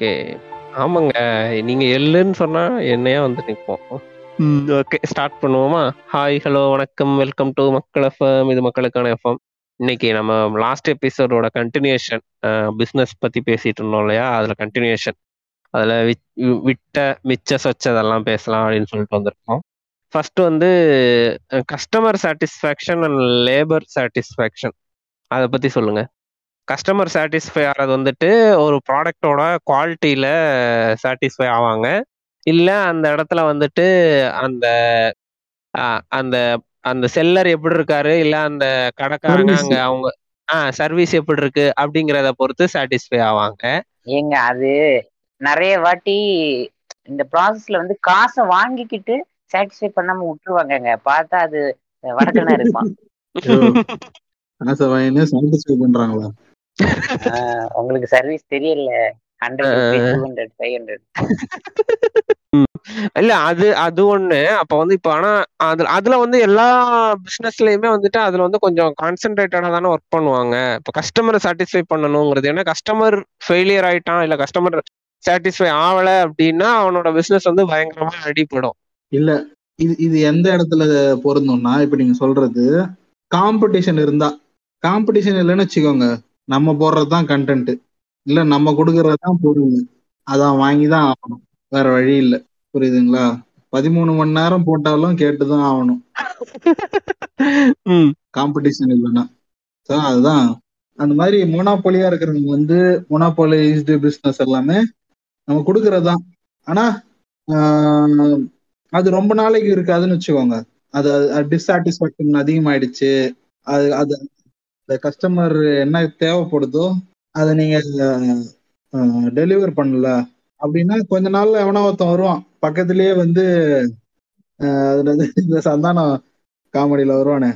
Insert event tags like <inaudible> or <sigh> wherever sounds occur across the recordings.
Okay. ஆமாங்க. நீங்க எள்ளுன்னு சொன்னா என்னையா வந்து நிற்போம் ஓகே ஸ்டார்ட் பண்ணுவோமா? ஹாய் ஹலோ வணக்கம். வெல்கம் டு மக்கள் எஃப்எம் இது மக்களுக்கான எஃப்எம் இன்னைக்கு நம்ம லாஸ்ட் எபிசோடோட கண்டினியூஷன் பிஸ்னஸ் பத்தி பேசிட்டு இருந்தோம் இல்லையா? அதுல கண்டினியூஷன் அதுல விட்ட மிச்ச சொச்சதெல்லாம் பேசலாம் அப்படின்னு சொல்லிட்டு வந்திருக்கோம். ஃபர்ஸ்ட் வந்து customer satisfaction and labour satisfaction அதை பத்தி சொல்லுங்க. கஸ்டமர் சாட்டிஸ்ஃபை ஆகிறது வந்துட்டு ஒரு ப்ராடக்டோட குவாலிட்டியில சாட்டிஸ்ஃபை ஆவாங்க. இல்லை அந்த இடத்துல வந்துட்டு அந்த அந்த அந்த செல்லர் எப்படி இருக்காரு? இல்ல அந்த கடைக்காரங்க அங்க அவங்க ஆஹ் சர்வீஸ் எப்படி இருக்கு? அப்படிங்கறத பொறுத்து சாட்டிஸ்ஃபை ஆவாங்க. ஏங்க அது நிறைய வாட்டி இந்த ப்ராசஸ்ல வந்து காசை வாங்கிக்கிட்டு சாட்டிஸ்ஃபை பண்ணாம விட்டுருவாங்கங்க. பார்த்தா அது வடக்கனா இருப்பான். காசை வாங்கினு சாட்டிஸ்ஃபை பண்றாங்களா? உங்களுக்கு சர்வீஸ் தெரியல. Hundred two hundred five hundred இல்ல அது அது ஒண்ணு. அப்ப வந்து இப்ப ஆனா அதுல அதுல வந்து எல்லா பிசினஸ்லயுமே வந்துட்டு அதுல வந்து கொஞ்சம் கான்சென்ட்ரேட்டடா தானே ஒர்க் பண்ணுவாங்க. இப்ப கஸ்டமரை சாட்டிஸ்ஃபை பண்ணணுங்கிறது ஏன்னா கஸ்டமர் ஃபெயிலியர் ஆயிட்டான் இல்ல கஸ்டமர் சாட்டிஸ்ஃபை ஆகல அப்படின்னா அவனோட பிசினஸ் வந்து பயங்கரமா அடிப்படும் இல்ல இது இது எந்த இடத்துல பொருந்தும்னா இப்ப நீங்க சொல்றது காம்படிஷன் இருந்தா காம்படிஷன் இல்லைன்னு வச்சுக்கோங்க. நம்ம போடுறதுதான் கண்டென்ட் இல்ல நம்ம கொடுக்கறதுதான் பொருள். அதான் வாங்கிதான் ஆகணும். வேற வழி இல்லை. புரியுதுங்களா? பதிமூணு மணி நேரம் போட்டாலும் கேட்டுதான் ஆகணும். காம்படிஷன் இல்லைன்னா. ஸோ அதுதான். அந்த மாதிரி மொனாப்பொலியா இருக்கிறவங்க வந்து மொனாப்பொலிஸ்டு பிஸ்னஸ் எல்லாமே நம்ம கொடுக்கறது தான் ஆனா அது ரொம்ப நாளைக்கு இருக்காதுன்னு வச்சுக்கோங்க. அது டிஸ்சாட்டிஸ்பாக்சன் அதிகமாயிடுச்சு. அது அது இந்த கஸ்டமர் என்ன தேவைப்படுதோ அதை நீங்க டெலிவர் பண்ணல அப்படின்னா கொஞ்ச நாள்ல எவனோ ஒருத்தன் வருவான். பக்கத்திலேயே வந்து இந்த சந்தானம் காமெடியில வருவானே.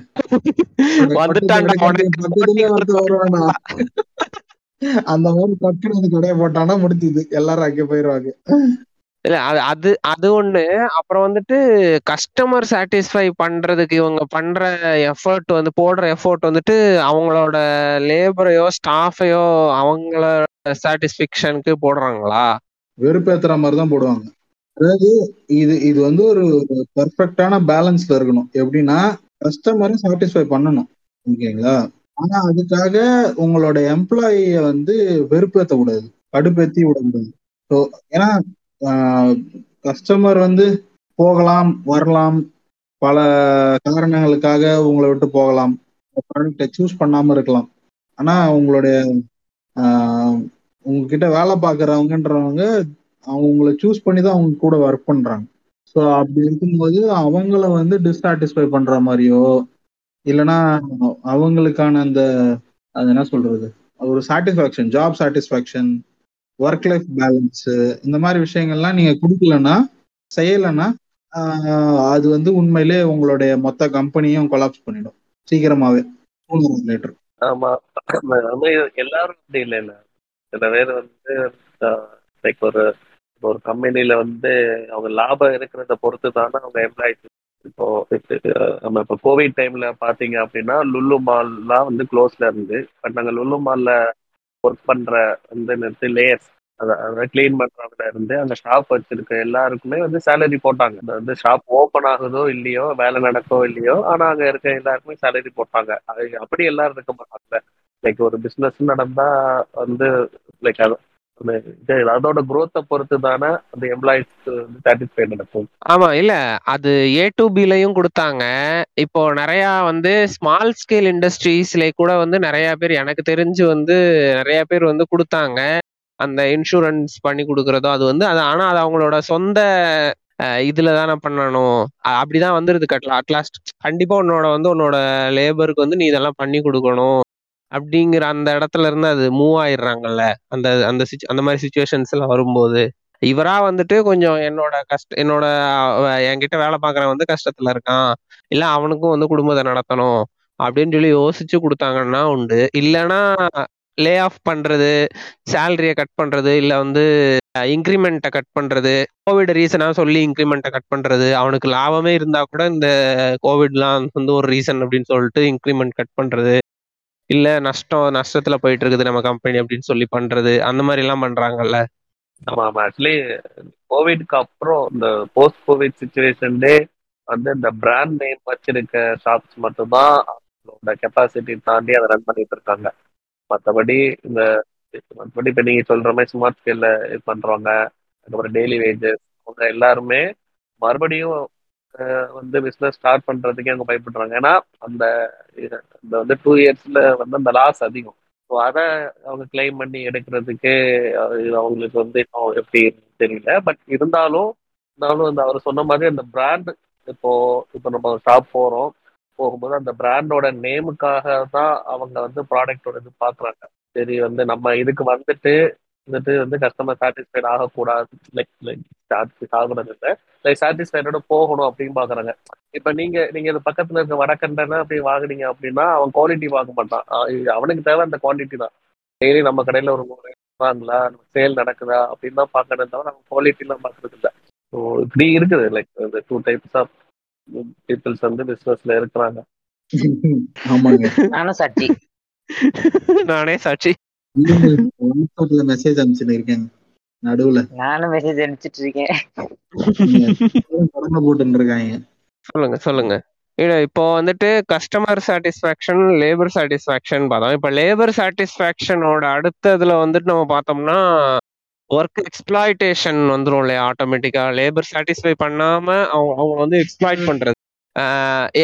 அந்த மாதிரி டக்குனு அந்த கடையை போட்டானா முடிஞ்சுது. எல்லாரும் அங்கே போயிருவாங்க. இல்ல அது அது அது ஒண்ணு. அப்புறம் வந்துட்டு கஸ்டமர் சாட்டிஸ்ஃபை பண்றதுக்கு இவங்க பண்ற எஃபர்ட் வந்து போடுற எஃபர்ட் வந்துட்டு அவங்களோட லேபரையோ ஸ்டாஃபையோ அவங்களோட சாட்டிஸ்பிக்ஷனுக்கு போடுறாங்களா? வெறுப்பேத்துற மாதிரி தான் போடுவாங்க. அதாவது இது இது வந்து ஒரு பெர்ஃபெக்டான பேலன்ஸ்ல இருக்கணும். எப்படின்னா கஸ்டமரை சாட்டிஸ்ஃபை பண்ணணும். ஓகேங்களா? ஆனா அதுக்காக உங்களோட எம்ப்ளாயிய வந்து வெறுப்பேற்ற கூடாது கடுப்பேத்தி விடக்கூடாது. ஸோ ஏன்னா கஸ்டமர் வந்து போகலாம் வரலாம். பல காரணங்களுக்காக உங்களை விட்டு போகலாம். ப்ராடக்டை சூஸ் பண்ணாம இருக்கலாம். ஆனா உங்களுடைய உங்ககிட்ட வேலை பார்க்குறவங்கன்றவங்க அவங்கள சூஸ் பண்ணி தான் அவங்க கூட ஒர்க் பண்றாங்க. ஸோ அப்படி இருக்கும்போது அவங்கள வந்து டிஸ்சாட்டிஸ்ஃபை பண்ற மாதிரியோ இல்லைன்னா அவங்களுக்கான அந்த அது என்ன சொல்றது? ஒரு satisfaction job satisfaction work life balance இந்த மாதிரி விஷயங்கள்லாம் நீங்க கொடுக்கலன்னா செய்யலைன்னா அது வந்து உண்மையிலே உங்களுடைய மொத்த கம்பெனியும் கொலாப்ஸ் பண்ணிடும். சீக்கிரமாவே. லேட்டர் ஆமா. எல்லாரும் அப்படி இல்லை இல்ல. சில பேர் வந்து லைக் ஒரு ஒரு கம்பெனில வந்து அவங்க லாபம் இருக்கிறத பொறுத்து தானே அவங்க எம்ப்ளாயிஸ் இப்போ நம்ம இப்போ கோவிட் டைம்ல பாத்தீங்க அப்படின்னா லுல்லு மால்லாம் வந்து க்ளோஸ்ல இருந்து பட் நாங்க லுல்லு மால்ல ஒர்க் பண்ற வந்து லேயர்ஸ் அதாவது கிளீன் பண்றவங்க இருந்து அந்த ஷாப் வச்சிருக்க எல்லாருக்குமே வந்து சேலரி போட்டாங்க. வந்து ஷாப் ஓப்பன் ஆகுதோ இல்லையோ வேலை நடக்கோ இல்லையோ ஆனா அங்க இருக்க எல்லாருக்குமே சேலரி போட்டாங்க. அது அப்படி எல்லாரும் இருக்க மாட்டாங்க. லைக் ஒரு பிசினஸ் நடந்தா வந்து லைக் அதோட குரோத்தை பொறுத்து தானே அந்த எம்ப்ளாயிஸ் சாட்டிஸ்ஃபை நடக்கும். ஆமா இல்ல. அது ஏ டு பிலையும் கொடுத்தாங்க. இப்போ நிறைய வந்து ஸ்மால் ஸ்கேல் இண்டஸ்ட்ரீஸ்ல கூட வந்து நிறைய பேர் எனக்கு தெரிஞ்சு வந்து நிறைய பேர் வந்து கொடுத்தாங்க. அந்த இன்சூரன்ஸ் பண்ணி கொடுக்கறதோ அது வந்து அது ஆனா அது அவங்களோட சொந்த இதுல தானே பண்ணணும். அப்படிதான் வந்துருது. கட்டல அட்லாஸ்ட் கண்டிப்பா உன்னோட வந்து உன்னோட லேபருக்கு வந்து நீ இதெல்லாம் பண்ணி கொடுக்கணும். அப்படிங்கிற அந்த இடத்துல இருந்து அது மூவ் ஆயிடுறாங்கல்ல. அந்த அந்த அந்த மாதிரி சுச்சுவேஷன்ஸ் எல்லாம் வரும்போது இவரா வந்துட்டு கொஞ்சம் என்னோட கஷ்ட என்னோட என்கிட்ட வேலை பார்க்கறவன் வந்து கஷ்டத்துல இருக்கான். இல்ல அவனுக்கும் வந்து குடும்பத்தை நடத்தணும் அப்படின்னு சொல்லி யோசிச்சு கொடுத்தாங்கன்னா உண்டு. இல்லைன்னா லே ஆஃப் பண்றது சேலரியை கட் பண்றது இல்ல வந்து இன்க்ரிமெண்ட்டை கட் பண்றது கோவிட் ரீசனா சொல்லி இன்க்ரிமெண்ட்டை கட் பண்றது அவனுக்கு லாபமே இருந்தா கூட இந்த கோவிட்லாம் வந்து ஒரு ரீசன் அப்படின்னு சொல்லிட்டு இன்க்ரிமெண்ட் கட் பண்றது இல்ல நஷ்டம் நஷ்டத்துல போயிட்டு இருக்குது நம்ம கம்பெனி அப்படின்னு சொல்லி பண்றது அந்த மாதிரி எல்லாம் பண்றாங்கல்ல? ஆமா ஆமா. ஆக்சுவலி கோவிட்க்கு அப்புறம் இந்த போஸ்ட் கோவிட் சுச்சுவேஷன்லே வந்து இந்த பிராண்ட் நேம் வச்சிருக்க ஷாப்ஸ் மட்டும்தான் அவங்களோட கெப்பாசிட்டி தாண்டி அதை ரன் பண்ணிட்டு இருக்காங்க. மற்றபடி இந்த மற்றபடி இப்போ நீங்க சொல்ற மாதிரி ஸ்மார்ட் ஸ்கேல்ல இது பண்றவங்க அதுக்கப்புறம் டெய்லி வேஜஸ் அவங்க எல்லாருமே மறுபடியும் வந்து பிஸ்னஸ் ஸ்டார்ட் பண்றதுக்கே அவங்க பயப்படுறாங்க. ஏன்னா அந்த இது- இந்த வந்து டூ இயர்ஸ்ல வந்து அந்த லாஸ் அதிகம். ஸோ அதை அவங்க கிளைம் பண்ணி எடுக்கிறதுக்கு அவங்களுக்கு வந்து இன்னும் எப்படி தெரியல. பட் இருந்தாலும் இருந்தாலும் அந்த அவர் சொன்ன மாதிரி அந்த பிராண்ட் இப்போ இப்போ நம்ம ஷாப் போறோம். போகும்போது அந்த பிராண்டோட நேமுக்காக தான் அவங்க வந்து ப்ராடக்டோட இது பார்க்குறாங்க சரி வந்து நம்ம இதுக்கு வந்துட்டு வந்துட்டு வந்து கஸ்டமர் சாட்டிஸ்ஃபைட் ஆகக்கூடாது. லைக் லைக் ஆகுறது இல்லை. லைக் சாட்டிஸ்ஃபைடோட போகணும் அப்படின்னு பார்க்குறாங்க இப்போ நீங்க நீங்க இது பக்கத்துல இருக்க வடக்கண்டனை அப்படி வாங்குனீங்க அப்படின்னா அவன் குவாலிட்டி பார்க்க மாட்டான். அவனுக்கு தேவை அந்த குவான்டிட்டி தான். டெய்லி நம்ம கடையில ஒரு மூணு வாங்களா சேல் நடக்குதா அப்படின்னு தான் பார்க்கணும் தவிர அவன் குவாலிட்டிலாம் பார்க்கறது இல்லை. ஸோ இப்படி இருக்குது. லைக் இந்த டூ டைப்ஸ் ஆஃப் பீப்புள்ஸ் வந்து பிஸ்னஸ்ல இருக்கிறாங்க. <laughs> ஆமாங்க. நானும் சாட்சி நானே சாட்சி வாட்ஸ்அப்ல மெசேஜ் நடுவுல. நானும் மெசேஜ் அனுப்பிச்சிட்டு இருக்கேன் கடமை போட்டுன்னு இருக்காங்க சொல்லுங்க சொல்லுங்க. இல்ல இப்போ வந்துட்டு கஸ்டமர் சாட்டிஸ்ஃபேக்ஷன் லேபர் சாட்டிஸ்ஃபேக்ஷன் பார்த்தோம். இப்போ லேபர் சாட்டிஸ்ஃபேக்ஷனோட அடுத்ததுல வந்துட்டு நம்ம பார்த்தோம்னா ஒர்க் எக்ஸ்பிளாய்டேஷன் வந்துரும் இல்லையா ஆட்டோமேட்டிக்கா லேபர் சாட்டிஸ்ஃபை பண்ணாம அவங்க அவங்க வந்து எக்ஸ்பிளாய்ட் பண்றது.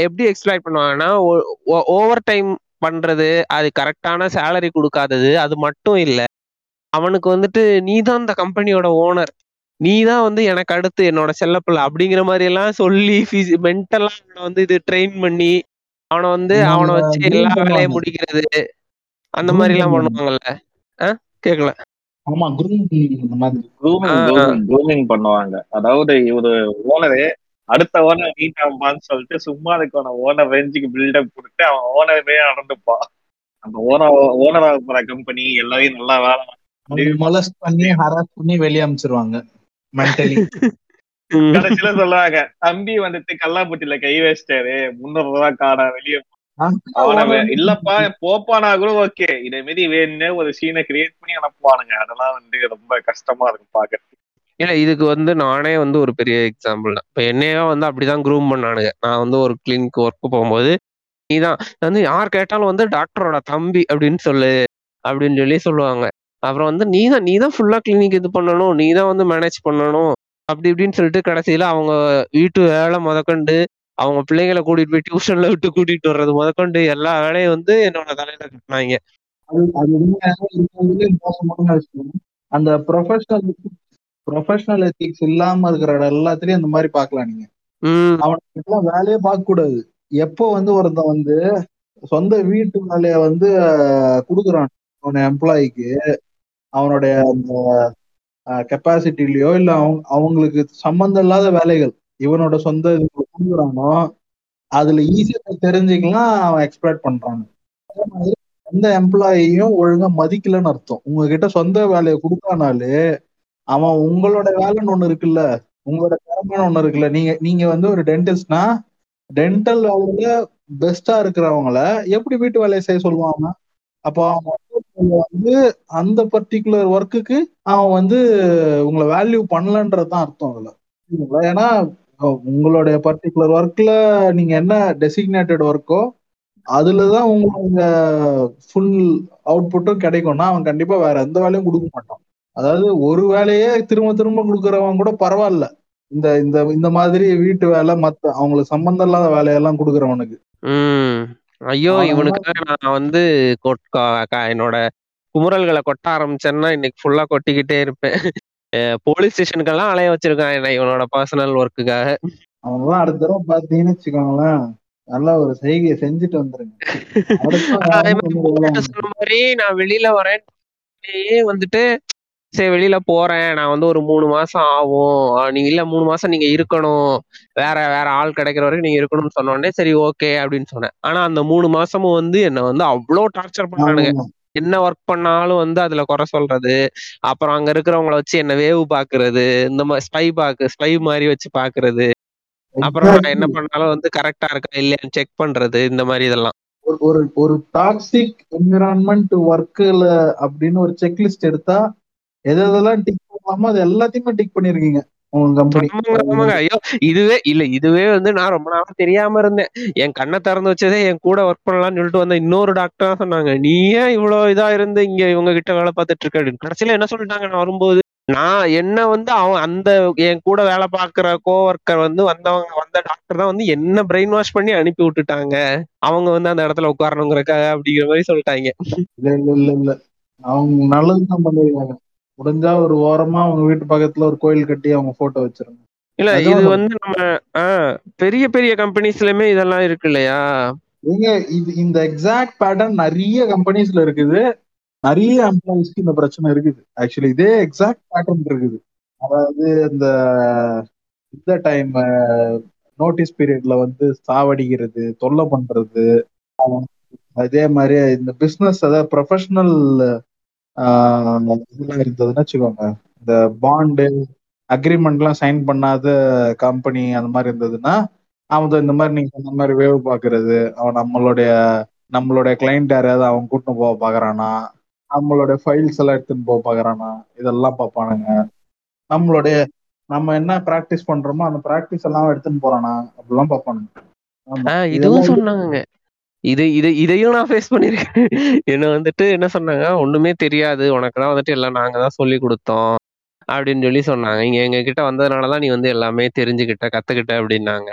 எப்படி எக்ஸ்பிளாய்ட் பண்ணுவாங்கன்னா ஓவர் டைம் பண்றது அது கரெக்டான சேலரி கொடுக்காதது அது மட்டும் இல்ல. அவனுக்கு வந்துட்டு நீ தான் இந்த கம்பெனியோட ஓனர் நீ தான் வந்து எனக்கு அடுத்து என்னோட செல்லப்பிள்ளை அப்படிங்கிற மாதிரி எல்லாம் சொல்லி மென்டலா அவனை வந்து இது ட்ரெயின் பண்ணி அவனை வந்து அவனை வச்சு எல்லா வேலையும். முடிக்கிறது. அந்த மாதிரி எல்லாம் பண்ணுவாங்க. பண்ணுவாங்கல்ல. ஆ? கேக்கல. ஆமா க்ரூமிங் பண்ணுவாங்க. அதாவது இவரு ஓனரு அடுத்த ஓனர் நீட்டாம்பான்னு சொல்லிட்டு சும்மா அதுக்கான ஓனர் ரேஞ்சுக்கு பில்டப் கொடுத்து அவன் ஓனரே நடந்துப்பான். அந்த ஓனர் ஓனர் ஆக போற கம்பெனி எல்லாரையும் நல்லா வேலை மொலஸ்ட் பண்ணி ஹராஸ் பண்ணி வெளியே மென்டலி ம். கடைசியில சொல்றாங்க தம்பி வந்துட்டு கல்லாப்பட்டியில கை வச்சிட்டாரு முன்னூறு ரூபா காண வெளியே இல்லப்பா போப்பானா கூட ஓகே இதே மாதிரி வேணும்னு ஒரு சீனை கிரியேட் பண்ணி அனுப்புவானுங்க. அதெல்லாம் வந்து ரொம்ப கஷ்டமா இருக்கும் பாக்க இல்ல இதுக்கு வந்து நானே வந்து ஒரு பெரிய எக்ஸாம்பிள் தான். இப்போ என்னையா வந்து அப்படிதான் க்ரூம் பண்ணானுங்க. நான் வந்து ஒரு கிளினிக் ஒர்க்கு போகும்போது நீதான் வந்து யார் கேட்டாலும் வந்து டாக்டரோட தம்பி அப்படின்னு சொல்லு அப்படின்னு சொல்லி சொல்லுவாங்க. அப்புறம் வந்து நீ தான் நீ தான் ஃபுல்லா கிளினிக் இது பண்ணணும் நீ தான் வந்து மேனேஜ் பண்ணணும் அப்படி இப்படின்னு சொல்லிட்டு கடைசியில அவங்க வீட்டு வேலை முதக்கொண்டு அவங்க பிள்ளைங்களை கூட்டிட்டு போய் டியூஷன்ல விட்டு கூட்டிட்டு வர்றது முதற்கொண்டு எல்லா வேலையும் வந்து என்னோட தலையில கட்டினாங்க. அது அந்த ப்ரொஃபஷனல் ப்ரொஃபஷனல் எத்திக்ஸ் இல்லாம இருக்கிற எல்லாத்துலயும் இந்த மாதிரி பார்க்கலாம் நீங்க. அவனுக்கு வேலையே பார்க்க கூடாது எப்போ வந்து ஒருத்தன் வந்து சொந்த வீட்டு வேலைய வந்து குடுக்குறான். அவன எம்ப்ளாயிக்கு அவனுடைய அந்த கெப்பாசிட்டிலயோ இல்ல அவங்க அவங்களுக்கு சம்பந்தம் இல்லாத வேலைகள். இவனோட சொந்த இதுக்கு கொடுக்குறானோ அதுல ஈஸியா தெரிஞ்சுக்கலாம் அவன் எக்ஸ்பிளைட் பண்றான். அதே மாதிரி எந்த எம்ப்ளாயியும் ஒழுங்கா மதிக்கலன்னு அர்த்தம். உங்ககிட்ட சொந்த வேலையை கொடுத்தானாலே அவன் உங்களோட வேலைன்னு ஒண்ணு இருக்குல்ல உங்களோட திறமைன்னு ஒண்ணு இருக்குல்ல. நீங்க நீங்க வந்து ஒரு டென்டிஸ்ட்னா டென்டல் வேலையில பெஸ்டா இருக்கிறவங்கள எப்படி வீட்டு வேலையை செய்ய சொல்லுவாங்க அப்போ அவன் வந்து அந்த பர்டிகுலர் ஒர்க்குக்கு அவன் வந்து உங்களை வேல்யூ பண்ணலன்றதுதான் அர்த்தம் அதுல. ஏன்னா உங்களுடைய பர்டிகுலர் ஒர்க்ல நீங்க என்ன டெசிக்னேட்டட் ஒர்க்கோ அதுலதான் உங்களுக்கு ஃபுல் அவுட்புட்டும் கிடைக்கும்னா அவன் கண்டிப்பா வேற எந்த வேலையும் கொடுக்க மாட்டான். அதாவது ஒரு வேலையே திரும்ப திரும்ப கொடுக்கறவன் கூட பரவாயில்ல. இந்த இந்த இந்த மாதிரி வீட்டு வேலை மத்த அவங்களுக்கு சம்பந்தம் இல்லாத வேலையெல்லாம் கொடுக்கறவனுக்கு. ஐயோ இவனுக்காக நான் வந்து என்னோட குமுறல்களை கொட்ட ஆரம்பிச்சேன்னா இன்னைக்கு ஃபுல்லா கொட்டிக்கிட்டே இருப்பேன். போலீஸ் ஸ்டேஷனுக்கெல்லாம் அலைய வச்சிருக்கான் என்ன இவனோட பர்சனல் ஒர்க்குக்காக அவங்கெல்லாம் அடுத்த தடவை பாத்தீங்கன்னு வச்சுக்கோங்களேன் நல்லா ஒரு செய்கையை செஞ்சுட்டு வந்துருங்க. <laughs> அதே மாதிரி நான் வெளியில வரேன். வந்துட்டு சரி வெளியில போறேன். நான் வந்து ஒரு மூணு மாசம் ஆகும். நீங்க இல்ல மூணு மாசம் நீங்க இருக்கணும். வேற வேற ஆள் கிடைக்கிற வரைக்கும் நீங்க இருக்கணும்னு சொன்ன உடனே சரி ஓகே அப்படின்னு சொன்னேன். ஆனா அந்த மூணு மாசமும் வந்து என்ன வந்து அவ்வளோ டார்ச்சர் பண்ணானுங்க. என்ன ஒர்க் பண்ணாலும் வந்து அதுல குறை சொல்றது. அப்புறம் அங்க இருக்கிறவங்கள வச்சு என்ன வேவு பாக்குறது. இந்த மாதிரி ஸ்பை பாக்கு ஸ்பை மாதிரி வச்சு பாக்குறது. அப்புறம் நான் என்ன பண்ணாலும் வந்து கரெக்டா இருக்கா இல்லையான்னு செக் பண்றது. இந்த மாதிரி இதெல்லாம். ஒரு ஒரு ஒரு டாக்ஸிக் என்விரான்மெண்ட் ஒர்க்ல அப்படின்னு ஒரு செக்லிஸ்ட் எடுத்தா எது எதெல்லாம் டிக் இல்லாம அது எல்லாத்தையுமே டிக் பண்ணிருக்கீங்க இதுவே இல்ல இதுவே வந்து நான் ரொம்ப நாளா தெரியாம இருந்தேன். என் கண்ணை திறந்து வச்சதே என் கூட ஒர்க் பண்ணலாம்னு சொல்லிட்டு வந்த இன்னொரு டாக்டரா சொன்னாங்க நீ ஏன் இவ்வளவு இதா இருந்து இங்க இவங்க கிட்ட வேலை பார்த்துட்டு இருக்க? அப்படின்னு. கடைசியில என்ன சொல்லிட்டாங்க நான் வரும்போது நான் என்ன வந்து அவன் அந்த என் கூட வேலை பார்க்கிற கோவர்க்கர் வந்து வந்தவங்க வந்த டாக்டர் தான் வந்து என்ன பிரெயின் வாஷ் பண்ணி அனுப்பி விட்டுட்டாங்க. அவங்க வந்து அந்த இடத்துல உட்காரணுங்கிறக்காக அப்படிங்கிற மாதிரி சொல்லிட்டாங்க. இல்ல இல்ல இல்ல அவங்க நல்லதுதான் பண்ணிருக்காங்க. முடிஞ்சா ஒரு ஓரமா அவங்க வீட்டு பக்கத்துல ஒரு கோயில் கட்டி அவங்க போட்டோ வச்சிருங்க. இல்ல இது வந்து நம்ம பெரிய பெரிய கம்பெனிஸ்லயுமே இதெல்லாம் இருக்கு இல்லையா? நீங்க இது இந்த எக்ஸாக்ட் பேட்டர்ன் நிறைய கம்பெனிஸ்ல இருக்குது. நிறைய எம்ப்ளாயிஸ்க்கு இந்த பிரச்சனை இருக்குது. ஆக்சுவலி இதே எக்ஸாக்ட் பேட்டர்ன் இருக்குது. அதாவது இந்த இந்த டைம் நோட்டீஸ் பீரியட்ல வந்து சாவடிக்கிறது தொல்லை பண்றது அதே மாதிரி இந்த பிசினஸ் அதாவது ப்ரொஃபஷனல் இதெல்லாம் இருந்ததுன்னு வச்சுக்கோங்க. இந்த பாண்டு அக்ரிமெண்ட்லாம் சைன் பண்ணாத கம்பெனி அந்த மாதிரி இருந்ததுன்னா அவன் இந்த மாதிரி நீங்க சொன்ன மாதிரி வேவ் பாக்குறது அவன் நம்மளுடைய நம்மளுடைய கிளைண்ட் யாரையாவது அவன் கூட்டின்னு போக பாக்குறானா நம்மளுடைய ஃபைல்ஸ் எல்லாம் எடுத்துன்னு போக பாக்குறானா இதெல்லாம் பார்ப்பானுங்க. நம்மளுடைய நம்ம என்ன பிராக்டிஸ் பண்றோமோ அந்த பிராக்டிஸ் எல்லாம் எடுத்துன்னு போறானா அப்படிலாம் பார்ப்பானுங்க. இதுவும் சொன்னாங்க இது இது இதையும் நான் ஃபேஸ் பண்ணியிருக்கேன் என்ன வந்துட்டு என்ன சொன்னாங்க? ஒண்ணுமே தெரியாது. உனக்கு தான் வந்துட்டு எல்லாம் நாங்க தான் சொல்லி கொடுத்தோம். அப்படின்னு சொல்லி சொன்னாங்க. இங்க எங்க கிட்ட வந்ததுனாலதான் நீ வந்து எல்லாமே தெரிஞ்சுக்கிட்ட கத்துக்கிட்ட அப்படின்னாங்க.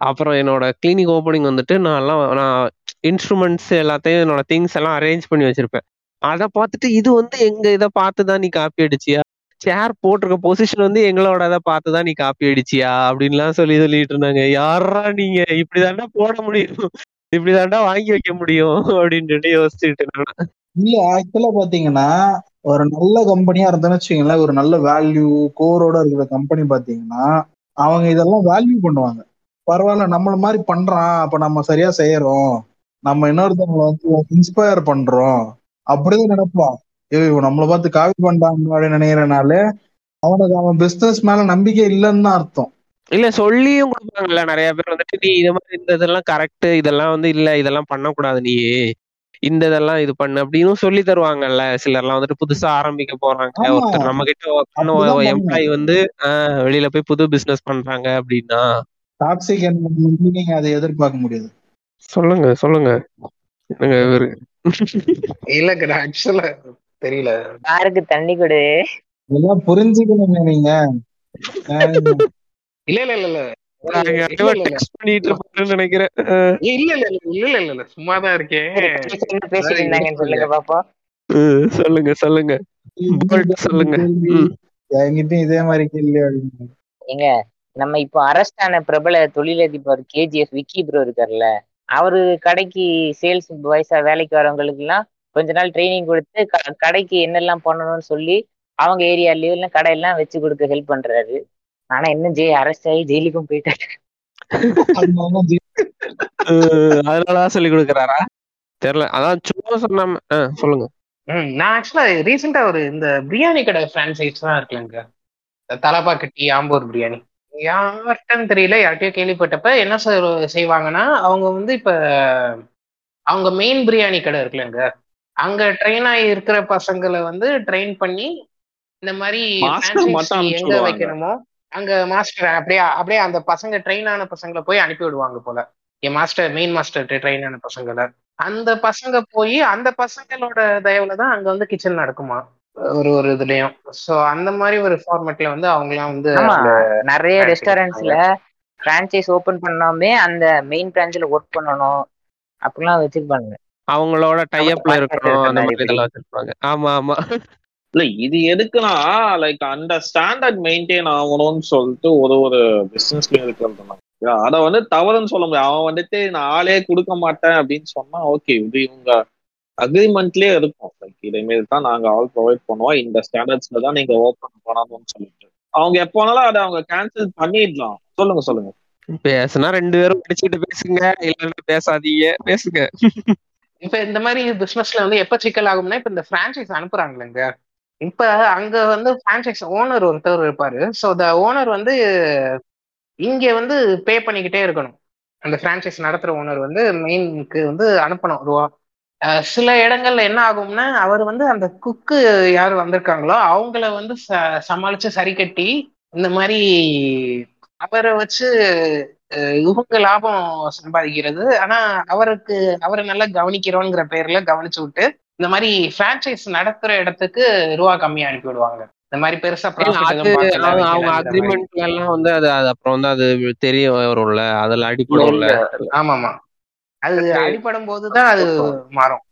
அப்புறம் என்னோட கிளினிக் ஓப்பனிங் வந்துட்டு நான் எல்லாம் நான் இன்ஸ்ட்ருமெண்ட்ஸ் எல்லாத்தையும் என்னோட திங்ஸ் எல்லாம் அரேஞ்ச் பண்ணி வச்சிருப்பேன். அதை பார்த்துட்டு இது வந்து எங்க இதை பார்த்து தான் நீ காப்பி அடிச்சியா? சேர் போட்டிருக்க பொசிஷன் வந்து எங்களோட இதை பார்த்து தான் நீ காப்பி அடிச்சியா? அப்படின்லாம் சொல்லி சொல்லிட்டு இருந்தாங்க. யாரா நீங்க? இப்படிதாண்டா போட முடியும். இப்படிதான்டா வாங்கி வைக்க முடியும் அப்படின்னு யோசிச்சுட்டு நான் இல்ல ஆக்சுவலா பாத்தீங்கன்னா ஒரு நல்ல கம்பெனியா இருந்தேன்னு வச்சுக்கீங்களேன் ஒரு நல்ல வேல்யூ கோரோட இருக்கிற கம்பெனி பாத்தீங்கன்னா அவங்க இதெல்லாம் வேல்யூ பண்ணுவாங்க. பரவாயில்ல நம்மள மாதிரி பண்றான் அப்ப நம்ம சரியா செய்யறோம். நம்ம இன்னொருத்தவங்களை வந்து இன்ஸ்பயர் பண்றோம். அப்படிதான் நினைப்பான். ஏய் நம்மளை பார்த்து காவி பண்றாங்க அப்படின்னு நினைக்கிறனால அவனுக்கு அவன் பிசினஸ் மேல நம்பிக்கை இல்லைன்னு தான் அர்த்தம். இல்ல சொல்லியும் கொடுப்பாங்கல்ல நிறைய பேர் வந்துட்டு நீ இது மாதிரி இந்த இதெல்லாம் கரெக்ட் இதெல்லாம் வந்து இல்ல இதெல்லாம் பண்ணக்கூடாது நீ இந்த இதெல்லாம் இது பண்ணு அப்படின்னு சொல்லி தருவாங்கல்ல சிலர்லாம் வந்துட்டு புதுசா ஆரம்பிக்க போறாங்க. ஒருத்தர் நம்ம கிட்ட எம்ப்ளாயி வந்து ஆஹ் வெளியில போய் புது பிசினஸ் பண்றாங்க அப்படின்னா. டாக்ஸிக் நீங்க அதை எதிர்பார்க்க முடியாது. சொல்லுங்க சொல்லுங்க. என்னங்க இவரு? இல்ல ஆக்சுவலா தெரியல. யாருக்கு தண்ணி கொடு. இதெல்லாம் புரிஞ்சுக்கணுங்க நீங்க. இல்ல இல்ல இல்ல நினைக்கிறேன். இல்ல இல்ல இல்ல இல்ல இல்ல சும்மாதான் இருக்கேன். சொல்லுங்க பாப்போம் அஹ் சொல்லுங்க சொல்லுங்க. போல்ட் சொல்லுங்க. என்கிட்டயும் இதே மாதிரி கேள்வி ஏங்க நம்ம இப்போ அரெஸ்ட் ஆன பிரபல தொழிலதிபர் கேஜிஎஃப் விக்கி ப்ரோ இருக்கார்ல அவரு கடைக்கு சேல்ஸ் பாய்ஸா வேலைக்கு வரவங்களுக்கு எல்லாம் கொஞ்ச நாள் ட்ரைனிங் கொடுத்து கடைக்கு என்னெல்லாம் பண்ணணும்னு சொல்லி அவங்க ஏரியாலயோ இல்ல கடையெல்லாம் வச்சு கொடுக்க ஹெல்ப் பண்றாரு. ஆனா இன்னும் ஜெய் அரெஸ்ட் ஆகி ஜெயிலுக்கும் போயிட்டாரு. அதனாலதான் சொல்லி கொடுக்குறாரா? தெரியல. அதான் சும்மா சொன்னாம சொல்லுங்க. நான் ஆக்சுவலா ரீசெண்டா ஒரு இந்த பிரியாணி கடை பிரான்சைஸ் தான் இருக்குல்லங்க. தலப்பா கட்டி ஆம்பூர் பிரியாணி. யார்கிட்டன்னு தெரியல யார்கிட்டயோ கேள்விப்பட்டப்ப என்ன செய்- செய்வாங்கன்னா அவங்க வந்து இப்ப அவங்க மெயின் பிரியாணி கடை இருக்குல்லங்க. அங்க ட்ரெயின் ஆகி இருக்கிற பசங்களை வந்து ட்ரெயின் பண்ணி இந்த மாதிரி எங்க வைக்கணுமோ அங்க மாஸ்டர் அப்படியே அப்படியே அந்த பசங்க ட்ரெயின் ஆன பசங்களை போய் அனுப்பி விடுவாங்க போல. என் மாஸ்டர் மெயின் மாஸ்டர் ட்ரெயின் ஆன பசங்களை. அந்த பசங்க போய் அந்த பசங்களோட தயவுல தான் அங்க வந்து கிச்சன் நடக்குமா? ஒரு ஒரு இதுலயும். சோ அந்த மாதிரி ஒரு ஃபார்மேட்ல வந்து அவங்கலாம் வந்து நிறைய ரெஸ்டாரண்ட்ஸ்ல பிரான்ச்சைஸ் ஓபன் பண்ணாமே அந்த மெயின் பிரான்ச்ல ஒர்க் பண்ணணும். அப்படிலாம் வச்சிருப்பாங்க. அவங்களோட டைஅப்ல contact இருக்கணும் இருக்க அந்த மாதிரி மாதிரி இதெல்லாம் வச்சிருப்பாங்க. ஆமா ஆமா. இல்ல இது எதுக்குன்னா லைக் அந்த ஸ்டாண்டர்ட் மெயின்டைன் ஆகணும்னு சொல்லிட்டு ஒரு ஒரு பிசினஸ்லயும் இருக்கிறது அத வந்து தவறுன்னு சொல்ல முடியாது. அவன் வந்துட்டு நான் ஆளே கொடுக்க மாட்டேன் அப்படின்னு சொன்னா ஓகே இது இவங்க அக்ரிமெண்ட்லயே இருக்கும். லைக் இதேமாரி தான் நாங்க ஆல் ப்ரொவைட் பண்ணுவோம். இந்த ஸ்டாண்டர்ட்ஸ்ல தான் நீங்க ஓப்பன் பண்ணணும்னு சொல்லிட்டு. அவங்க எப்போ வேணாலும் அதை அவங்க கேன்சல் பண்ணிடலாம். சொல்லுங்க சொல்லுங்க. பேசுனா ரெண்டு பேரும் படிச்சுட்டு பேசுங்க. இல்லைன்னா பேசாதீங்க. பேசுங்க. இப்ப இந்த மாதிரி பிசினஸ்ல வந்து எப்ப சிக்கல் ஆகும்னா இப்ப இந்த பிரான்சைஸ் அனுப்புறாங்களேங்க இப்ப அங்க வந்து பிரான்சைஸ் ஓனர் ஒருத்தர் இருப்பாரு. ஸோ த ஓனர் வந்து இங்க வந்து பே பண்ணிக்கிட்டே இருக்கணும். அந்த பிரான்சைஸ் நடத்துற ஓனர் வந்து மெயினுக்கு வந்து அனுப்பணும். ரூபா சில இடங்கள்ல என்ன ஆகும்னா அவர் வந்து அந்த குக்கு யார் வந்திருக்காங்களோ அவங்கள வந்து ச- சமாளிச்சு சரி கட்டி இந்த மாதிரி அவரை வச்சு இவங்க லாபம் சம்பாதிக்கிறது. ஆனா அவருக்கு அவரை நல்லா கவனிக்கிறோங்கிற பேர்ல கவனிச்சு விட்டு இந்த மாதிரி பிரான்ச்சைஸ் நடத்துற இடத்துக்கு ரூபா கம்மியா அனுப்பி விடுவாங்க. இந்த மாதிரி பெருசா அவங்க அக்ரிமெண்ட்ல எல்லாம் வந்து அது அப்புறம் வந்து அது தெரிய வரும்ல. அதுல அடிப்படும்ல. இல்ல ஆமாமா. அது அடிபடும் போதுதான் அது மாறும்.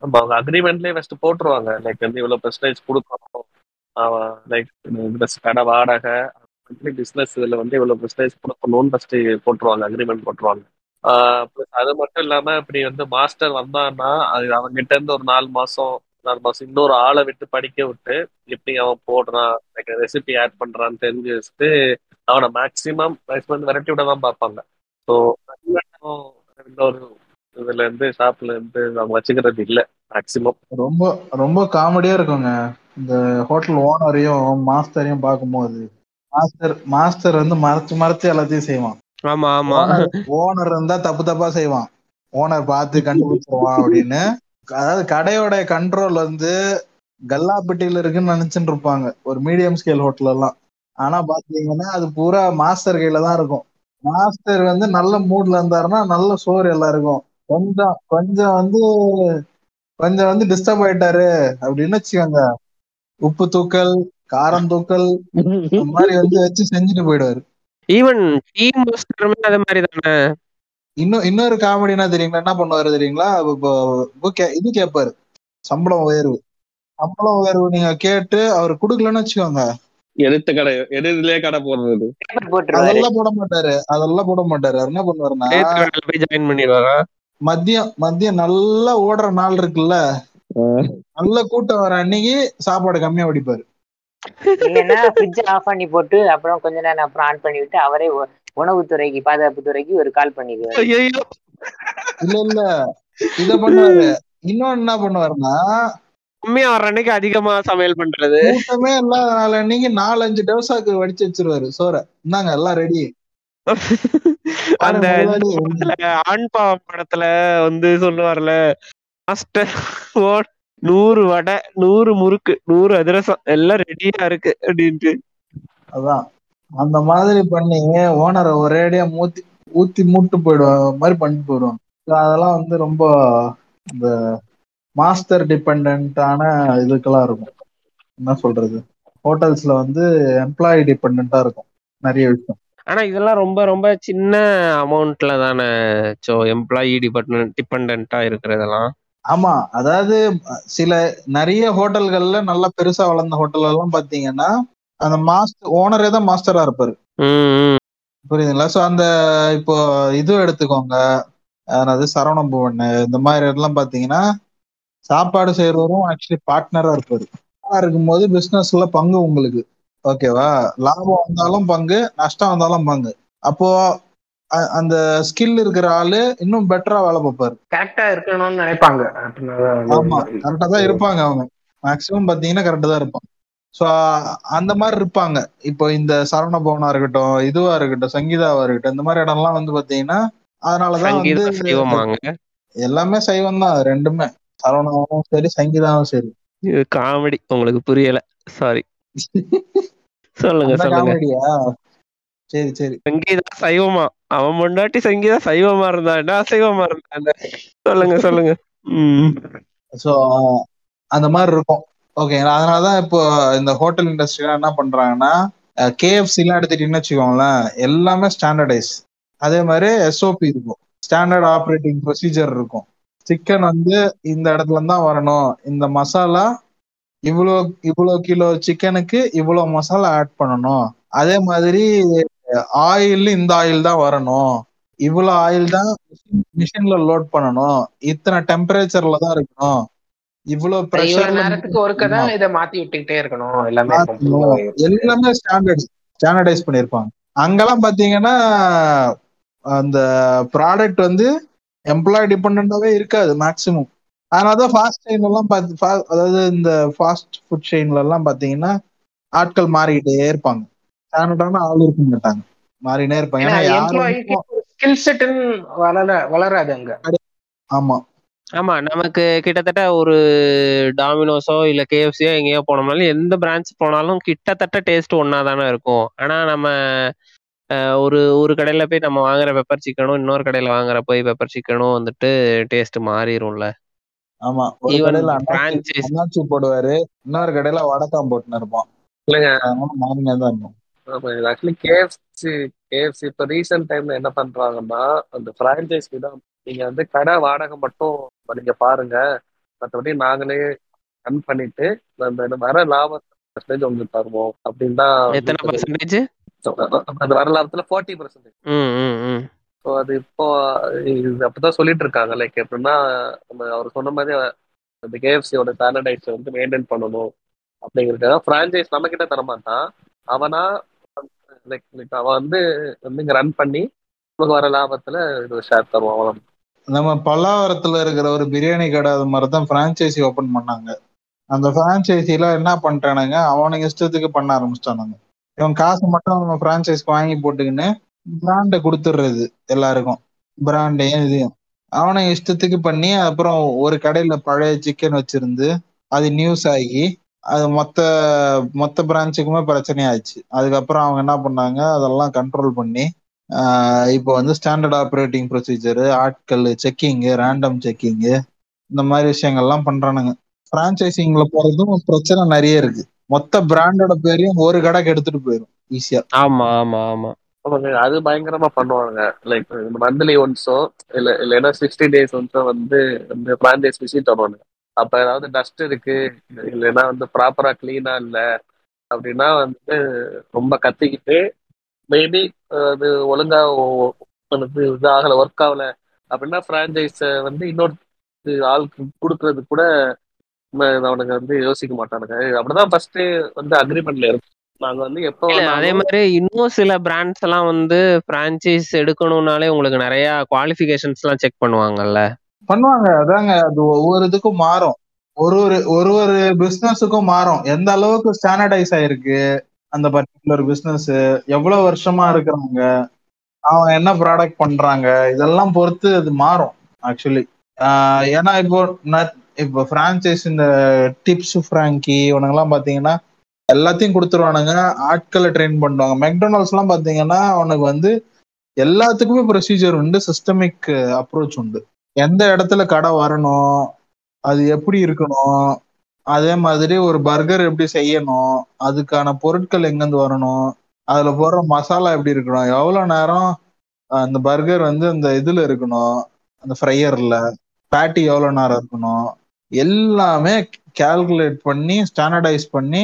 அவங்க அக்ரிமெண்ட்லயே ஃபர்ஸ்ட் போட்டுருவாங்க. லைக் வந்து இவ்வளவு பெர்சன்டேஜ் கொடுக்கணும். லைக் இந்த கடை வாடகை பிசினஸ் இதுல வந்து இவ்வளவு பெர்சன்டேஜ் கொடுக்கணும்னு ஃபர்ஸ்ட் போட்டுருவாங்க. அக்ரிமெண்ட் போட்டுருவாங்க. அது மட்டும் இல்லாம இப்படி வந்து மாஸ்டர் வந்தான்னா அது அவங்க கிட்ட இருந்து ஒரு நாலு மாசம் நாலு மாசம் இன்னொரு ஆளை விட்டு படிக்க விட்டு எப்படி அவன் போடுறான் ரெசிபி ஆட் பண்றான்னு தெரிஞ்சு வச்சுட்டு அவனை மேக்சிமம் மேக்சிமம் விரட்டி விட தான் பார்ப்பாங்க. ஸோ இன்னொரு இதுல இருந்து ஷாப்ல இருந்து அவங்க வச்சுக்கிறது இல்ல மேக்சிமம் ரொம்ப ரொம்ப காமெடியா இருக்குங்க. இந்த ஹோட்டல் ஓனரையும் மாஸ்டரையும் பார்க்கும்போது மாஸ்டர் மாஸ்டர் வந்து மறைச்சு மறைச்சு எல்லாத்தையும் செய்வான். ஆமா ஆமா. ஓனர் இருந்தா தப்பு தப்பா செய்வான். ஓனர் பார்த்து கண்டுபிடிச்சிருவான் அப்படின்னு. அதாவது கடையோட கண்ட்ரோல் வந்து கல்லாப்பட்டியில இருக்குன்னு நினைச்சுட்டு இருப்பாங்க. ஒரு மீடியம் ஸ்கேல் ஹோட்டல் எல்லாம். ஆனா பாத்தீங்கன்னா அது பூரா மாஸ்டர் கையில தான் இருக்கும். மாஸ்டர் வந்து நல்ல மூட்ல இருந்தாருன்னா நல்ல சோறு எல்லாருக்கும் கொஞ்சம் கொஞ்சம் வந்து கொஞ்சம் வந்து டிஸ்டர்ப் ஆயிட்டாரு அப்படின்னு வச்சுக்கோங்க. உப்பு தூக்கல் காரம் தூக்கல் இந்த மாதிரி வந்து வச்சு செஞ்சுட்டு போயிடுவாரு. ஈவன் டீம் மாஸ்டருமே அது மாதிரி தானே இன்னும் இன்னொரு காமெடி என்ன தெரியுங்களா? என்ன பண்ணுவாரு தெரியுங்களா? இது கேட்பாரு சம்பளம் உயர்வு. சம்பளம் உயர்வு நீங்க கேட்டு அவர் குடுக்கலன்னு வச்சுக்கோங்க. எடுத்த கடை எதிரிலே கடை போடுறது அதெல்லாம் போட மாட்டாரு. அதெல்லாம் போட மாட்டாரு. அவர் என்ன பண்ணுவாருன்னா நேத்து போய் ஜாயின் பண்ணிடுவாரா? மதியம் மதியம் நல்லா ஓடுற நாள் இருக்குல்ல? நல்ல கூட்டம் வர அன்னைக்கு சாப்பாடு கம்மியா வடிப்பாரு. இல்லைன்னா ஃப்ரிட்ஜ் ஆஃப் பண்ணி போட்டு அப்புறம் கொஞ்ச நேரம் அப்புறம் ஆன் பண்ணி விட்டு அவரே உ- உணவுத்துறைக்கு பாதுகாப்பு துறைக்கு ஒரு கால் பண்ணிடுவாரு ஐயோ இல்ல இல்ல. இத பண்ணுவாரு. இன்னொன்னு என்ன பண்ணுவாருன்னா கம்மியா வர்ற அன்னைக்கு அதிகமா சமையல் பண்றது? கூட்டமே இல்லாத நாள் அன்னைக்கு நாலஞ்சு டவுசாக்கு வடிச்சு வச்சிருவாரு சோற. இந்தாங்க எல்லாம் ரெடி <laughs> அந்த ஆண் பாவம் படத்துல வந்து சொல்லுவார்ல மாஸ்டர் ஓ- <laughs> நூறு வடை நூறு முறுக்கு நூறு அதிரசம் எல்லாம் ரெடியா இருக்கு அப்படின்ட்டு. அதான். அந்த மாதிரி பண்ணி ஓனரை ஒரேடியா மூத்தி ஊத்தி மூட்டு போயிடுவாங்க மாதிரி பண்ணிட்டு போயிடுவாங்க. அதெல்லாம் வந்து ரொம்ப இந்த மாஸ்டர் டிபெண்டான இதுக்கெல்லாம் இருக்கும். என்ன சொல்றது? ஹோட்டல்ஸ்ல வந்து எம்ப்ளாயி டிபெண்டா இருக்கும். நிறைய விஷயம். ஆனா இதெல்லாம் ரொம்ப ரொம்ப சின்ன அமௌண்ட்ல தானே சோ எம்ப்ளாயி டிபார்ட்மெண்ட் டிபெண்டா இருக்கிறதெல்லாம். ஆமா அதாவது சில நிறைய ஹோட்டல்கள்ல நல்லா பெருசா வளர்ந்த ஹோட்டல் எல்லாம் பாத்தீங்கன்னா அந்த மாஸ்டர் ஓனரே தான் மாஸ்டரா இருப்பாரு. புரியுதுங்களா? சோ அந்த இப்போ இது எடுத்துக்கோங்க. அதாவது சரவண பவன் இந்த மாதிரி எல்லாம் பாத்தீங்கன்னா சாப்பாடு செய்யறவரும் ஆக்சுவலி பார்ட்னரா இருப்பாரு. இருக்கும்போது பிசினஸ்ல பங்கு உங்களுக்கு. ஓகேவா லாபம் வந்தாலும் பங்கு நஷ்டம் வந்தாலும் பங்கு. அப்போ அந்த ஸ்கில் இருக்கிற ஆளு இன்னும் பெட்டரா வேலை பார்ப்பாரு. கரெக்டா இருக்கணும்னு நினைப்பாங்க. ஆமா கரெக்டா தான் இருப்பாங்க அவங்க. மேக்சிமம் பாத்தீங்கன்னா கரெக்டா தான் இருப்பாங்க. சோ அந்த மாதிரி இருப்பாங்க. இப்போ இந்த சரவண பவனா இருக்கட்டும் இதுவா இருக்கட்டும் சங்கீதாவா இருக்கட்டும் இந்த மாதிரி இடம்லாம் வந்து பாத்தீங்கன்னா அதனாலதான் வந்து எல்லாமே சைவம் தான் ரெண்டுமே. சரவணாவும் சரி சங்கீதாவும் சரி. காமெடி உங்களுக்கு புரியல. சாரி <laughs> சொல்லுங்க சொல்லுங்க. காமெடியா சரி சரி. சங்கீதா சைவமா? அவன் முன்னாடி சங்கீதா சைவமா இருந்தான்டா அசைவமா இருந்தான்டா சொல்லுங்க சொல்லுங்க. சோ அந்த மாதிரி இருக்கும். ஓகே அதனாலதான் இப்போ இந்த ஹோட்டல் இண்டஸ்ட்ரிலாம் என்ன பண்றாங்கன்னா கேஎஃப்சி எல்லாம் எடுத்துட்டீங்கன்னு வச்சுக்கோங்களேன் எல்லாமே ஸ்டாண்டர்டைஸ் அதே மாதிரி எஸ்ஓபி இருக்கும். ஸ்டாண்டர்ட் ஆப்ரேட்டிங் ப்ரொசீஜர் இருக்கும். சிக்கன் வந்து இந்த இடத்துல தான் வரணும். இந்த மசாலா இவ்வளோ இவ்வளோ கிலோ சிக்கனுக்கு இவ்வளோ மசாலா ஆட் பண்ணணும். அதே மாதிரி ஆயில் இந்த ஆயில் தான் வரணும். இவ்வளோ ஆயில் தான் மிஷின்ல லோட் பண்ணணும். இத்தனை டெம்பரேச்சர்ல தான் இருக்கணும். இவ்வளவு இவ்வளவு ப்ரெஷர்ல நேரத்துக்கு ஒருக்க இதை மாத்தி விட்டுக்கிட்டே இருக்கணும். எல்லாமே. எல்லாமே ஸ்டாண்டர்ட் ஸ்டாண்டர்டைஸ் பண்ணிருப்பாங்க அங்கெல்லாம் பாத்தீங்கன்னா அந்த ப்ராடக்ட் வந்து எம்ப்ளாய் டிபெண்டாவே இருக்காது மேக்சிமம் அதனாலதான் ஃபாஸ்ட் செயின் எல்லாம் அதாவது இந்த ஃபாஸ்ட் ஃபுட் செயின்ல எல்லாம் பாத்தீங்கன்னா ஆட்கள் மாறிக்கிட்டே இருப்பாங்க. ஸ்டாண்டர்டான ஆள் இருக்க மாட்டாங்க. மாறினே இருப்பாங்க ஸ்கில் செட்னு வளர வளராது அங்க. ஆமா. ஆமா நமக்கு கிட்டத்தட்ட ஒரு டாமினோஸோ இல்ல கேஎஃப்சியோ எங்கேயோ போனோம்னாலும் எந்த பிரான்ச் போனாலும் கிட்டத்தட்ட டேஸ்ட் ஒன்னா தானே இருக்கும். ஆனா நம்ம ஒரு ஒரு கடையில போய் நம்ம வாங்குற பெப்பர் சிக்கனும் இன்னொரு கடையில வாங்குற போய் பெப்பர் சிக்கனும் வந்துட்டு டேஸ்ட் மாறிடும்ல. ஆமா ஒரு ஈவன் கடையில அண்ணாச்சி போடுவாரு இன்னொரு கடையில வடக்காம் போட்டுன்னு இருப்பான். இல்லைங்க. அதனால மாறினே தான் இருக்கும். ஆமா இது ஆக்சுவலி கேஎஃப்சி கேஎஃப்சி இப்போ ரீசெண்ட் டைம்ல என்ன பண்றாங்கன்னா அந்த ஃப்ரான்ச்சைஸ் தான் நீங்க வந்து கடை வாடகை மட்டும் நீங்க பாருங்க. மற்றபடி நாங்களே ரன் பண்ணிட்டு அந்த வர பர்சன்டேஜ் உங்களுக்கு தருவோம் அப்படின்னு தான் எத்தனை வந்து பர்சன்டேஜ் அந்த வர லாபத்துல ஃபார்ட்டி பர்சன்டேஜ் ஸோ அது இப்போ இது அப்படிதான் சொல்லிட்டு இருக்காங்க. லைக் எப்படின்னா நம்ம அவர் சொன்ன மாதிரி அந்த கேஎஃப்சியோட ஸ்டாண்டர்டைஸ் வந்து மெயின்டைன் பண்ணணும். அப்படிங்கிறதுக்காக ஃப்ரான்ச்சைஸ் நம்ம கிட்ட தரமாட்டான். அவனா லைக் லைக் அவன் வந்து வந்து இங்க ரன் பண்ணி நமக்கு வர லாபத்துல இது ஷேர் தருவான் அவன் நம்ம பல்லாவரத்துல இருக்கிற ஒரு பிரியாணி கடை அது மாதிரி தான் பிரான்ச்சைசி ஓபன் பண்ணாங்க. அந்த பிரான்ச்சைசில என்ன பண்ணிட்டானுங்க அவனுங்க இஷ்டத்துக்கு பண்ண ஆரம்பிச்சிட்டானுங்க. இவன் காசு மட்டும் அவங்க பிரான்ச்சைஸ்க்கு வாங்கி போட்டுக்கின்னு பிராண்டை கொடுத்துடுறது எல்லாருக்கும். பிராண்டையும் இதையும். அவனுங்க இஷ்டத்துக்கு பண்ணி அப்புறம் ஒரு கடையில பழைய சிக்கன் வச்சிருந்து அது நியூஸ் ஆகி அது மொத்த மொத்த பிரான்ச்சுக்குமே பிரச்சனையாச்சு அதுக்கப்புறம் அவங்க என்ன பண்ணாங்க அதெல்லாம் கண்ட்ரோல் பண்ணி இப்போ வந்து ஸ்டாண்டர்ட் ஆப்ரேட்டிங் ப்ரொசீஜர் ஆட்கள் செக்கிங்கு ரேண்டம் செக்கிங்கு இந்த மாதிரி விஷயங்கள்லாம் பண்றானுங்க. பிரான்ச்சைசிங்ல போறதும் பிரச்சனை நிறைய இருக்கு. மொத்த பிராண்டோட பேரையும் ஒரு கடைக்கு எடுத்துட்டு போயிடும் ஈஸியா ஆமா ஆமா ஆமா. அது பயங்கரமா பண்ணுவாங்க லைக் மந்த்லி ஒன்ஸோ இல்ல இல்லைன்னா சிக்ஸ்டி டேஸ் ஒன்ஸோ வந்து இந்த பிரான்ச்சைஸ் விசிட் வருவாங்க அப்ப ஏதாவது டஸ்ட் இருக்கு இல்லைன்னா வந்து ப்ராப்பரா கிளீனா இல்ல அப்படின்னா வந்து ரொம்ப கத்திக்கிட்டு மேபி அது ஒழுங்கா வந்து இது ஆகல ஒர்க் ஆகல அப்படின்னா பிரான்ச்சைஸ வந்து இன்னொரு ஆளுக்கு கொடுக்கறது கூட அவனுங்க வந்து யோசிக்க மாட்டானுங்க. அப்படிதான் ஃபர்ஸ்ட் வந்து அக்ரிமெண்ட்ல இருக்கும் நாங்க வந்து எப்போ அதே மாதிரி இன்னும் சில பிராண்ட்ஸ் எல்லாம் வந்து பிரான்ச்சைஸ் எடுக்கணும்னாலே உங்களுக்கு நிறைய குவாலிஃபிகேஷன்ஸ் எல்லாம் செக் பண்ணுவாங்கல்ல. பண்ணுவாங்க. அதாங்க அது ஒவ்வொரு இதுக்கும் மாறும். ஒரு ஒரு ஒரு ஒரு பிசினஸுக்கும் மாறும். எந்த அளவுக்கு ஸ்டாண்டர்டைஸ் ஆயிருக்கு அந்த பர்டிகுலர் பிசினஸ் எவ்வளவு வருஷமா இருக்கிறாங்க அவங்க என்ன ப்ராடக்ட் பண்றாங்க? இதெல்லாம் பொறுத்து அது மாறும் ஆக்சுவலி ஏன்னா இப்போ இப்போ பிரான்ச்சைஸ் இந்த டிப்ஸ் ஃப்ராங்கி இவனுங்கெல்லாம் பாத்தீங்கன்னா எல்லாத்தையும் கொடுத்துருவானுங்க. ஆட்களை ட்ரெயின் பண்ணுவாங்க. மெக்டொனால்ட்ஸ் எல்லாம் பாத்தீங்கன்னா அவனுக்கு வந்து எல்லாத்துக்குமே ப்ரொசீஜர் உண்டு. சிஸ்டமிக் அப்ரோச் uh, உண்டு. எந்த இடத்துல கடை வரணும்? அது எப்படி இருக்கணும்? அதே மாதிரி ஒரு பர்கர் எப்படி செய்யணும்? அதுக்கான பொருட்கள் எங்கேருந்து வரணும்? அதுல போடுற மசாலா எப்படி இருக்கணும்? எவ்வளவு நேரம் அந்த பர்கர் வந்து அந்த இதுல இருக்கணும்? அந்த ஃப்ரையர்ல பேட்டி எவ்வளவு நேரம் இருக்கணும்? எல்லாமே கால்குலேட் பண்ணி ஸ்டாண்டர்டைஸ் பண்ணி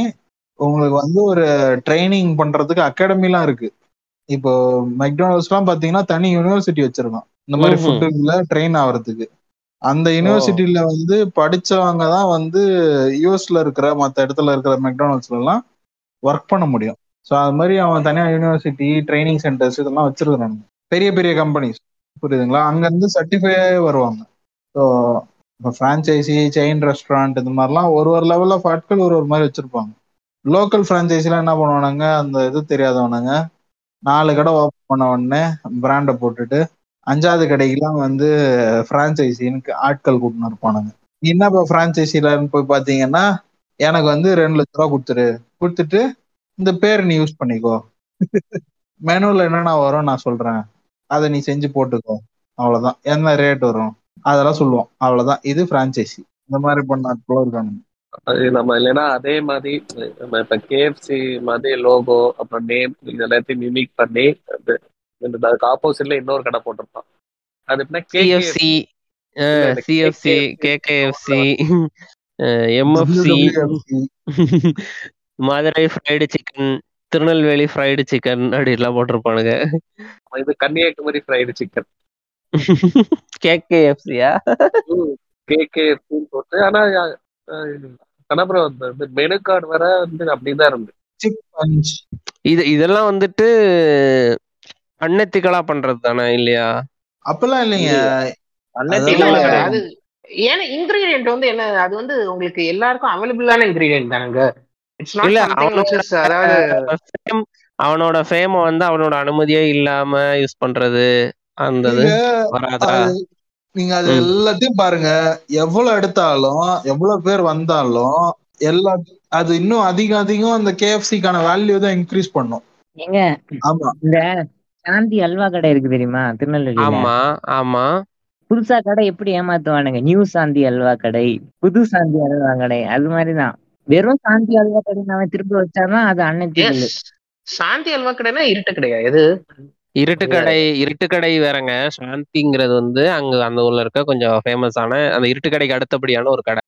உங்களுக்கு வந்து ஒரு ட்ரைனிங் பண்றதுக்கு அகாடமிலாம் இருக்கு. இப்போ மெக்டானல்ட்ஸ்லாம் பார்த்தீங்கன்னா தனி யூனிவர்சிட்டி வச்சுருக்கோம் இந்த மாதிரி. ஃபுட்டுல ட்ரெயின் ஆகுறதுக்கு அந்த யூனிவர்சிட்டியில வந்து படிச்சவங்க தான் வந்து யூஎஸ்ல இருக்கிற மற்ற இடத்துல இருக்கிற மெக்டானல்ட்ஸ்ல எல்லாம் ஒர்க் பண்ண முடியும். ஸோ அது மாதிரி அவன் தனியா யூனிவர்சிட்டி ட்ரைனிங் சென்டர்ஸ் இதெல்லாம் வச்சிருக்கிறானுங்க பெரிய பெரிய கம்பெனிஸ் புரியுதுங்களா? அங்க இருந்து சர்டிஃபை வருவாங்க. ஸோ இப்போ ஃப்ரான்ச்சைசி செயின் ரெஸ்டாரண்ட் இந்த மாதிரிலாம் ஒரு ஒரு லெவல் ஆஃப் ஆட்கள் ஒரு ஒரு மாதிரி வச்சிருப்பாங்க. லோக்கல் ஃப்ரான்ச்சைஸிலாம் என்ன பண்ணுவானுங்க? அந்த இது தெரியாதவனுங்க. நாலு கடை ஓப்பன் பண்ண உடனே பிராண்டை போட்டுட்டு அஞ்சாவது கடைக்கெல்லாம் வந்து பிரான்சைசின்னு ஆட்கள் கூட்டினு இருப்பானுங்க. என்னப்பா பிரான்சைசிலன்னு போய் பார்த்தீங்கன்னா எனக்கு வந்து ரெண்டு லட்ச ரூபா கொடுத்துரு. கொடுத்துட்டு இந்த பேர் நீ யூஸ் பண்ணிக்கோ. மெனுவில் என்னென்ன வரும் நான் சொல்கிறேன் அதை நீ செஞ்சு போட்டுக்கோ. அவ்வளோதான் என்ன ரேட் வரும்? அதெல்லாம் சொல்லுவோம். அவ்வளோதான் இது ஃப்ரான்ச்சைசி இந்த மாதிரி பண்ண ஆட்களும் இருக்கானுங்க. அது நம்ம இல்லைன்னா அதே மாதிரி நம்ம இப்ப கேஎஃப்சி மாதிரி லோகோ அப்புறம் நேம் இது எல்லாத்தையும் மிமிக் பண்ணி அது அதுக்கு ஆப்போசிட்ல இன்னொரு கடை போட்டிருப்பான். அது எப்படின்னா இந்த CFC KKFC MFC. Madurai fried chicken Tirunelveli fried chicken அப்படிலாம் போட்டிருப்பானுங்க. இது கன்னியாகுமரி ஃப்ரைடு சிக்கன் கேகேஎஃப்சியா கேகேஎஃப்சின்னு போட்டு ஆனா கணபுரம் வந்து மெனு கார்டு வர வந்து அப்படிதான் இருந்து. இது இதெல்லாம் வந்துட்டு அன்னெத்திக்கலா பண்றது தானே இல்லையா? அப்பெல்லாம் இல்லைங்க. ஏன்னா இன்கிரீடியன்ட் வந்து என்ன அது வந்து உங்களுக்கு எல்லாருக்கும் அவைலபிளான இன்கிரீடியன்ட் தானுங்க. அவனோட ஃபேம வந்து அவனோட அனுமதியே இல்லாம யூஸ் பண்றது அந்த நீங்க வராதா? அது நீங்க அது ம். எல்லாத்தையும் பாருங்க. எவ்வளவு எடுத்தாலும் எவ்வளவு பேர் வந்தாலும் எல்லா அது இன்னும் அதிகம் அதிகம் அந்த கேஎஃப்சிக்கான வேல்யூ தான் இன்க்ரீஸ் பண்ணும். ஆமா. சாந்தி அல்வா கடை இருக்கு தெரியுமா? திருநெல்வேலியில. ஆமா ஆமா. புதுசா கடை எப்படி ஏமாத்துவானுங்க? நியூ சாந்தி அல்வா கடை புது சாந்தி அல்வா கடை அது மாதிரிதான். வெறும் சாந்தி அல்வா கடை அவன் திருப்பி வச்சாதான் அது அன்னத்திக்கல் எஸ் சாந்தி அல்வா கடைனா இருட்டு கடையா எது இருட்டுக்கடை இருட்டுக்கடை வேறங்க. சாந்திங்கிறது வந்து அங்க அந்த ஊர்ல இருக்க கொஞ்சம் ஃபேமஸான அந்த இருட்டுக்கடைக்கு அடுத்தபடியான ஒரு கடை.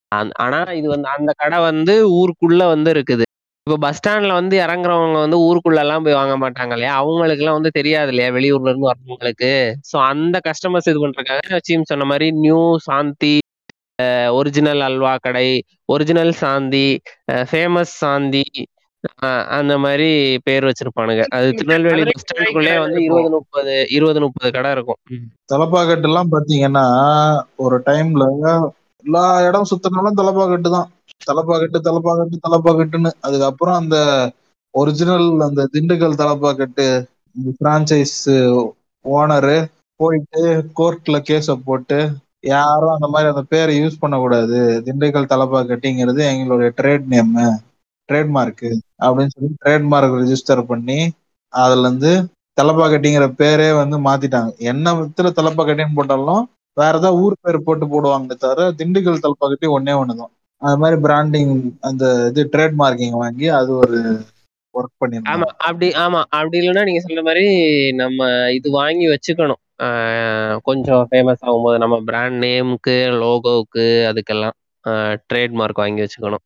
ஆனா இது வந்து அந்த கடை வந்து ஊருக்குள்ள வந்து இருக்குது. இப்போ பஸ் ஸ்டாண்ட்ல வந்து இறங்குறவங்க வந்து ஊருக்குள்ள எல்லாம் போய் வாங்க மாட்டாங்க இல்லையா அவங்களுக்கு எல்லாம் வந்து தெரியாது இல்லையா வெளியூர்ல இருந்து வரவங்களுக்கு சோ அந்த கஸ்டமர்ஸ் இது பண்றதுக்காக சீம் சொன்ன மாதிரி நியூ சாந்தி ஒரிஜினல் அல்வா கடை ஒரிஜினல் சாந்தி ஃபேமஸ் சாந்தி அஹ் அந்த மாதிரி பேர் வச்சிருப்பானுங்க அது திருநெல்வேலி பஸ் ஸ்டாண்டுக்குள்ளே வந்து இருக்கும். இருபது முப்பது இருபது முப்பது கடை இருக்கும் ம். தலப்பாக்கட்டு எல்லாம் பாத்தீங்கன்னா ஒரு டைம்ல எல்லா இடம் சுத்தினாலும் தலப்பாக்கட்டு தான் தலப்பாக்கட்டு தலப்பா கட்டுன்னு. அதுக்கப்புறம் அந்த ஒரிஜினல் அந்த திண்டுக்கல் தலப்பாக்கட்டு பிரான்சைஸ் ஓனரு போயிட்டு கோர்ட்ல கேஸ போட்டு யாரும் அந்த மாதிரி அந்த பேரை யூஸ் பண்ணக்கூடாது. திண்டுக்கல் தலப்பாக்கட்டிங்கிறது எங்களுடைய ட்ரேட் நேம் ட்ரேட்மார்க்கு அப்படின்னு சொல்லி ட்ரேட்மார்க் ரெஜிஸ்டர் பண்ணி அதுல இருந்து தலப்பாக்கட்டிங்கிற பேரே வந்து மாத்திட்டாங்க. என்ன வித்துல தலப்பாக்கட்டின்னு போட்டாலும் வேற ஏதாவது ஊர் பேர் போட்டு போடுவாங்க தவிர திண்டுக்கல் தலப்பாக்கட்டி ஒன்னே ஒண்ணுதான். அது மாதிரி பிராண்டிங் அந்த இது ட்ரேட் மார்க்கிங் வாங்கி அது ஒரு ஒர்க் ஆமா பண்ணிருந்தாங்க அப்படி ஆமா அப்படி இல்லைன்னா நீங்க சொல்ற மாதிரி நம்ம இது வாங்கி வச்சுக்கணும். கொஞ்சம் ஃபேமஸ் ஆகும்போது நம்ம பிராண்ட் நேமுக்கு லோகோவுக்கு அதுக்கெல்லாம் ட்ரேட்மார்க் வாங்கி வச்சுக்கணும்.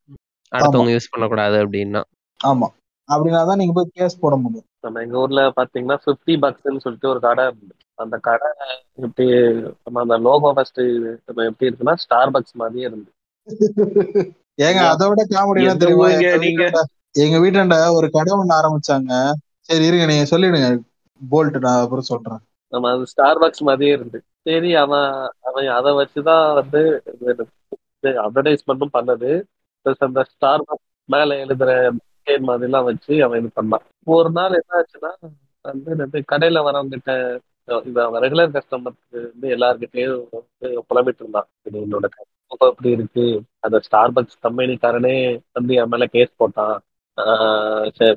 அடுத்தவங்க யூஸ் பண்ணக்கூடாது அப்படின்னா. ஆமா. அப்படின்னாதான் நீங்க போய் கேஸ் போட முடியும். நம்ம எங்க ஊர்ல பாத்தீங்கன்னா பிப்டி பக்ஸ்ன்னு சொல்லிட்டு ஒரு கடை அந்த கடை எப்படி நம்ம அந்த லோகோ ஃபர்ஸ்ட் நம்ம எப்படி இருக்குன்னா ஸ்டார் பக்ஸ் மாதிரியே இருந்து ஏங்க அதை விட காமெடி தெரியுமா? எங்க நீங்க? வீட்டாண்ட ஒரு கடை ஒண்ணு ஆரம்பிச்சாங்க. சரி இருங்க நீங்க சொல்லிடுங்க. போல்ட் நான் அப்புறம் சொல்றேன். நம்ம அது ஸ்டார் பக்ஸ் மாதிரியே இருந்து சரி அவன் அவன் அதை வச்சுதான் வந்து அட்வர்டைஸ்மெண்ட்டும் பண்ணது. பிளஸ் அந்த ஸ்டார் பக்ஸ் மேல எழுதுற மாதிரிலாம் வச்சு அவன் இது பண்ணான். ஒரு நாள் என்ன ஆச்சுன்னா வந்து கடையில வரவங்கிட்ட இந்த ரெகுலர் கஸ்டமருக்கு வந்து எல்லார்கிட்டயும் வந்து புலம்பிட்டு இருந்தான். இது என்னோட அப்படி இருக்கு? அந்த ஸ்டார் பக்ஸ் கம்பெனிக்காரனே வந்து என் மேல கேஸ் போட்டான்.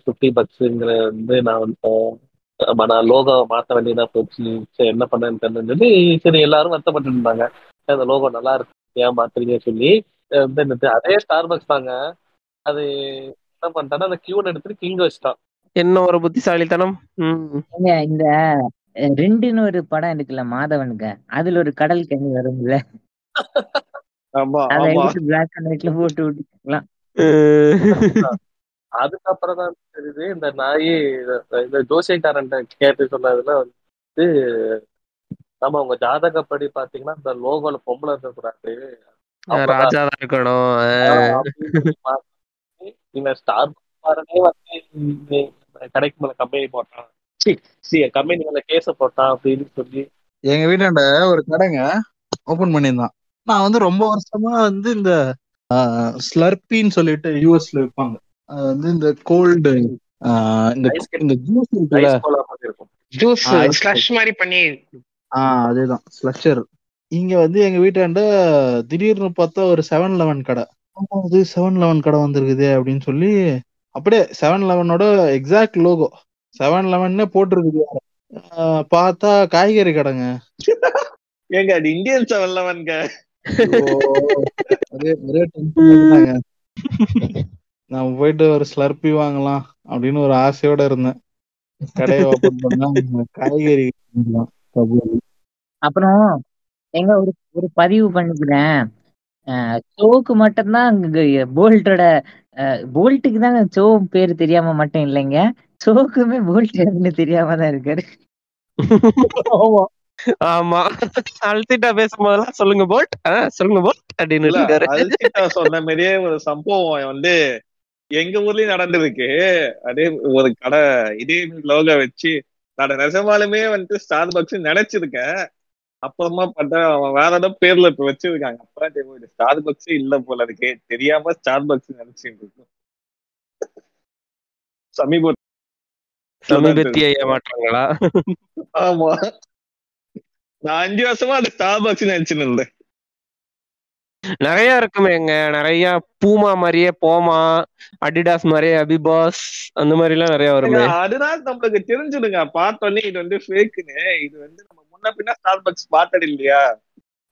ஃபிஃப்டி பக்ஸுங்கிற வந்து நான் வந்து நான் லோகோ மாத்த வேண்டியதா போச்சு. சரி என்ன பண்ணேன்னு சொல்லி சரி எல்லாரும் வருத்தப்பட்டு இருந்தாங்க. அந்த லோகோ நல்லா இருக்கு ஏன் மாத்துறீங்க சொல்லி வந்து என்னது அதே ஸ்டார் பக்ஸ் தாங்க. அது என்ன பண்ணிட்டான்னா அந்த கியூன் எடுத்துட்டு கிங் வச்சுட்டான். என்ன ஒரு புத்திசாலித்தனம். இந்த ரெண்டுன்னு ஒரு படம் இருக்குல்ல மாதவனுக்கு அதுல ஒரு கடல் கனி வரும்ல பிளாக் அண்ட் ஒயிட்ல போட்டு விட்டுக்கலாம் அதுக்கப்புறம் தான் தெரியுது இந்த நாய் இந்த ஜோசியக்காரன் கேட்டு சொன்னதுல வந்து நம்ம உங்க ஜாதகப்படி பாத்தீங்கன்னா இந்த லோகோல பொம்பளை இருக்கக்கூடாது ராஜா தான் இருக்கணும் ஸ்டார் பாருனே வந்து இந்த கடைக்கு மேல கம்பெனி போட்டான் சி கம்பெனி மேல கேஸ போட்டான் அப்படின்னு சொல்லி. எங்க வீட்டாண்ட ஒரு கடைங்க ஓபன் பண்ணியிருந்தான். நான் வந்து ரொம்ப வருஷமா வந்து இந்த ஸ்லர்பின்னு சொல்லிட்டு யூஎஸ்ல விற்பாங்க அது வந்து இந்த கோல்டு இந்த இந்த ஜூஸ் இருக்குல்ல. ஜூஸ் ஸ்லஷ் மாதிரி பண்ணி. ஆஹ் அதேதான். ஸ்லஷர் இங்க வந்து எங்க வீட்டாண்ட திடீர்னு பார்த்தா ஒரு செவன் லெவன் கடை. அது செவன் லெவன் கடை வந்திருக்குது அப்படின்னு சொல்லி அப்படியே செவன் லெவனோட எக்ஸாக்ட் லோகோ செவன் லெவன்னே போட்டிருக்குது. ஆஹ் பார்த்தா காய்கறி கடைங்க. ஏங்க அது இந்தியன் tension ஆயிட்டாங்க. நான் போயிட்டு ஒரு ஸ்லர்பி வாங்கலாம் அப்படின்னு ஒரு ஆசையோட இருந்தேன். கடையை ஓபன் பண்ணா காய்கறி. அப்புறம் எங்க ஒரு ஒரு பதிவு பண்ணிக்கிறேன். சோக்கு மட்டும்தான் போல்ட்டோட போல்ட்டுக்கு தாங்க சோ பேரு தெரியாம மட்டும் இல்லைங்க. சோக்குமே போல்ட் தெரியாம தான் இருக்காரு. ஆமா. ஆமா. அல்திட்டா பேசும்போதெல்லாம் சொல்லுங்க போல்ட். சொல்லுங்க போல்ட் அப்படின்னு இருக்காரு சொன்ன மாதிரியே ஒரு சம்பவம் வந்து எங்க ஊர்லயும் நடந்திருக்கு. அதே ஒரு கடை இதே லோகோ வச்சு நான் நிஜமாலுமே வந்துட்டு ஸ்டார் பாக்ஸ் நினைச்சிருக்கேன். அப்புறமா பார்த்தா அவன் வேற ஏதோ பேர்ல இப்ப வச்சிருக்காங்க. அப்பதான் தெரியும் ஸ்டார் பாக்ஸே இல்ல போல இருக்கே. தெரியாம ஸ்டார் பாக்ஸ் நினைச்சிட்டு இருக்கோம். சமீப சமீபத்திய ஏமாற்றங்களா ஆமா. நான் அஞ்சு வருஷமா அந்த ஸ்டார் பாக்ஸ் நினைச்சுன்னு இருந்தேன். நிறைய இருக்குமேங்க. நிறைய பூமா மாதிரியே போமா அடிடாஸ் மாதிரியே அபிபாஸ் அந்த மாதிரி எல்லாம் நிறைய வருமே. அதனால நம்மளுக்கு தெரிஞ்சிடுங்க. பார்த்தோன்னே இது வந்து ஃபேக்குன்னு இது வந்து நம்ம முன்ன பின்ன ஸ்டார் பாக்ஸ் பார்த்தது இல்லையா?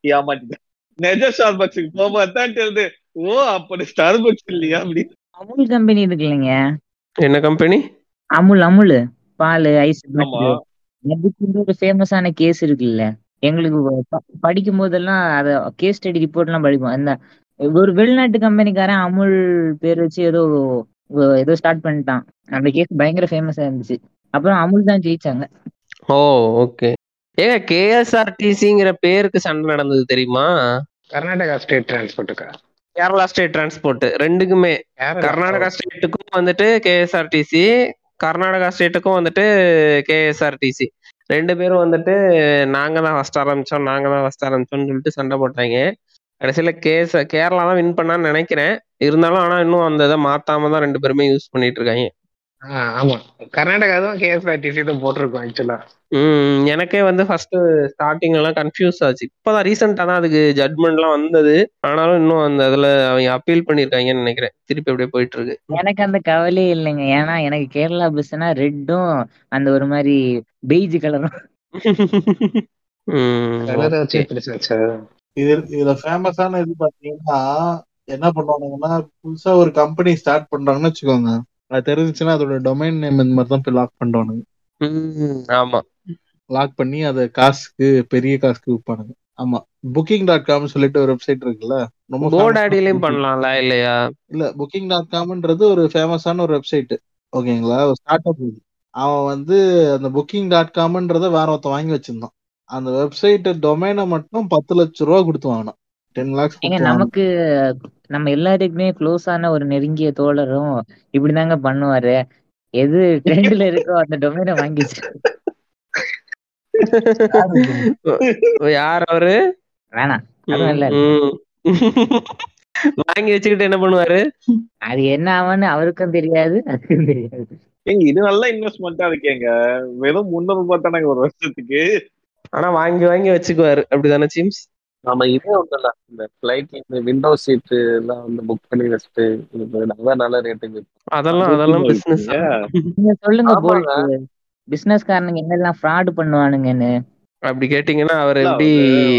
ஏமாட்டிட்டேன் நெஜ ஸ்டார் பாக்ஸுக்கு போகும்போது தான் தெரியுது. ஓ அப்படி ஸ்டார் பாக்ஸ் இல்லையா அப்படி அமுல் கம்பெனி இருக்கு இல்லைங்க. என்ன கம்பெனி அமுல் அமுல். பால் ஐஸ் அதுக்கு ஒரு ஃபேமஸான கேஸ் இருக்குல்ல. எங்களுக்கு படிக்கும் போதெல்லாம் அத கேஸ் ஸ்டடி ரிப்போர்ட் எல்லாம் படிப்போம். அந்த ஒரு வெளிநாட்டு கம்பெனிக்காரன் அமுல் பேர் வச்சு ஏதோ ஏதோ ஸ்டார்ட் பண்ணிட்டான். அந்த கேஸ் பயங்கர ஃபேமஸா இருந்துச்சு. அப்புறம் அமுல் தான் ஜெயிச்சாங்க. ஓ ஓகே ஏங்க கேஎஸ்ஆர்டிசிங்கிற பேருக்கு சண்டை நடந்தது தெரியுமா? கர்நாடகா ஸ்டேட் டிரான்ஸ்போர்ட்டுக்கா கேரளா ஸ்டேட் டிரான்ஸ்போர்ட் ரெண்டுக்குமே. கர்நாடகா ஸ்டேட்டுக்கும் வந்துட்டு கேஎஸ்ஆர்டிசி கர்நாடகா ஸ்டேட்டுக்கும் வந்துட்டு கேஎஸ்ஆர்டிசி ரெண்டு பேரும் வந்துட்டு நாங்க தான் ஃபர்ஸ்ட் ஆரம்பிச்சோம் நாங்க தான் ஃபர்ஸ்ட் ஆரம்பிச்சோம்னு சொல்லிட்டு சண்டை போட்டாங்க. கடைசியில கேஸ் கேரளா தான் வின் பண்ணான்னு நினைக்கிறேன். இருந்தாலும் ஆனா இன்னும் அந்த இதை மாத்தாம தான் ரெண்டு பேருமே யூஸ் பண்ணிட்டு இருக்காங்க. ஆமா. கர்நாடகா தான் கேஎஸ்ஆர்டிசி தான் போட்டிருக்கோம் ஆக்சுவலா ம் எனக்கே வந்து ஃபர்ஸ்ட் ஸ்டார்டிங் எல்லாம் கன்ஃபியூஸ் ஆச்சு. இப்பதான் ரீசெண்டா தான் அதுக்கு ஜட்மெண்ட்லாம் வந்தது. ஆனாலும் இன்னும் அந்த இதுல அவங்க அப்பீல் பண்ணிருக்காங்கன்னு நினைக்கிறேன். திருப்பி அப்படியே போயிட்டு இருக்கு எனக்கு அந்த கவலையே இல்லைங்க. ஏன்னா எனக்கு கேரளா பஸ்னா ரெட்டும் அந்த ஒரு மாதிரி பெய்ஜ் கலரும் இது இதுல ஃபேமஸான இது பாத்தீங்கன்னா என்ன பண்ணுவானுங்கன்னா புதுசா ஒரு கம்பெனி ஸ்டார்ட் பண்றாங்கன்னு வச்சுக்கோங்க. அது தெரிஞ்சுச்சுன்னா அதோட டொமைன் நேம் இந்த மாதிரி தான் போய் லாக் பண்றானுங்க ம், ஆமா. லாக் பண்ணி அதை காசுக்கு பெரிய காசுக்கு விற்பானுங்க ஆமா. புக்கிங் டாட் காம் சொல்லிட்டு ஒரு வெப்சைட் இருக்குல்ல ரொம்ப போடாடிலையும் famous-ஆன பண்ணலாம்ல இல்லையா? இல்ல புக்கிங் டாட் காம்ன்றது ஒரு ஃபேமஸான ஒரு வெப்சைட் ஓகேங்களா? ஒரு ஸ்டார்ட் அப் அவன் வந்து அந்த புக்கிங் டாட் காம்ன்றத வேற ஒருத்தன் வாங்கி வச்சிருந்தான். அந்த வெப்சைட் டொமைனை மட்டும் பத்து லட்சம் ரூபா கொடுத்து வாங்கினான். டென் லேக்ஸ் ஏங்க கொடுத்து வாங்கினான். நமக்கு நம்ம எல்லாருக்குமே க்ளோஸ் ஆன ஒரு நெருங்கிய தோழரும் இப்படிதாங்க பண்ணுவாரு. எது ட்ரெண்ட்ல இருக்கோ அந்த டொமைனை வாங்கிச்சு யார் அவரு? வேணாம். இல்ல. வாங்கி வச்சுக்கிட்டு என்ன பண்ணுவாரு? அது என்ன ஆகும்னு அவருக்கும் தெரியாது அதுக்கும் தெரியாது. ஏங்க இது நல்ல இன்வெஸ்ட்மெண்டா இருக்கேங்க. வெறும் முன்னூறு ரூபாய் ஒரு வருஷத்துக்கு. ஆனா வாங்கி வாங்கி வச்சுக்குவாரு. அப்படிதானே சிம்ஸ்? நம்ம இதே ஒண்ணுல இந்த ஃபிளைட்ல இந்த விண்டோ சீட் எல்லாம் வந்து புக் பண்ணி வச்சுட்டு இது நல்ல நல்ல ரேட்டுக்கு அதெல்லாம் அதெல்லாம் பிசினஸ் நீங்க சொல்லுங்க பிசினஸ்காரனுங்க என்னெல்லாம் ஃப்ராட் பண்ணுவானுங்கன்னு. அப்படி கேட்டீங்கன்னா அவர் எப்படி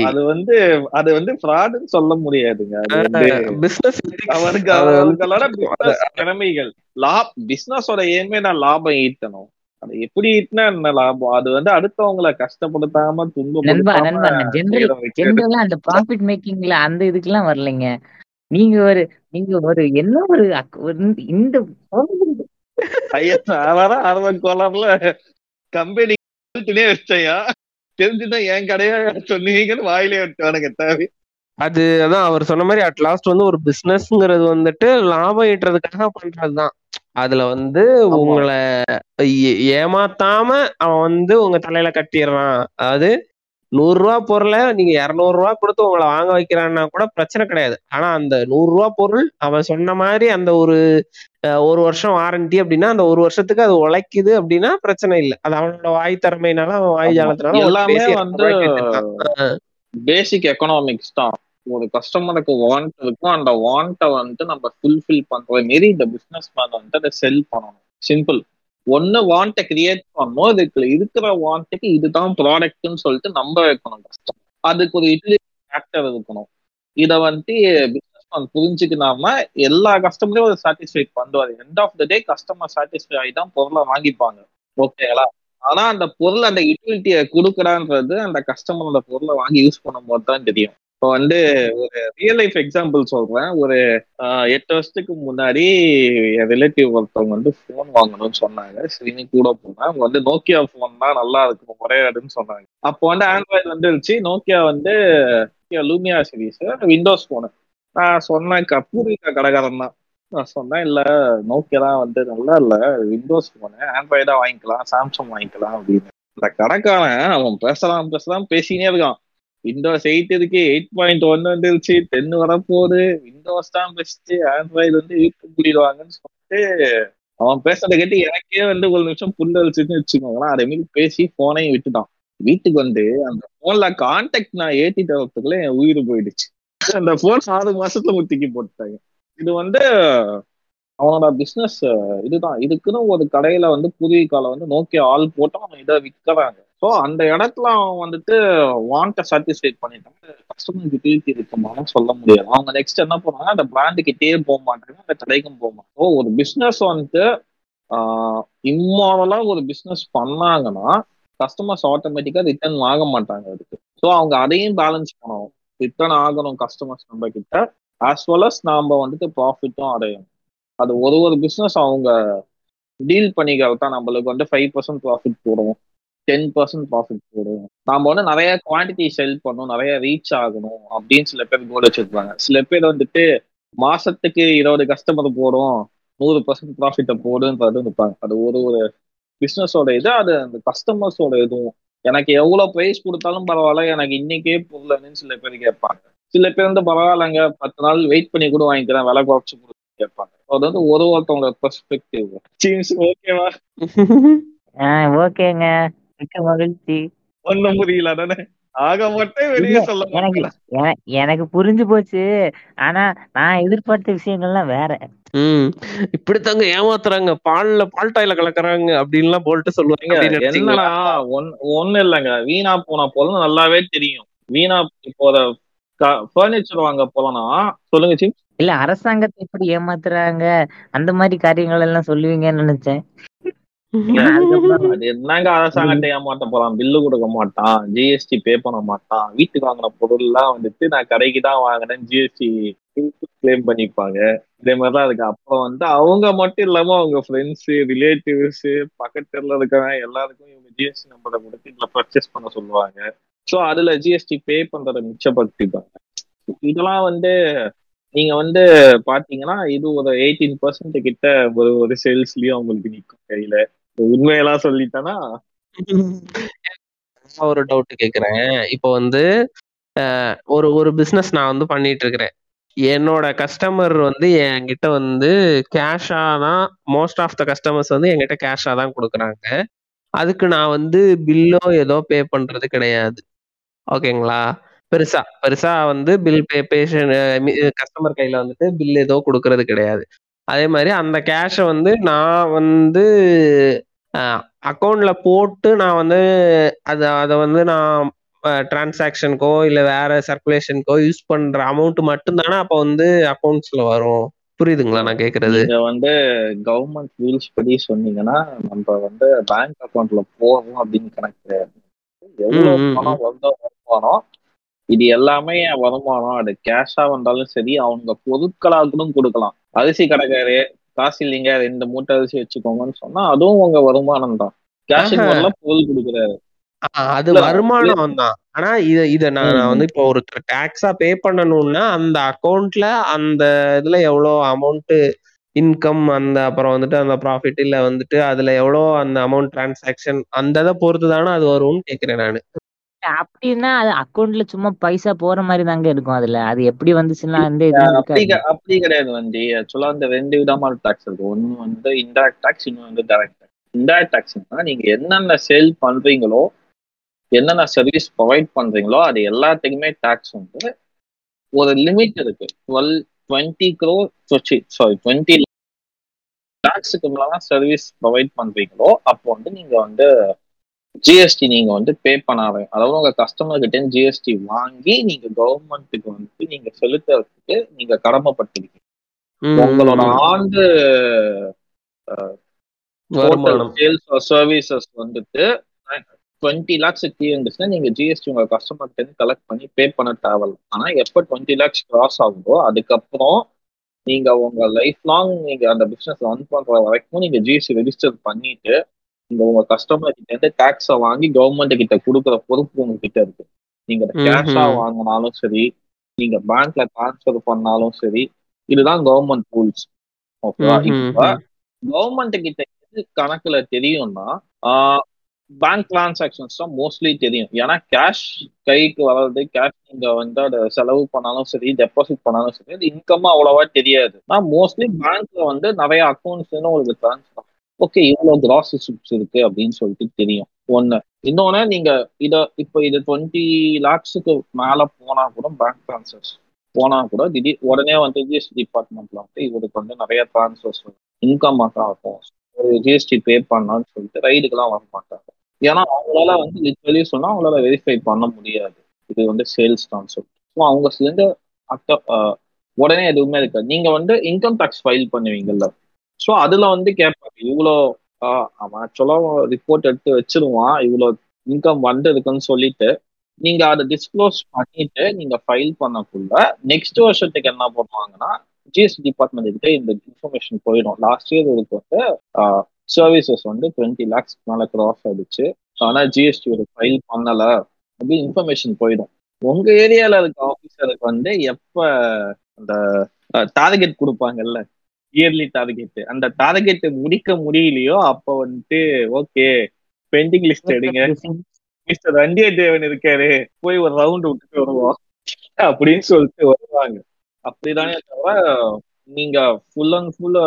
அது வந்து அது வந்து ஃப்ராடுன்னு சொல்ல முடியாதுங்க. அது வந்து பிசினஸ் அவருக்கு அவர்களோட திறமைகள் லாப் பிசினஸோட ஏமே நான் லாபம் ஈட்டணும். அது எப்படி ஈட்டினா என்ன லாபம்? அது வந்து அடுத்தவங்கள கஷ்டப்படுத்தாம துன்பப்படுத்தாம அந்த ப்ராஃபிட் மேக்கிங்ல அந்த இதுக்கெல்லாம் வரலைங்க. நீங்க ஒரு நீங்க ஒரு என்ன ஒரு இந்த- கோலம்ல. கம்பெனி வச்சையா தெரிஞ்சுதான் என் கடையா சொன்னீங்கன்னு வாயிலே விட்டானுங்க தேவை அது அதான் அவர் சொன்ன மாதிரி அட் லாஸ்ட் வந்து ஒரு பிசினஸ்ங்கிறது வந்துட்டு லாபம் ஈட்டுறதுக்காக பண்றதுதான். அதுல வந்து. உங்களை ஏமாத்தாம அவன் வந்து உங்க தலையில கட்டிடுறான் அதாவது நூறு ரூபா பொருளை நீங்க இருநூறு ரூபா கொடுத்து உங்களை வாங்க வைக்கிறான்னா கூட பிரச்சனை கிடையாது ஆனா அந்த நூறு ரூபா பொருள் அவன் சொன்ன மாதிரி அந்த ஒரு ஒரு வருஷம் வாரண்டி அப்படின்னா அந்த ஒரு வருஷத்துக்கு அது உழைக்குது அப்படின்னா பிரச்சனை இல்லை அது அவனோட வாய் திறமையினால அவன் வாய். ஜாலத்தினால எல்லாமே வந்து. பேசிக் எக்கனாமிக்ஸ் தான் ஒரு கஸ்டமருக்கு வாண்ட் இருக்கும் அந்த வாண்ட்டை வந்து நம்ம ஃபுல்ஃபில் பண்ற மாரி இந்த பிசினஸ் மேன் வந்து அதை செல் பண்ணணும். சிம்பிள் ஒன்னு வாண்ட்டை கிரியேட் பண்ணணும் இதுக்கு இருக்கிற வாண்ட்டுக்கு இதுதான் ப்ராடக்ட்னு சொல்லிட்டு நம்ப வைக்கணும் கஸ்டமர் அதுக்கு ஒரு இட்லி ஃபேக்டர் இருக்கணும். இதை வந்து பிசினஸ் மேன் புரிஞ்சுக்கினாம எல்லா கஸ்டமரையும் ஒரு சாட்டிஸ்ஃபை பண்ணுவார். End of the day customer satisfy ஆகி தான் பொருளை வாங்கிப்பாங்க. ஓகேங்களா ஆனா அந்த பொருள் அந்த யூட்டிலிட்டியை கொடுக்குறான்றது அந்த கஸ்டமர் அந்த பொருளை வாங்கி யூஸ் பண்ணும்போது தான் தெரியும். இப்போ வந்து ஒரு ரியல் லைஃப் எக்ஸாம்பிள் சொல்றேன். ஒரு எட்டு வருஷத்துக்கு முன்னாடி என் ரிலேட்டிவ் ஒருத்தவங்க வந்து ஃபோன் வாங்கணும்னு சொன்னாங்க. சரின்னு கூட போனேன் அவங்க வந்து நோக்கியா ஃபோன் தான் நல்லா இருக்கும் இடம்னு சொன்னாங்க. அப்போ வந்து ஆண்ட்ராய்டு வந்துருச்சு. நோக்கியா வந்து லூமியா சீரீஸ் விண்டோஸ் ஃபோனு நான் சொன்னேன் பூர்விகா கடைக்காரன் தான். நான் சொன்னேன் இல்ல நோக்கியா தான் வந்து நல்லா இல்ல. விண்டோஸ் போனு ஆண்ட்ராய்டா வாங்கிக்கலாம் சாம்சங் வாங்கிக்கலாம் அப்படின்னு. இந்த கடைக்காரன் அவன் பேசலாம் பேசலாம் பேசினே இருக்கான். விண்டோஸ் எயிட் இருக்கு எயிட் பாயிண்ட் ஒன் வந்துருச்சு. டென் வரப்போகுது. விண்டோஸ் தான் பெஸ்ட் ஆண்ட்ராய்டு வந்து வீட்டு முடிடுவாங்கன்னு சொல்லிட்டு அவன் பேசுறத கேட்டு எனக்கே வந்து ஒரு நிமிஷம் புல் அழிச்சுன்னு வச்சுக்கோங்களேன் அதே மாதிரி பேசி போனையும் விட்டுட்டான். வீட்டுக்கு வந்து அந்த போன்ல கான்டாக்ட் நான் ஏத்திட்டு வரத்துக்குள்ள என் உயிர் போயிடுச்சு. அந்த போன் ஆறு மாசத்துல முத்திக்கி போட்டுட்டாங்க. இது வந்து அவனோட பிசினஸ் இதுதான். இதுக்குன்னு ஒரு கடையில வந்து பூர்வீகால வந்து நோக்கி ஆள் போட்டோம் அவன் இதை விற்கிறாங்க. ஸோ அந்த இடத்துல அவன் வந்துட்டு வாண்ட்டை சாட்டிஸ்ஃபை பண்ணிட்டாங்க கஸ்டமருக்கு திருப்பி இருக்குமான்னு சொல்ல முடியாது அவங்க நெக்ஸ்ட் என்ன பண்ணுவாங்க அந்த பிராண்டுக்கிட்டே போக மாட்டாங்க அந்த கடைக்கும் போக மாட்டாங்க ஒரு பிஸ்னஸ் வந்துட்டு இம்மாரலா ஒரு பிஸ்னஸ் பண்ணாங்கன்னா கஸ்டமர்ஸ் ஆட்டோமேட்டிக்கா ரிட்டர்ன் வாங்க மாட்டாங்க அதுக்கு. ஸோ அவங்க அதையும் பேலன்ஸ் பண்ணணும். ரிட்டர்ன் ஆகணும் கஸ்டமர்ஸ் நம்ம கிட்ட. ஆஸ் வெல் அஸ் நாம வந்துட்டு ப்ராஃபிட்டும் அடையணும். அது ஒரு ஒரு பிஸ்னஸ் அவங்க டீல் பண்ணிக்கிறதா நம்மளுக்கு வந்து ஃபைவ் பர்சன்ட் ப்ராஃபிட் போடுவோம். டென் பர்சன்ட் ப்ராஃபிட் போடும். நாம வந்து நிறைய குவான்டிட்டி செல் பண்ணணும் நிறைய ரீச் ஆகணும் அப்படின்னு சில பேர் கோல் வச்சிருப்பாங்க. சில பேர் வந்துட்டு மாசத்துக்கு இருபது கஸ்டமர் போடும் நூறு பர்சன்ட் ப்ராஃபிட்டை போடுன்றது இருப்பாங்க அது ஒரு ஒரு பிஸ்னஸோட இது அது அந்த கஸ்டமர்ஸோட இதுவும். எனக்கு எவ்வளவு ப்ரைஸ் கொடுத்தாலும் பரவாயில்ல எனக்கு இன்னைக்கே பொருளன்னு சில பேர் கேட்பாங்க. சில பேர் வந்து பரவாயில்லங்க பத்து நாள் வெயிட் பண்ணி கூட வாங்கிக்கிறேன் விலை குறைச்சு கொடுத்து கேட்பாங்க. அது வந்து ஒரு ஒருத்தவங்களோட பெர்ஸ்பெக்டிவ் சீன்ஸ் ஓகேவா ஓகேங்க <laughs> மிக்க மகிழ்ச்சி. ஒண்ணும் புரியல தானே ஆக மட்டும் வெளியே சொல்ல எனக்கு புரிஞ்சு போச்சு. ஆனா நான் எதிர்பார்த்த விஷயங்கள்லாம் வேற. ம் இப்படித்தாங்க ஏமாத்துறாங்க. பால்ல பால் டாயில கலக்குறாங்க அப்படின்லாம் போல்ட்டு சொல்லுவாங்க. என்னன்னா ஒன் ஒண்ணு இல்லைங்க. வீணா போன பொருள் நல்லாவே தெரியும். வீணா இப்போ ஃபர்னிச்சர் வாங்க போலனா சொல்லுங்க சி இல்ல அரசாங்கத்தை எப்படி ஏமாத்துறாங்க? அந்த மாதிரி காரியங்கள் எல்லாம் சொல்லுவீங்கன்னு நினைச்சேன். என்னங்க அரசாங்கத்தை ஏமாத்த போறான்? பில்லு கொடுக்க மாட்டான். ஜிஎஸ்டி பே பண்ண மாட்டான். வீட்டுக்கு வாங்கின பொருள் எல்லாம் வந்துட்டு நான் கடைக்கு தான் வாங்கினேன். ஜிஎஸ்டி கிளைம் பண்ணிப்பாங்க. இதே மாதிரிதான் இருக்கு. அப்புறம் வந்து அவங்க மட்டும் இல்லாம அவங்க ஃப்ரெண்ட்ஸ் ரிலேட்டிவ்ஸ் பக்கத்துல இருக்கிறவங்க எல்லாருக்கும் இவங்க ஜிஎஸ்டி நம்பரை கொடுத்து இதுல பர்ச்சேஸ் பண்ண சொல்லுவாங்க. ஸோ அதுல ஜிஎஸ்டி பே பண்றதை மிச்சப்படுத்திப்பாங்க இதெல்லாம் வந்து நீங்க வந்து பாத்தீங்கன்னா இது ஒரு எயிட்டீன் பர்சன்ட் கிட்ட ஒரு ஒரு சேல்ஸ்லயும் அவங்களுக்கு நிற்கும் கையில. உண்மையெல்லாம் சொல்லிட்டேன்னா. ஒரு டவுட் கேக்குறேன். இப்போ வந்து ஒரு ஒரு பிசினஸ் நான் வந்து பண்ணிட்டு இருக்கிறேன் என்னோட கஸ்டமர் வந்து என்கிட்ட வந்து கேஷா தான் மோஸ்ட் ஆஃப் த கஸ்டமர்ஸ் வந்து என்கிட்ட கேஷா தான் கொடுக்குறாங்க. அதுக்கு நான் வந்து பில்லோ ஏதோ பே பண்றது கிடையாது. ஓகேங்களா? பெருசா பெருசா வந்து பில் பே பேஷன் கஸ்டமர் கையில வந்துட்டு பில் ஏதோ கொடுக்கறது கிடையாது. அதே மாதிரி அந்த கேஷை வந்து நான் வந்து அக்கௌண்ட்ல போட்டு நான் வந்து அதை அதை வந்து நான் டிரான்சாக்ஷனுக்கோ இல்லை வேற சர்க்குலேஷனுக்கோ யூஸ் பண்ற அமௌண்ட் மட்டும்தானே அப்போ வந்து அக்கௌண்ட்ஸ்ல வரும். புரியுதுங்களா நான் கேக்குறது? நீங்க வந்து கவர்மெண்ட் ரூல்ஸ் படி சொன்னீங்கன்னா நம்ம வந்து பேங்க் அக்கௌண்ட்ல போறோம் அப்படின்னு கணக்கு கிடையாது. எவ்வளவு பணம் வந்தோ வருமானம் இது எல்லாமே வருமானம். அது கேஷா வந்தாலும் சரி அவங்க பொருட்களா கூட கொடுக்கலாம். அரிசி கடைக்காரு காசு இல்லைங்க ரெண்டு மூட்டை அரிசி வச்சுக்கோங்கன்னு சொன்னா அதுவும் உங்க வருமானம் தான். வரல பொருள் கொடுக்குறாரு. அது வருமானம் தான். ஆனா இத இத நான். வந்து இப்போ ஒரு டாக்ஸா பே பண்ணணும்னா அந்த அக்கௌண்ட்ல அந்த இதுல எவ்வளவு அமௌண்ட் இன்கம் அந்த அப்புறம் வந்துட்டு அந்த ப்ராஃபிட் இல்ல வந்துட்டு அதுல எவ்வளவு அந்த அமௌண்ட் டிரான்சாக்ஷன் அந்த இதை பொறுத்து தானே அது வரும்னு கேக்குறேன் நானு. அப்படின்னா அது அக்கௌண்ட்ல சும்மா பைசா போற மாதிரி தாங்க இருக்கும் அதுல. அது எப்படி வந்துச்சுன்னா அந்த இதுவும் அப்படி கிடையாது வந்து ஆக்சுவலா இந்த ரெண்டு விதமான டாக்ஸ் இருக்கு ஒன்னு வந்து இன்டைரக்ட் டாக்ஸ் இன்னொன்று வந்து டைரக்ட் டாக்ஸ் இன்டைரக்ட் டாக்ஸ்னா நீங்க என்னென்ன சேல் பண்றீங்களோ என்னென்ன சர்வீஸ் ப்ரொவைட் பண்றீங்களோ அது எல்லாத்துக்குமே டாக்ஸ் வந்து ஒரு லிமிட் இருக்கு. Twelve twenty crore sorry twenty லேக்ஸுக்கு மேலாம் சர்வீஸ் ப்ரொவைட் பண்றீங்களோ அப்போ வந்து நீங்க வந்து ஜிஎஸ்டி நீங்க வந்து பே பண்ணாத அதாவது உங்க கஸ்டமர் கிட்ட ஜிஎஸ்டி வாங்கி நீங்க கவர்மெண்ட்டுக்கு வந்து நீங்க செலுத்துறதுக்கு நீங்க கடமைப்பட்டிருக்கீங்க. உங்களோட ஆண்டு சேல்ஸ் சர்வீசஸ் வந்துட்டு டுவெண்ட்டி லேக்ஸ் இருந்துச்சுன்னா நீங்க ஜிஎஸ்டி உங்க கஸ்டமர் கிட்ட கலெக்ட் பண்ணி பே பண்ண தேவையில்ல. ஆனா எப்ப டுவெண்ட்டி லேக்ஸ் கிராஸ் ஆகுதோ அதுக்கப்புறம் நீங்க உங்க லைஃப் லாங் நீங்க அந்த பிசினஸ் ரன் பண்ற வரைக்கும் நீங்க ஜிஎஸ்டி ரெஜிஸ்டர் பண்ணிட்டு நீங்க உங்க கஸ்டமர் கிட்ட இருந்து டாக்ஸை வாங்கி கவர்மெண்ட் கிட்ட கொடுக்குற பொறுப்பு உங்ககிட்ட இருக்கு. நீங்க கேஷா. வாங்கினாலும் சரி நீங்க பேங்க்ல டிரான்ஸ்ஃபர் பண்ணாலும் சரி இதுதான் கவர்மெண்ட் ரூல்ஸ் ஓகேவா இப்ப. கவர்மெண்ட் கிட்ட எது கணக்குல தெரியும்னா பேங்க் டிரான்சாக்ஷன்ஸ் தான் மோஸ்ட்லி தெரியும். ஏன்னா கேஷ் கைக்கு வர்றது கேஷ் நீங்க வந்து அதை செலவு பண்ணாலும் சரி டெபாசிட் பண்ணாலும் சரி அது இன்கம் அவ்வளவா தெரியாது. நான் மோஸ்ட்லி பேங்க்ல வந்து நிறைய அக்கௌண்ட்ஸ் உங்களுக்கு ட்ரான்ஸ்ஃபர் ஓகே இவ்வளவு கிராஸ் ரிசிப்ட்ஸ் இருக்கு அப்படின்னு சொல்லிட்டு தெரியும். ஒண்ணு. இன்னொன்னு நீங்க இத இப்போ இது டுவெண்ட்டி லேக்ஸுக்கு மேல போனா கூட பேங்க் ட்ரான்ஸ்ஃபர்ஸ் போனா கூட திடீர் உடனே வந்து ஜிஎஸ்டி டிபார்ட்மெண்ட்ல வந்து இவருக்கு வந்து நிறைய ட்ரான்ஸ்ஃபர்ஸ் இன்கம் ஆகும். ஒரு ஜிஎஸ்டி பே பண்ணான்னு சொல்லிட்டு ரைடுக்கெல்லாம் வர மாட்டாங்க. ஏன்னா அவங்களால வந்து லிட்ரலி சொன்னா அவங்களால வெரிஃபை பண்ண முடியாது. இது வந்து சேல்ஸ் தான் சொல்லிட்டு. ஸோ அவங்க சேர்ந்து அட்ட உடனே எதுவுமே இருக்காது. நீங்க வந்து இன்கம் டேக்ஸ் ஃபைல் பண்ணுவீங்கல்ல? ஸோ அதுல வந்து கேட்பாங்க இவ்வளோ அவன் ஆக்சுவலா ரிப்போர்ட் எடுத்து வச்சிருவான் இவ்வளோ இன்கம் வந்திருக்குன்னு சொல்லிட்டு நீங்க அதை டிஸ்க்ளோஸ் பண்ணிட்டு நீங்க ஃபைல் பண்ணக்குள்ள நெக்ஸ்ட் வருஷத்துக்கு என்ன பண்ணுவாங்கன்னா ஜிஎஸ்டி டிபார்ட்மெண்ட் கிட்ட இந்த இன்ஃபர்மேஷன் போயிடும். லாஸ்ட் இயர் இதுக்கு வந்து சர்வீசஸ் வந்து டுவெண்ட்டி லேக்ஸ் மேல கிராஸ் ஆயிடுச்சு. ஆனா ஜிஎஸ்டி ஒரு ஃபைல் பண்ணல அப்படி இன்ஃபர்மேஷன் போயிடும். உங்க ஏரியால இருக்க ஆபீசருக்கு வந்து எப்ப அந்த டார்கெட் கொடுப்பாங்கல்ல இயர்லி டார்கெட் அந்த டார்கெட் முடிக்க முடியலையோ அப்ப வந்துட்டு ஓகே பெண்டிங் லிஸ்ட் எடுங்க. மிஸ்டர் ரண்டிய தேவன் இருக்காரு. போய் ஒரு ரவுண்ட் விட்டுட்டு வருவோம். அப்படின்னு சொல்லிட்டு வருவாங்க. அப்படிதானே தவிர நீங்க ஃபுல் அண்ட் ஃபுல்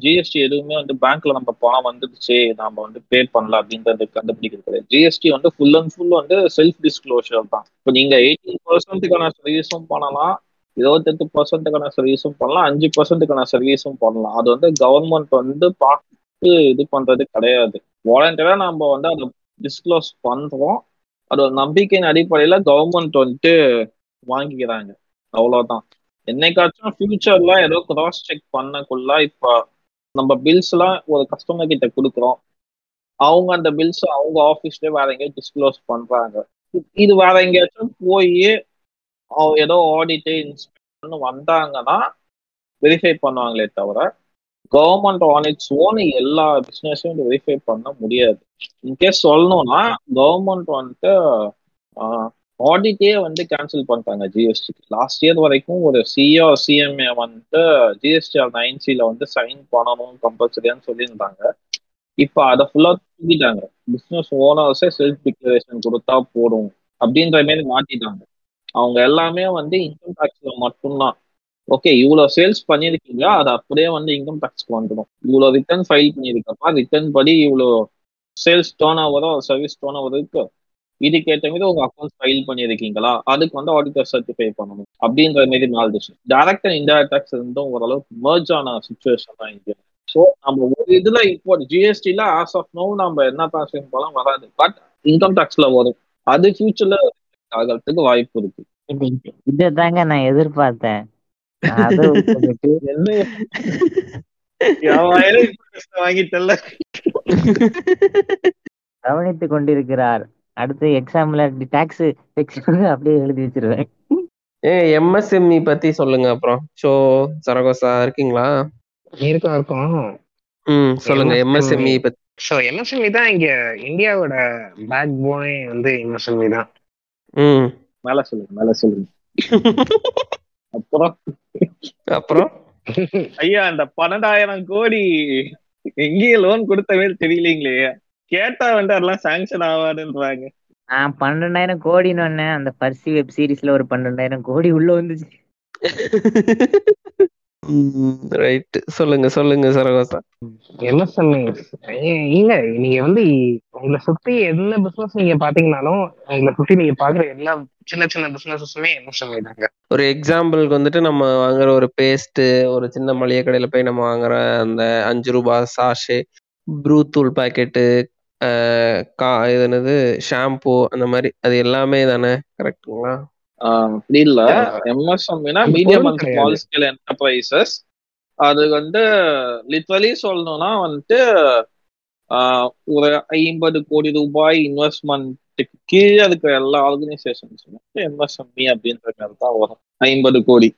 ஜிஎஸ்டி எதுவுமே வந்து பேங்க்ல நம்ம பணம் வந்துடுச்சு நாம வந்து பே பண்ணல அப்படின்றது கண்டுபிடிக்கிறது கிடையாது. ஜிஎஸ்டி வந்து ஃபுல் அண்ட் ஃபுல் வந்து செல்ஃப் டிஸ்க்ளோஷர் தான். இப்போ நீங்க எயிட்டீன் பர்சன்ட்டுக்கான சர்வீஸும் பண்ணலாம். இருபத்தெட்டு பர்சன்ட்டுக்கான சர்வீஸும் பண்ணலாம். அஞ்சு பர்சன்ட்டுக்கான சர்வீஸும் பண்ணலாம். அது வந்து கவர்மெண்ட் வந்து பார்த்து இது பண்றது கிடையாது. வாலண்டியரா நம்ம வந்து அதை டிஸ்க்ளோஸ் பண்றோம். அது ஒரு நம்பிக்கையின் அடிப்படையில கவர்மெண்ட் வந்துட்டு வாங்கிக்கிறாங்க. அவ்வளவுதான். என்னைக்காச்சும் ஃபியூச்சர்ல ஏதோ கிராஸ் செக் பண்ணக்குள்ள இப்ப நம்ம பில்ஸ் எல்லாம் ஒரு கஸ்டமர் கிட்ட கொடுக்குறோம். அவங்க அந்த பில்ஸ் அவங்க ஆஃபீஸ்ல வேற எங்கேயும் டிஸ்க்ளோஸ் பண்றாங்க. இது வேற எங்கேயாச்சும் போய் அவங்க ஏதோ ஆடிட்டு இன்ஸ்பெக்ஷன் வந்தாங்கன்னா வெரிஃபை பண்ணுவாங்களே தவிர கவர்மெண்ட் ஆன் இட்ஸ் ஓன் எல்லா பிஸ்னஸையும் வெரிஃபை பண்ண முடியாது. இன்கேஸ் சொல்லணும்னா கவர்மெண்ட் வந்துட்டு ஆடிட்டே வந்து கேன்சல் பண்ணிட்டாங்க ஜிஎஸ்டிக்கு லாஸ்ட் இயர் வரைக்கும் ஒரு சிஓ சிஎம்ஏ வந்துட்டு ஜிஎஸ்டிஆர் நைன்சில வந்து சைன் பண்ணணும் கம்பல்சரியான்னு சொல்லியிருந்தாங்க. இப்போ அதை ஃபுல்லா தூக்கிட்டாங்க. பிஸ்னஸ் ஓனர்ஸே செல்ஃப் டிக்ளரேஷன் கொடுத்தா போடும் அப்படின்ற மாதிரி மாட்டிட்டாங்க அவங்க எல்லாமே வந்து இன்கம் டேக்ஸ்ல மட்டும்தான். ஓகே இவ்வளோ சேல்ஸ் பண்ணியிருக்கீங்க அது அப்படியே வந்து இன்கம் டேக்ஸ்க்கு வந்துடும். இவ்வளோ ரிட்டர்ன் ஃபைல் பண்ணியிருக்கப்பா? ரிட்டர்ன் படி இவ்வளோ sales tone ஆவரோ service turnover இருக்கு இதுக்கேற்ற மீது உங்க அக்கௌண்ட் ஃபைல் பண்ணியிருக்கீங்களா? அதுக்கு வந்து ஆடிட்டர் சர்டிஃபை பண்ணணும். அப்படின்ற மாதிரி மாறிடுச்சு. டைரக்ட் அண்ட் இன்டைரக்ட் டேக்ஸ் இருந்தும் ஓரளவுக்கு மர்ஜ் ஆன சுச்சுவேஷன் தான் இங்கே. ஸோ நம்ம ஒரு இதுல இப்போ ஜிஎஸ்டில ஆஸ் ஆஃப் நோ நம்ம என்ன டிரான்சாக்ஷன் போலாம் வராது. பட் இன்கம் டேக்ஸ்ல வரும். அது ஃபியூச்சர்ல ஆகிறதுக்கு வாய்ப்பு இருக்கு. இதாங்க நான் எதிர்பார்த்தேன். <laughs> கவனித்துக் கொண்டிருக்கிறார். அடுத்து எக்ஸாம்ல டாக்ஸ் அப்படியே எழுதி வச்சிருவேன். ஏ எம்எஸ்எம்இ பத்தி சொல்லுங்க அப்புறம். ஷோ சரகோசா இருக்கீங்களா? இருக்கும் இருக்கும். ம் சொல்லுங்க எம்எஸ்எம்இ பத்தி ஸோ எம்எஸ்எம்இ தான் இங்க இந்தியாவோட பேக் போனே வந்து எம்எஸ்எம்இ தான். ம் மேல சொல்லுங்க மேல சொல்லுங்க. அப்புறம்? அப்புறம்? ஐயா அந்த பன்னெண்டாயிரம் கோடி எங்கேயும் லோன் கொடுத்த மாதிரி தெரியலீங்களே? கேட்டா வந்து அதெல்லாம் சாங்ஷன் ஆகாதுன்றாங்க நான் பன்னெண்டாயிரம் கோடின்னு ஒன்னேன் அந்த பர்சி வெப் சீரிஸ்ல ஒரு பன்னெண்டாயிரம் கோடி உள்ள வந்துச்சு. <laughs> ரைட் சொல்லுங்க சொல்லுங்க சரகோசா எம்எஸ்எம்இ இல்ல நீங்க வந்து உங்களை சுத்தி எந்த பிசினஸ் நீங்க பாத்தீங்கன்னாலும் உங்களை சுத்தி நீங்க பாக்குற எல்லா சின்ன சின்ன பிசினஸஸுமே எம்எஸ்எம்இ தாங்க ஒரு எக்ஸாம்பிளுக்கு வந்துட்டு நம்ம வாங்குற ஒரு பேஸ்ட் ஒரு சின்ன மளிகை கடையில போய் நம்ம வாங்குற அந்த அஞ்சு ரூபாய் சாஷே ப்ரூ தூள் பாக்கெட்டு கா இது என்னது ஷாம்பு அந்த மாதிரி அது எல்லாமே தானே கரெக்டுங்களா அப்படி இல்ல. எம்எஸ்எம்னா medium and small scale enterprises அது வந்து லிட்ரலி சொல்லணும்னா வந்துட்டு ஒரு ஐம்பது கோடி ரூபாய் இன்வெஸ்ட்மெண்ட்டுக்கு கீழே இருக்கிற எல்லா ஆர்கனைசேஷன்ஸும் எம்எஸ்எம்இ அப்படின்ற மாதிரி தான் வரும். ஐம்பது கோடி.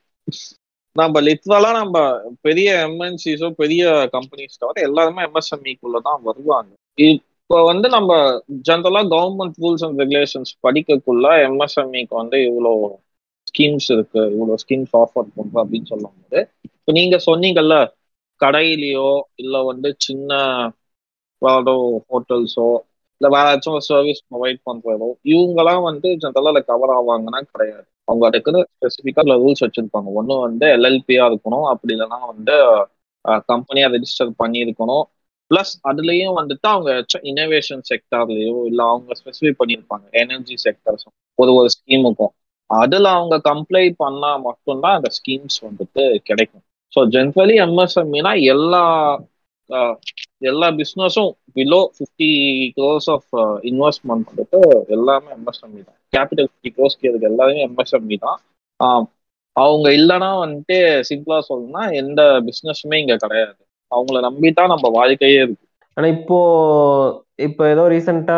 நம்ம லிட்ரலா நம்ம பெரிய எம்என்சிஸோ பெரிய கம்பெனிஸ் தவிர எல்லாருமே எம்எஸ்எம்இக்குள்ள தான் வருவாங்க. இப்போ வந்து நம்ம ஜென்ரலா கவர்மெண்ட் ரூல்ஸ் அண்ட் ரெகுலேஷன்ஸ் படிக்கக்குள்ள எம்எஸ்எம்இக்கு வந்து இவ்வளோ ஸ்கீம்ஸ் இருக்கு இவ்வளோ ஸ்கீம்ஸ் ஆஃபர் பண்றோம் அப்படின்னு சொல்லும் போது இப்போ நீங்க சொன்னீங்கல்ல கடையிலயோ இல்லை வந்து சின்ன வேற ஹோட்டல்ஸோ இல்லை வேற ஏதாச்சும் சர்வீஸ் ப்ரொவைட் பண்றதோ இவங்கெல்லாம் வந்து ஜென்ரலா கவர் ஆவாங்கன்னா கிடையாது. அவங்க அதுக்குன்னு ஸ்பெசிஃபிக்காக ஸ்பெசிஃபிக்கா ரூல்ஸ் வச்சிருப்பாங்க. ஒன்று வந்து எல்எல்பியா இருக்கணும் அப்படி இல்லைன்னா வந்து கம்பெனியாக ரெஜிஸ்டர் பண்ணியிருக்கணும். பிளஸ் அதுலயும் வந்துட்டு அவங்க இனோவேஷன் செக்டார்லயோ இல்ல அவங்க ஸ்பெசிஃபை பண்ணியிருப்பாங்க. எனர்ஜி செக்டர்ஸும் ஒரு ஒரு ஸ்கீமுக்கும் அதுல அவங்க கம்ப்ளை பண்ணா மட்டும்தான் அந்த ஸ்கீம்ஸ் வந்துட்டு கிடைக்கும். ஸோ ஜென்ரலி எம்எஸ்எம்இனா எல்லா எல்லா பிஸ்னஸும் below fifty crores of investment வந்துட்டு எல்லாமே எம்எஸ்எம்இ தான். கேபிட்டல் ஃபிஃப்டி க்ரோஸ்க்கு இருக்கு எல்லாமே எம்எஸ்எம்இ தான். அவங்க இல்லைன்னா வந்துட்டு சிம்பிளா சொல்லணும்னா எந்த பிஸ்னஸுமே இங்க கிடையாது. அவங்கள நம்பி தான் நம்ம வாழ்க்கையே இருக்கு. ஆனா இப்போ இப்போ ஏதோ ரீசெண்டா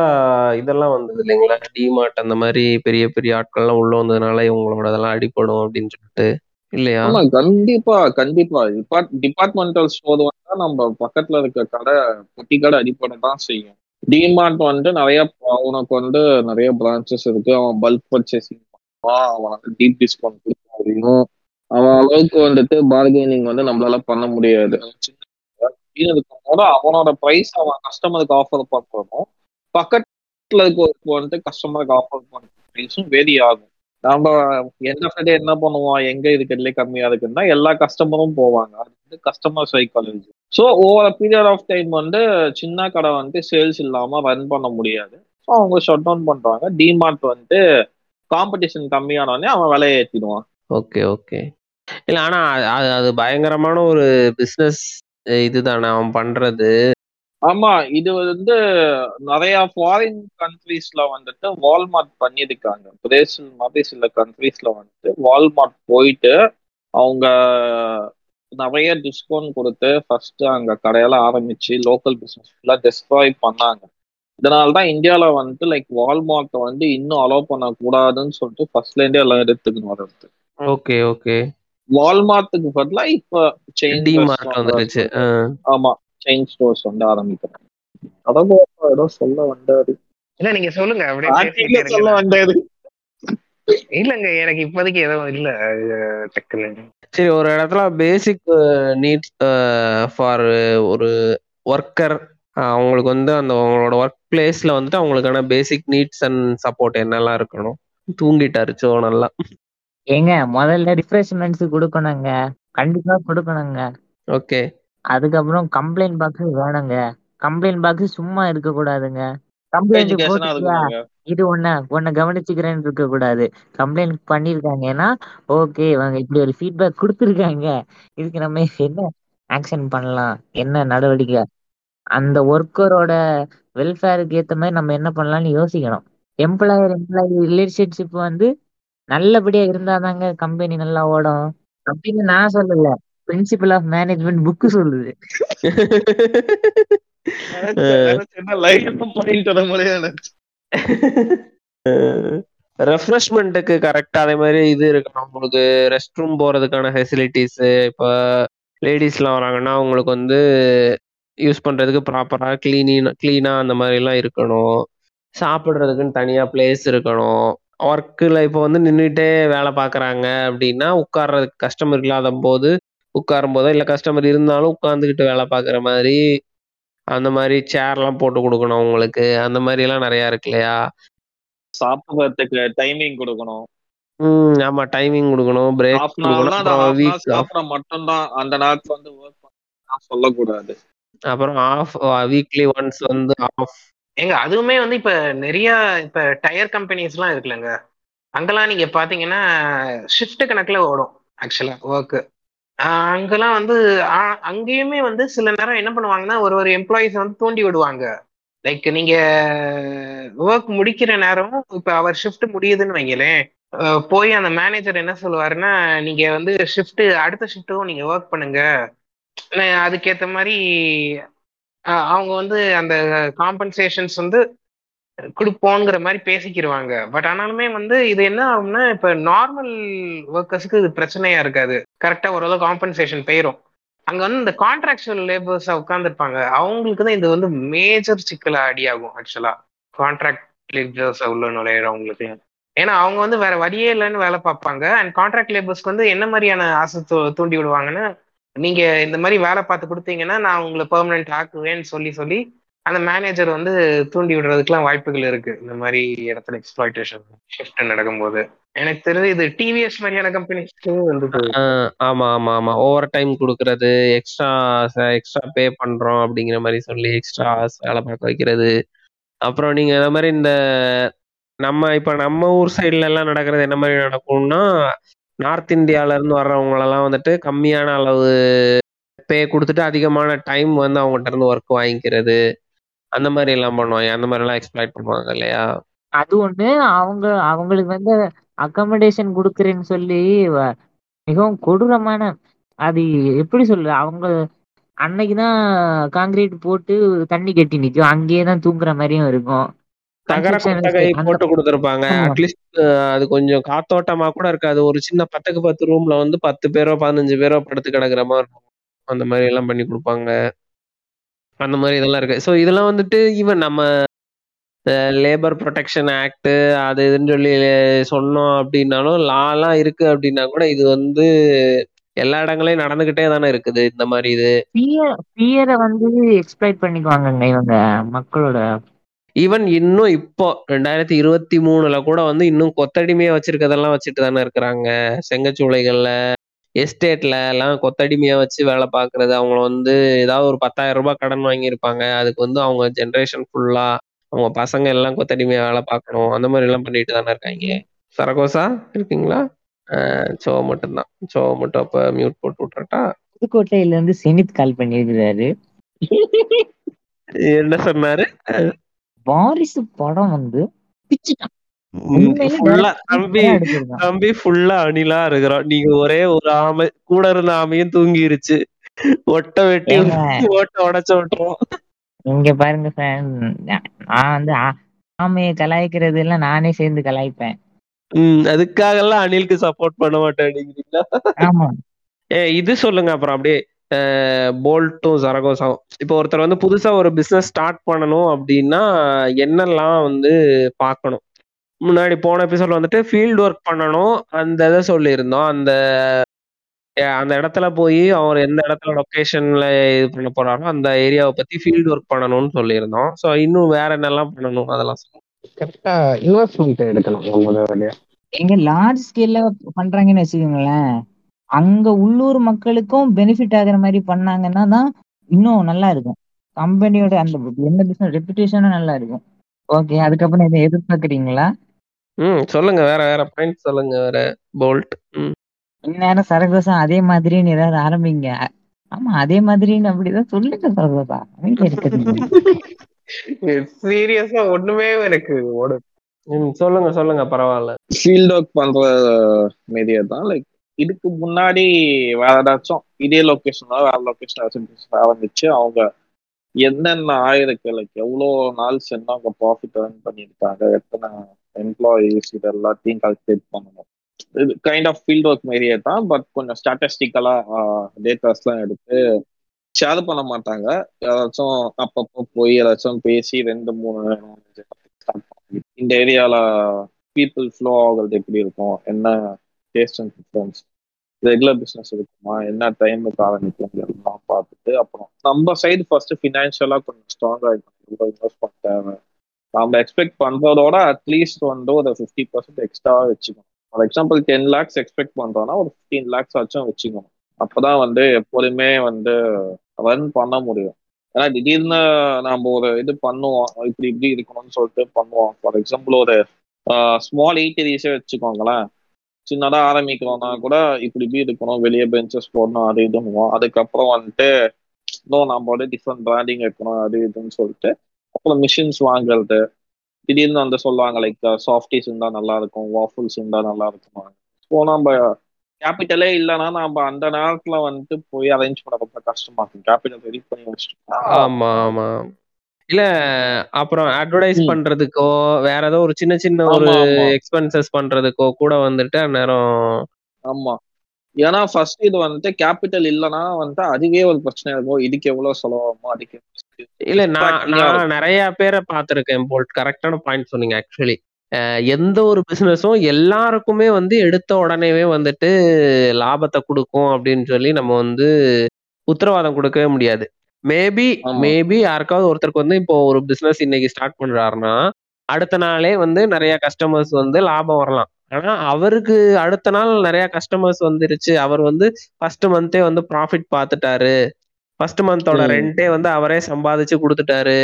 இதெல்லாம் வந்தது இல்லைங்களா? டிமார்ட் அந்த மாதிரி பெரிய பெரிய ஆட்கள்லாம் உள்ள வந்ததுனால இவங்களோட இதெல்லாம் அடிபடும் அப்படின்னு சொல்லிட்டு. இல்லையா? ஆமா கண்டிப்பா கண்டிப்பா. டிபார்ட் டிபார்ட்மெண்டல் ஸ்டோர் வந்தா நம்ம பக்கத்துல இருக்க கடை பொட்டி கடை அடிப்படை தான் செய்யும். டிமார்ட் வந்துட்டு நிறைய உனக்கு வந்து நிறைய பிரான்ச்சஸ் இருக்கு. அவன் பல்க் பர்ச்சேசிங் பண்ணுவான் அவன் வந்து டீப் டிஸ்கவுண்ட் கொடுக்க முடியும் அவன் அளவுக்கு வந்துட்டு பார்கெனிங் வந்து நம்மளால பண்ண முடியாது. சின்ன அப்படின்னு இருக்கும்போது அவனோட ப்ரைஸ் அவன் கஸ்டமருக்கு ஆஃபர் பண்றதும் பக்கத்துல இருக்க வந்துட்டு கஸ்டமருக்கு ஆஃபர் பண்ற ப்ரைஸும் வேரி ஆகும் நம்ம எந்த சைடு என்ன பண்ணுவோம்? எங்க இருக்கிறதுலே கம்மியா இருக்குன்னா எல்லா கஸ்டமரும் போவாங்க. அது வந்து customer psychology so over period of time வந்து சின்ன கடை வந்து சேல்ஸ் இல்லாம ரன் பண்ண முடியாது. ஸோ அவங்க ஷட் டவுன் பண்றாங்க. டிமார்ட் வந்து காம்படிஷன் கம்மியானோடனே அவன் விலையை ஏற்றிடுவான் ஓகே ஓகே இல்ல ஆனா அது- அது பயங்கரமான ஒரு பிசினஸ் இதுதானே அவன் பண்றது? ஆமா இது வந்து நிறைய ஃபாரின் கண்ட்ரீஸ்ல வந்துட்டு வால்மார்ட் பண்ணியிருக்காங்க. பிரேசில் மாதிரி சில கண்ட்ரீஸ்ல வந்துட்டு வால்மார்ட் போயிட்டு அவங்க நிறைய டிஸ்கவுண்ட் கொடுத்து ஃபர்ஸ்ட் அங்க கடையெல்லாம் ஆரம்பிச்சு லோக்கல் பிசினஸ் ஃபுல்லா டெஸ்ட்ராய் பண்ணாங்க. இதனால தான் இந்தியால வந்துட்டு லைக் வால்மார்ட்டை வந்து இன்னும் அலோவ் பண்ணக்கூடாதுன்னு சொல்லிட்டு ஃபர்ஸ்ட்ல இருந்தே எல்லாம் எடுத்துக்கணும் வருது ஓகே ஓகே. வால்மார்ட்டுக்கு பதிலா இப்ப செயின் டிமார்ட் வந்துருச்சு. ஆமா செயின் ஸ்டோர்ஸ் வந்து ஆரம்பிக்கிறாங்க. அதான் ஏதோ சொல்ல வந்தாரு. இல்ல நீங்க சொல்லுங்க அப்படியே சொல்ல வந்தாரு. இல்லங்க எனக்கு இப்போதைக்கு எதுவும் இல்ல. டக்குன்னு சரி ஒரு இடத்துல பேசிக் நீட்ஸ் ஃபார் ஒரு ஒர்க்கர் அவங்களுக்கு வந்து அந்த அவங்களோட ஒர்க் பிளேஸ்ல வந்துட்டு அவங்களுக்கான பேசிக் நீட்ஸ் அண்ட் சப்போர்ட் என்னெல்லாம் இருக்கணும். தூங்கிட்டாரு சோ நல்லா ஏங்க முதல்ல ரிஃப்ரெஷ்மெண்ட்ஸ் கொடுக்கணுங்க. கண்டிப்பா கொடுக்கணுங்க. ஓகே. அதுக்கப்புறம் கம்ப்ளைண்ட் பாக்ஸ் வேணுங்க. கம்ப்ளைண்ட் பாக்ஸ் சும்மா இருக்க கூடாதுங்க கம்ப்ளைண்ட் இருக்கணுங்க இது ஒண்ணு உன்னை கவனிச்சுக்கிறேன்னு இருக்க கூடாது கம்ப்ளைண்ட் பண்ணிருக்காங்கன்னா ஓகே இவங்க இப்படி ஒரு ஃபீட்பேக் கொடுத்துருக்காங்க. இதுக்கு நம்ம என்ன ஆக்ஷன் பண்ணலாம்? என்ன நடவடிக்கை? அந்த ஒர்க்கரோட வெல்ஃபேருக்கு ஏத்த மாதிரி நம்ம என்ன பண்ணலாம்னு யோசிக்கணும். எம்ப்ளாயர் எம்ப்ளாயி ரிலேஷன்ஷிப் வந்து நல்லபடியா இருந்தாதாங்க கம்பெனி நல்லா ஓடும். அப்படின்னு நான் சொல்லல. பிரின்சிபல் ஆஃப் மேனேஜ்மெண்ட் புக்கு சொல்லுது. ரெஃப்ரெஷ்மெண்ட்டுக்கு கரெக்டா அதே மாதிரி இது இருக்கணும். உங்களுக்கு ரெஸ்ட் ரூம் போறதுக்கான ஃபெசிலிட்டிஸ் இப்போ லேடிஸ்லாம் வராங்கன்னா அவங்களுக்கு வந்து யூஸ் பண்றதுக்கு ப்ராப்பரா கிளீனிங் கிளீனா அந்த மாதிரி எல்லாம் இருக்கணும். சாப்பிடுறதுக்குன்னு தனியா பிளேஸ் இருக்கணும். ஒர்க்கில் இப்போ வந்து நின்றுட்டே வேலை பார்க்குறாங்க அப்படின்னா உட்கார்றதுக்கு கஸ்டமர் இல்லாத போது உட்காரும் போதோ இல்லை கஸ்டமர் இருந்தாலும் உட்காந்துக்கிட்டு வேலை பார்க்குற மாதிரி அந்த மாதிரி சேர்லாம் போட்டு கொடுக்கணும் அவங்களுக்கு. அந்த மாதிரி எல்லாம் நிறைய இருக்கு இல்லையா? சாப்பிடுறதுக்கு டைமிங் கொடுக்கணும். ம் ஆமா டைமிங் கொடுக்கணும் பிரேக் கொடுக்கணும். தான் அப்புறம் வீக் ஹவர் சாப்பிட மட்டும்தான் அந்த நேரத்துல வந்து ஒர்க் பண்ண சொல்லக்கூடாது. அப்புறம் ஆஃப் வீக்லி ஒன்ஸ் வந்து ஆஃப் ஏங்க அதுவுமே வந்து இப்ப நிறைய இப்ப டயர் கம்பெனிஸ் எல்லாம் இருக்குல்லங்க அங்கெல்லாம் நீங்க பாத்தீங்கன்னா ஷிஃப்ட் கணக்குல ஓடும் ஆக்சுவலா ஒர்க்கு அங்கெல்லாம் வந்து அங்கேயுமே வந்து சில நேரம் என்ன பண்ணுவாங்கன்னா ஒரு ஒரு எம்ப்ளாயிஸ் வந்து தூண்டி விடுவாங்க. லைக் நீங்க ஒர்க் முடிக்கிற நேரம் இப்ப அவர் ஷிஃப்ட் முடியுதுன்னு வைங்களேன் போய் அந்த மேனேஜர் என்ன சொல்லுவாருன்னா நீங்க வந்து ஷிஃப்ட் அடுத்த ஷிஃப்ட்டும் நீங்க ஒர்க் பண்ணுங்க. அதுக்கேற்ற அதுக்கேத்த மாதிரி அவங்க வந்து அந்த காம்பன்சேஷன்ஸ் வந்து கொடுப்போங்கிற மாதிரி பேசிக்கிடுவாங்க பட் ஆனாலுமே வந்து இது என்ன ஆகும்னா இப்ப நார்மல் ஒர்க்கர்ஸ்க்கு இது பிரச்சனையா இருக்காது. கரெக்டா ஓரளவு காம்பன்சேஷன் போயிரும். அங்க வந்து இந்த கான்ட்ராக்சுவல் லேபர்ஸ் உட்காந்துருப்பாங்க அவங்களுக்கு தான் இது வந்து மேஜர் சிக்கலா அடி ஆகும் ஆக்சுவலா கான்ட்ராக்ட் லேபர்ஸ் உள்ள நுழையிறவங்களுக்கு. ஏன்னா அவங்க வந்து வேற வழியே இல்லைன்னு வேலை பார்ப்பாங்க. அண்ட் கான்ட்ராக்ட் லேபர்ஸ்க்கு வந்து என்ன மாதிரியான ஆசை தூண்டி விடுவாங்கன்னா நீங்க இந்த மாதிரி வேலை பார்த்து கொடுத்தீங்கன்னா நான் உங்களை பெர்மனன்ட் ஆக்குவேன்னு சொல்லி சொல்லி அந்த மேனேஜர் வந்து தூண்டி விடுறதுக்குலாம் வாய்ப்புகள் இருக்கு. இந்த மாதிரி இடத்துல எக்ஸ்பிளாய்டேஷன் ஷிஃப்ட் நடக்கும்போது. எனக்கு தெரிஞ்சு இது டிவிஎஸ் மாதிரியான கம்பெனிஸ்க்கு வந்து ஆஹ் ஆமா ஆமா ஆமா. ஓவர் டைம் கொடுக்கறது எக்ஸ்ட்ரா எக்ஸ்ட்ரா பே பண்றோம் அப்படிங்கிற மாதிரி சொல்லி எக்ஸ்ட்ரா வேலை பார்க்க வைக்கிறது. அப்புறம் நீங்க இந்த மாதிரி இந்த நம்ம இப்ப நம்ம ஊர் சைடுல எல்லாம் நடக்கிறது என்ன மாதிரி நடக்கும்னா நார்த் இந்தியால இருந்து வர்றவங்களெல்லாம் வந்துட்டு கம்மியான அளவு பே கொடுத்துட்டு அதிகமான டைம் வந்து அவங்ககிட்ட இருந்து ஒர்க் வாங்கிக்கிறது அந்த மாதிரி எல்லாம் பண்ணுவாங்க. அந்த மாதிரி எல்லாம் எக்ஸ்பிளைட் பண்ணுவாங்க இல்லையா? அது ஒண்ணு. அவங்க அவங்களுக்கு வந்து அக்கமடேஷன் கொடுக்குறேன்னு சொல்லி வ- மிகவும் கொடூரமான அது எப்படி சொல்றது? அவங்க அன்னைக்குதான் காங்கிரீட் போட்டு தண்ணி கட்டி நிற்கும் அங்கேயே தான் தூங்குற மாதிரியும் இருக்கும். தகர கொட்டகை போட்டு கொடுத்துருப்பாங்க. அட்லீஸ்ட் அது கொஞ்சம் காத்தோட்டமா கூட இருக்காது. ஒரு சின்ன பத்துக்கு பத்து ரூம்ல வந்து பத்து பேரோ பதினஞ்சு பேரோ படுத்து கிடக்குற மாதிரி இருக்கும். அந்த மாதிரி எல்லாம் பண்ணி கொடுப்பாங்க. அந்த மாதிரி இதெல்லாம் இருக்கு. ஸோ இதெல்லாம் வந்துட்டு ஈவன் நம்ம லேபர் ப்ரொடெக்ஷன் ஆக்ட் அது இதுன்னு சொல்லி சொன்னோம் அப்படின்னாலும் லாலாம் இருக்கு அப்படின்னா கூட இது வந்து எல்லா இடங்களையும் நடந்துகிட்டே தானே இருக்குது. இந்த மாதிரி இது. பியர் வந்து எக்ஸ்பிளைட் பண்ணிக்குவாங்கங்க இவங்க மக்களோட ஈவன் இன்னும் இப்போ ரெண்டாயிரத்தி இருபத்தி மூணுல கூட வந்து இன்னும் கொத்தடிமையா வச்சிருக்கதெல்லாம் வச்சுட்டு தானே இருக்கிறாங்க. செங்கச்சூளைகள்ல எஸ்டேட்ல எல்லாம் கொத்தடிமையா வச்சு வேலை பார்க்கறது. அவங்க வந்து ஏதாவது ஒரு பத்தாயிரம் ரூபாய் கடன் வாங்கியிருப்பாங்க. அதுக்கு வந்து அவங்க ஜென்ரேஷன் ஃபுல்லா அவங்க பசங்க எல்லாம் கொத்தடிமையா வேலை பார்க்கணும். அந்த மாதிரி எல்லாம் பண்ணிட்டு தானே இருக்காங்க சரகோசா இருக்கீங்களா? சோ மட்டும்தான். சோ மட்டும் அப்ப மியூட் போட்டு விட்டுறட்டா? புதுக்கோட்டையில இருந்து செனித் கால் பண்ணியிருக்கிறாரு. என்ன சொன்னாரு? வாரிசு படம் வந்து பிச்சுட்டான். தம்பி ஃபுல்லா அணிலா இருக்கிறோம் நீங்க ஒரே ஒரு ஆமை கூட இருந்த ஆமையும் தூங்கிருச்சு. ஒட்ட வெட்டி ஓட்ட உடைச்சு விட்டுரும் இங்க பாருங்க fan நான் வந்து ஆமையை கலாய்க்கிறது எல்லாம் நானே சேர்ந்து கலாய்ப்பேன். உம் அதுக்காக எல்லாம் அணிலுக்கு சப்போர்ட் பண்ண மாட்டேங்கிறீங்களா ஆமா. ஏ இது சொல்லுங்க அப்புறம் அப்படியே. போல்ட்டும் சரகோசாவும் இப்போ ஒருத்தர் வந்து புதுசா ஒரு பிசினஸ் ஸ்டார்ட் பண்ணணும் அப்படின்னா என்னெல்லாம் வந்து பார்க்கணும்? முன்னாடி போன எபிசோட்ல வந்துட்டு ஃபீல்டு ஒர்க் பண்ணணும் அந்த இதை சொல்லியிருந்தோம். அந்த அந்த இடத்துல போய் அவர் எந்த இடத்துல லொக்கேஷன்ல இது பண்ண போறாரோ அந்த ஏரியாவை பத்தி ஃபீல்டு ஒர்க் பண்ணணும்னு சொல்லியிருந்தோம். ஸோ இன்னும் வேற என்னெல்லாம் பண்ணணும்? அதெல்லாம் சொல்லுங்க. கரெக்டா இன்வெஸ்ட்மெண்ட் எடுக்கணும் எங்க லார்ஜ் ஸ்கேல்ல பண்றாங்கன்னு வச்சுக்கோங்களேன். அங்க உள்ளூர் மக்களுக்கும் பெனிஃபிட் ஆகுற மாதிரி பண்ணாங்கன்னா தான் இன்னும் நல்லா இருக்கும். கம்பெனியோட அந்த என்ன பிசினஸ் ரெப்புடேஷனும் நல்லா இருக்கும். ஓகே அதுக்கப்புறம் இதை எதிர்பார்க்குறீங்களா? ம் சொல்லுங்க. வேற வேற பாயிண்ட் சொல்லுங்க. வேற போல்ட் இந்நேரம் சரகோசம் அதே மாதிரின்னு ஏதாவது ஆரம்பிங்க. ஆமா அதே மாதிரின்னு அப்படிதான் சொல்லுங்க சரகோசா அமைதியா இருக்கிறீங்க சீரியஸா ஒண்ணுமே எனக்கு ஓட சொல்லுங்க சொல்லுங்க. பரவாயில்ல. ஃபீல்ட் ஒர்க் பண்ற மீடியா தான் லைக் இதுக்கு முன்னாடி வேற ஏதாச்சும் இதே லொகேஷன்ல வேற லொக்கேஷன் ஏதாச்சும் ஆரம்பிச்சு அவங்க என்னென்ன ஆயிருக்கு லைக் எவ்வளோ நாள் சென்று அவங்க ப்ராஃபிட் ஏர்ன் பண்ணியிருக்காங்க எத்தனை எம்ப்ளாயிஸ் இது எல்லாத்தையும் கால்குலேட் பண்ணணும். இது கைண்ட் ஆஃப் ஃபீல்ட் ஒர்க் மாதிரியே தான் பட் கொஞ்சம் ஸ்டாட்டிஸ்டிக்கலா டேட்டாஸ்லாம் எடுத்து ஷேர் பண்ண மாட்டாங்க. யாராச்சும் அப்பப்போ போய் ஏதாச்சும் பேசி ரெண்டு மூணு இந்த ஏரியால பீப்புள் ஃப்ளோ ஆகுறது எப்படி இருக்கும்? என்ன taste and preference regular business இருக்குமா? என்ன டைமுக்கு ஆரம்பிக்கும் பார்த்துட்டு அப்புறம் நம்ம சைடு ஃபர்ஸ்ட் ஃபினான்ஷியலா கொஞ்சம் ஸ்ட்ராங்கா இருக்கணும். இன்வெஸ்ட் பண்ண தேவை? நம்ம எக்ஸ்பெக்ட் பண்றதோட அட்லீஸ்ட் வந்து ஒரு ஃபிஃப்டி பர்சன்ட் எக்ஸ்ட்ராவாக வச்சுக்கணும். For example ten lakhs expect பண்றோம்னா ஒரு ஃபிஃப்டீன் லேக்ஸ் ஆச்சும் வச்சுக்கணும். அப்பதான் வந்து எப்போதுமே வந்து ரன் பண்ண முடியும். ஏன்னா திடீர்னு நம்ம ஒரு இது பண்ணுவோம். இப்படி இப்படி இருக்கணும்னு சொல்லிட்டு பண்ணுவோம். ஃபார் எக்ஸாம்பிள் ஒரு ஸ்மால் எயிட்டரிஸே வச்சுக்கோங்களேன். சின்னதா ஆரம்பிக்கிறோம்னா கூட இப்படி இப்படி இருக்கணும் வெளியே பெஞ்சஸ் போடணும் அது இதுவும் அதுக்கப்புறம் வந்துட்டு இன்னும் நம்ம வந்து டிஃப்ரெண்ட் பிராண்டிங் வைக்கணும் அது இதுன்னு சொல்லிட்டு அப்புறம் மிஷின்ஸ் வாங்குறது. திடீர்னு வந்து சொல்லுவாங்க லைக் சாஃப்டிஸ் uh, இருந்தா நல்லா இருக்கும் வாஃபுல்ஸ் இருந்தா நல்லா இருக்கும் ஸோ நம்ம கேபிட்டலே இல்லைன்னா நம்ம அந்த நேரத்துல வந்துட்டு போய் அரேஞ்ச் பண்ண ரொம்ப கஷ்டமா இருக்கும். கேபிட்டல் ரெடி பண்ணி வச்சுட்டு. ஆமா ஆமா. இல்ல அப்புறம் அட்வர்டைஸ். பண்றதுக்கோ வேற ஏதோ ஒரு சின்ன சின்ன ஒரு எக்ஸ்பென்சஸ் பண்றதுக்கோ கூட வந்துட்டு அந்நேரம் ஆமா. ஏன்னா ஃபர்ஸ்ட் இது வந்துட்டு கேபிட்டல் இல்லைன்னா வந்துட்டு அதுவே ஒரு பிரச்சனை இருக்கும். இதுக்கு எவ்வளவு செலவாகுமோ அதுக்கு இல்ல நான் நான். நிறைய பேரை பார்த்திருக்கேன் போல்ட் கரெக்டான பாயிண்ட் சொன்னீங்க ஆக்சுவலி எந்த ஒரு பிசினஸும் எல்லாருக்குமே வந்து எடுத்த உடனேவே வந்துட்டு லாபத்தை கொடுக்கும் அப்படின்னு சொல்லி நம்ம வந்து உத்தரவாதம் கொடுக்கவே முடியாது. மேபி மேபி யாருக்காவது ஒருத்தருக்கு வந்து இப்போ ஒரு பிசினஸ் இன்னைக்கு ஸ்டார்ட் பண்றாருன்னா அடுத்த நாளே வந்து நிறைய கஸ்டமர்ஸ் வந்து லாபம் வரலாம். ஆனா அவருக்கு அடுத்த நாள் நிறைய கஸ்டமர்ஸ் வந்துருச்சு. அவர் வந்து ஃபர்ஸ்ட் மந்தே வந்து ப்ராஃபிட் பார்த்துட்டாரு. ஃபர்ஸ்ட் மந்தோட ரெண்டே வந்து அவரே சம்பாதிச்சு கொடுத்துட்டாரு.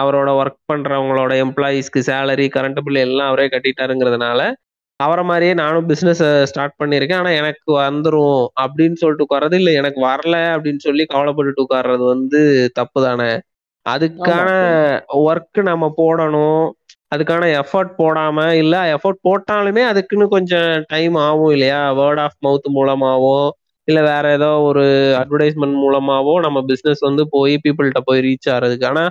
அவரோட ஒர்க் பண்றவங்களோட எம்ப்ளாயீஸ்க்கு சேலரி கரண்ட் பில் எல்லாம் அவரே கட்டிட்டாருங்கிறதுனால அவரை மாதிரியே நானும் பிசினஸ் ஸ்டார்ட் பண்ணியிருக்கேன். ஆனா எனக்கு வந்துரும் அப்படின்னு சொல்லிட்டு உட்கார்றது இல்ல. எனக்கு வரல அப்படின்னு சொல்லி கவலைப்பட்டுட்டு உட்கார்றது வந்து தப்பு தானே. அதுக்கான சரி ஒர்க் நம்ம போடணும். அதுக்கான எஃபர்ட் போடாம இல்ல எஃபர்ட் போட்டாலுமே அதுக்குன்னு கொஞ்சம் டைம் ஆகும் இல்லையா? வேர்ட் ஆஃப் மவுத் மூலமாவோ இல்ல வேற ஏதோ ஒரு அட்வர்டைஸ்மெண்ட் மூலமாவோ நம்ம பிசினஸ் வந்து போய் பீப்புள்கிட்ட போய் ரீச் ஆகிறதுக்கு ஆனா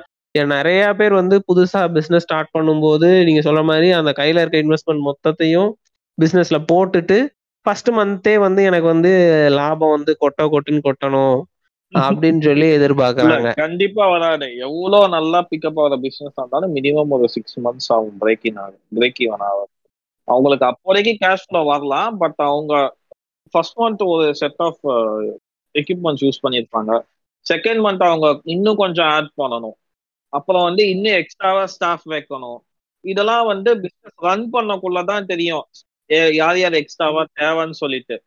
நிறைய பேர் வந்து புதுசா பிசினஸ் ஸ்டார்ட் பண்ணும்போது நீங்க சொல்ற மாதிரி அந்த கையில இருக்க இன்வெஸ்ட்மெண்ட் மொத்தத்தையும் பிசினஸ்ல போட்டுட்டு ஃபர்ஸ்ட் மந்தே வந்து எனக்கு வந்து லாபம் வந்து கொட்ட கொட்டுன்னு கொட்டணும் அப்படின்னு சொல்லி எதிர்பார்க்கறாங்க. கண்டிப்பா வராது. எவ்வளவு நல்லா பிக்கப் ஆகிற பிசினஸ் இருந்தாலும் மினிமம் ஒரு சிக்ஸ் மந்த்ஸ் ஆகும் பிரேக் இன் ஆகும் பிரேக் ஈவன் ஆகும். அவங்களுக்கு அப்போதைக்கு கேஷ் ஃப்ளோ வரலாம் பட் அவங்க ஃபர்ஸ்ட் மந்த் ஒரு செட் ஆஃப் எக்யூப்மெண்ட்ஸ் யூஸ் பண்ணியிருப்பாங்க. செகண்ட் மந்த் அவங்க இன்னும் கொஞ்சம் ஆட் பண்ணணும். அப்புறம் வந்து இன்னும் எக்ஸ்ட்ராவா ஸ்டாஃப் வைக்கணும். இதெல்லாம் வந்து பிசினஸ் ரன் பண்ணக்குள்ளதான் தெரியும். ஏ- யார் யார் எக்ஸ்ட்ராவா தேவைன்னு சொல்லிட்டு.